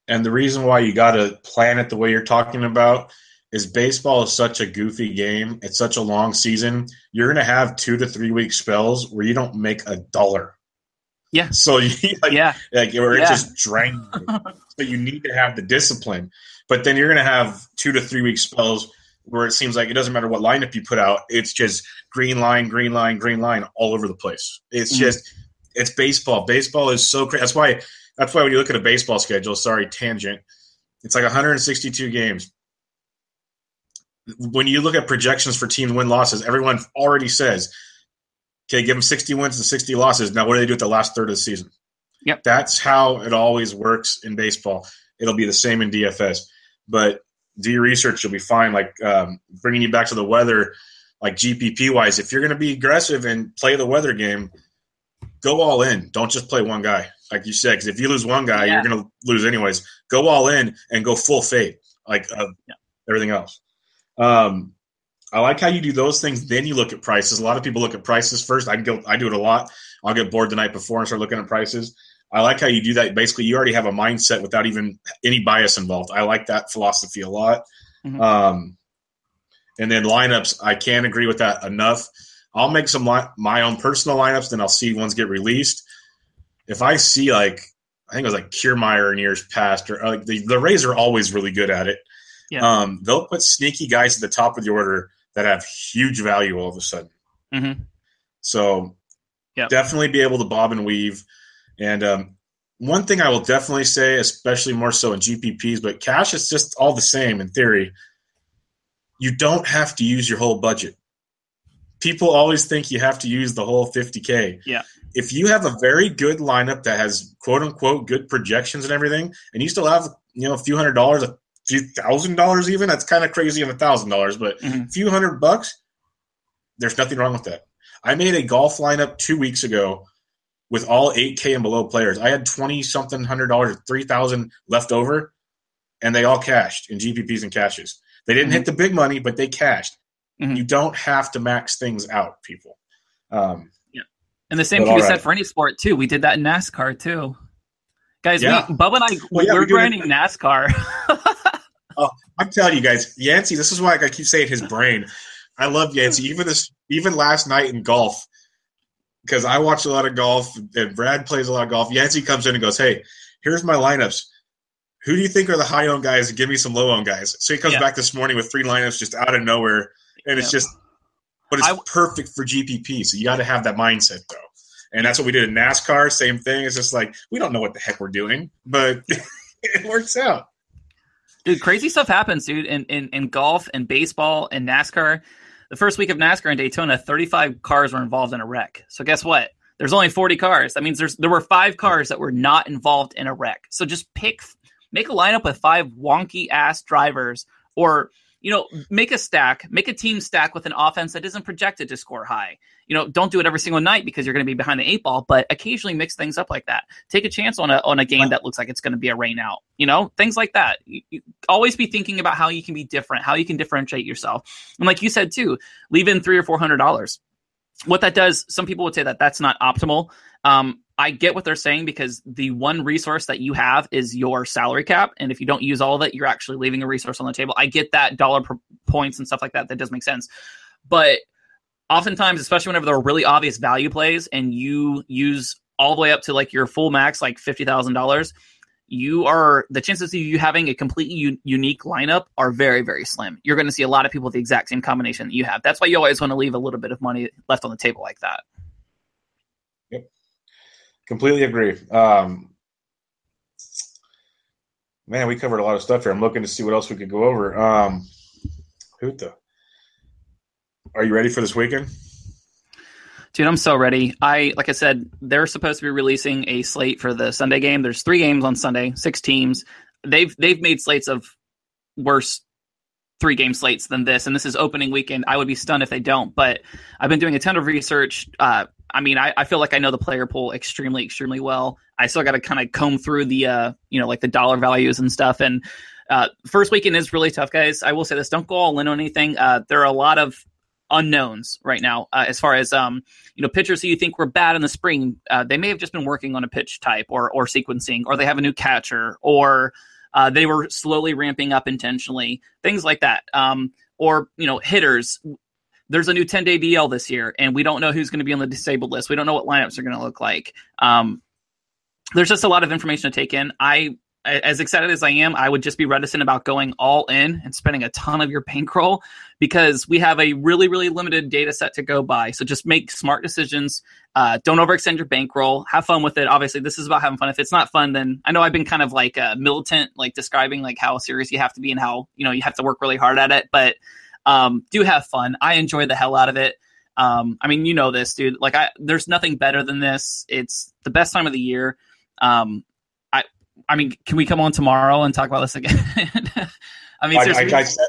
B: And the reason why you got to plan it the way you're talking about is baseball is such a goofy game. It's such a long season. You're going to have two to three week spells where you don't make a dollar.
C: Yeah.
B: So you like,
C: yeah,
B: like or it just drains. so you need to have the discipline. But then you're going to have two to three week spells where it seems like it doesn't matter what lineup you put out. It's just green line, green line, green line all over the place. It's mm-hmm. just it's baseball. Baseball is so crazy. That's why that's why when you look at a baseball schedule, sorry, tangent, it's like 162 games. when you look at projections for team win losses, everyone already says, okay, give them 60 wins and 60 losses. Now, what do they do at the last third of the season?
C: Yep.
B: That's how it always works in baseball. It'll be the same in DFS. But do your research, you'll be fine. Like um, bringing you back to the weather, like GPP wise, if you're going to be aggressive and play the weather game, go all in. Don't just play one guy, like you said, because if you lose one guy,
C: Yeah.
B: you're going to lose anyways. Go all in and go full fade, like uh,
C: Yeah.
B: everything else. Um, I like how you do those things. Then you look at prices. A lot of people look at prices first. I go, I do it a lot. I'll get bored the night before and start looking at prices. I like how you do that. Basically, you already have a mindset without even any bias involved. I like that philosophy a lot.
C: Mhm.
B: Um, and then lineups, I can't agree with that enough. I'll make some li- my own personal lineups, then I'll see ones get released. If I see like, I think it was like Kiermaier in years past, or like the, the Rays are always really good at it.
C: Yeah.
B: Um, they'll put sneaky guys at the top of the order that have huge value all of a sudden.
C: Mhm.
B: So
C: Yep.
B: definitely be able to bob and weave. And um, one thing I will definitely say, especially more so in GPPs, but cash is just all the same in theory. You don't have to use your whole budget. People always think you have to use the whole 50K.
C: Yeah.
B: If you have a very good lineup that has quote unquote good projections and everything, and you still have, you know, a few hundred dollars, a few thousand dollars even, that's kind of crazy of a thousand dollars, but
C: Mhm.
B: a few hundred bucks, there's nothing wrong with that. I made a golf lineup two weeks ago with all 8K and below players. I had 20 something hundred dollars, 3,000 left over, and they all cashed in GPPs and cashes. They didn't hit the big money, but they cashed.
C: Mhm.
B: You don't have to max things out, people. Um,
C: And the same
B: But
C: can be
B: all
C: said for any sport too. We did that in NASCAR too. Guys,
B: Yeah.
C: we, Bubba and I,
B: Well, yeah,
C: we're
B: we do it-
C: grinding NASCAR.
B: Oh, I'm telling you guys, Yancey, this is why I keep saying his brain. I love Yancey. Even this, even last night in golf, because I watch a lot of golf and Brad plays a lot of golf. Yancey comes in and goes, "Hey, here's my lineups. Who do you think are the high owned guys? Give me some low owned guys." So he comes
C: Yeah.
B: back this morning with three lineups just out of nowhere, and it's just, but it's
C: I-
B: perfect for GPP. So you got to have that mindset though, and that's what we did in NASCAR. Same thing. It's just like we don't know what the heck we're doing, but it works out.
C: dude, crazy stuff happens, dude, in, in, in golf and baseball and NASCAR. The first week of NASCAR in Daytona, 35 cars were involved in a wreck. So guess what? There's only 40 cars. That means there's there were five cars that were not involved in a wreck. So just pick make a lineup with five wonky ass drivers or you know, make a stack, make a team stack with an offense that isn't projected to score high. You know, don't do it every single night because you're going to be behind the eight ball, but occasionally mix things up like that. Take a chance on a on a game that looks like it's going to be a rain out. You know, things like that. You, you always be thinking about how you can be different, how you can differentiate yourself. And like you said too, leave in three or four hundred dollars. What that does, some people would say that that's not optimal. Um, I get what they're saying because the one resource that you have is your salary cap, and if you don't use all of it, you're actually leaving a resource on the table. I get that dollar points and stuff like that. That does make sense, but oftentimes, especially whenever there are really obvious value plays, and you use all the way up to like your full max, like fifty thousand dollars, you are the chances of you having a completely u- unique lineup are very very slim. You're going to see a lot of people with the exact same combination that you have. That's why you always want to leave a little bit of money left on the table like that.
B: Completely agree. Um, man, we covered a lot of stuff here. I'm looking to see what else we could go over. Um, Huta, are you ready for this weekend?
C: Dude, I'm so ready. I like I said, they're supposed to be releasing a slate for the Sunday game. There's three games on Sunday, six teams. They've they've made slates of worse three game slates than this, and this is opening weekend. I would be stunned if they don't. But I've been doing a ton of research. Uh, I mean, I, I feel like I know the player pool extremely, extremely well. I still got to kind of comb through the uh, you know, like the dollar values and stuff. And uh, first weekend is really tough, guys. I will say this: don't go all in on anything. Uh, there are a lot of unknowns right now uh, as far as um, you know pitchers who you think were bad in the spring. Uh, they may have just been working on a pitch type or or sequencing, or they have a new catcher, or uh, they were slowly ramping up intentionally. Things like that. Um, or you know hitters. There's a new 10 day DL this year, and we don't know who's going to be on the disabled list. We don't know what lineups are going to look like. Um, there's just a lot of information to take in. I as excited as I am, I would just be reticent about going all in and spending a ton of your bankroll because we have a really, really limited data set to go by. So just make smart decisions. Uh, don't overextend your bankroll. Have fun with it. Obviously, this is about having fun. If it's not fun, then I know I've been kind of like uh, militant, like describing like how serious you have to be and how you know you have to work really hard at it. But Um, do have fun. I enjoy the hell out of it. Um, I mean, you know this, dude. Like, I there's nothing better than this. It's the best time of the year. Um, I I mean, can we come on tomorrow and talk about this again? I mean,
B: I, I, I said,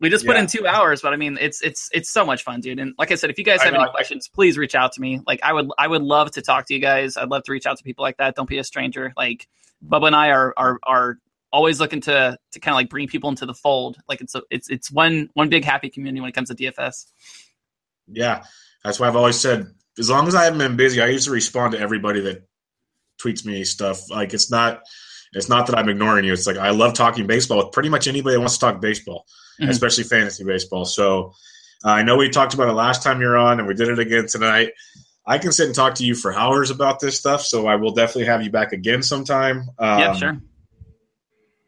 C: we just put in two hours, but I mean, it's it's it's so much fun, dude. And like I said, if you guys have
B: know,
C: any questions, please reach out to me. Like, I would I would love to talk to you guys. I'd love to reach out to people like that. Don't be a stranger. Like, Bubba and I are are are always looking to to kind of like bring people into the fold. Like, it's a, it's it's one one big happy community when it comes to DFS.
B: yeah, that's why I've always said, as long as I haven't been busy, I used to respond to everybody that tweets me stuff. Like it's not, it's not that I'm ignoring you. It's like I love talking baseball with pretty much anybody that wants to talk baseball,
C: Mhm.
B: especially fantasy baseball. So uh, I know we talked about it last time you're on, and we did it again tonight. I can sit and talk to you for hours about this stuff, so I will definitely have you back again sometime. Um,
C: yeah, sure.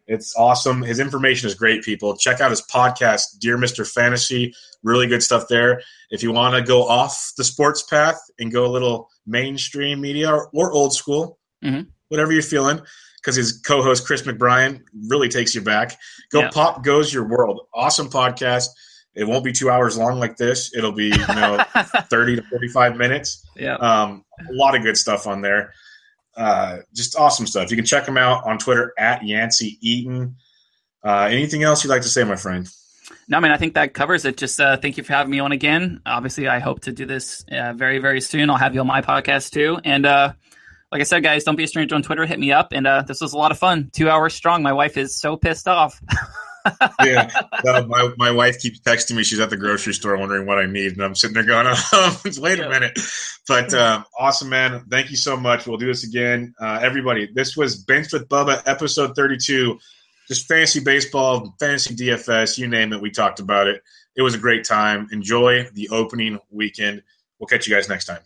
B: It's awesome. His information is great, people. Check out his podcast, Dear Mr. Fantasy. Really good stuff there. If you want to go off the sports path and go a little mainstream media or, or old school,
C: Mhm.
B: whatever you're feeling, because his co host, Chris McBrien, really takes you back. Go
C: Yeah.
B: Pop Goes Your World. Awesome podcast. It won't be two hours long like this. It'll be, you know, 30 to 45 minutes.
C: yeah.
B: Um, a lot of good stuff on there. Uh, just awesome stuff. You can check him out on Twitter at Yancey Eaton. Uh, anything else you'd like to say, my friend?
C: No, I mean, I think that covers it. Just uh, thank you for having me on again. Obviously, I hope to do this uh, very, very soon. I'll have you on my podcast too. And uh, like I said, guys, don't be a stranger on Twitter. Hit me up. And this was a lot of fun. Two hours strong. My wife is so pissed off.
B: Yeah, no, my my wife keeps texting me. She's at the grocery store wondering what I need, and I'm sitting there going, oh, "Wait a minute!" But um, awesome, man. Thank you so much. We'll do this again, uh, everybody. This was Bench with Bubba, episode 32. Just fantasy baseball, fantasy DFS, you name it. We talked about it. It was a great time. Enjoy the opening weekend. We'll catch you guys next time.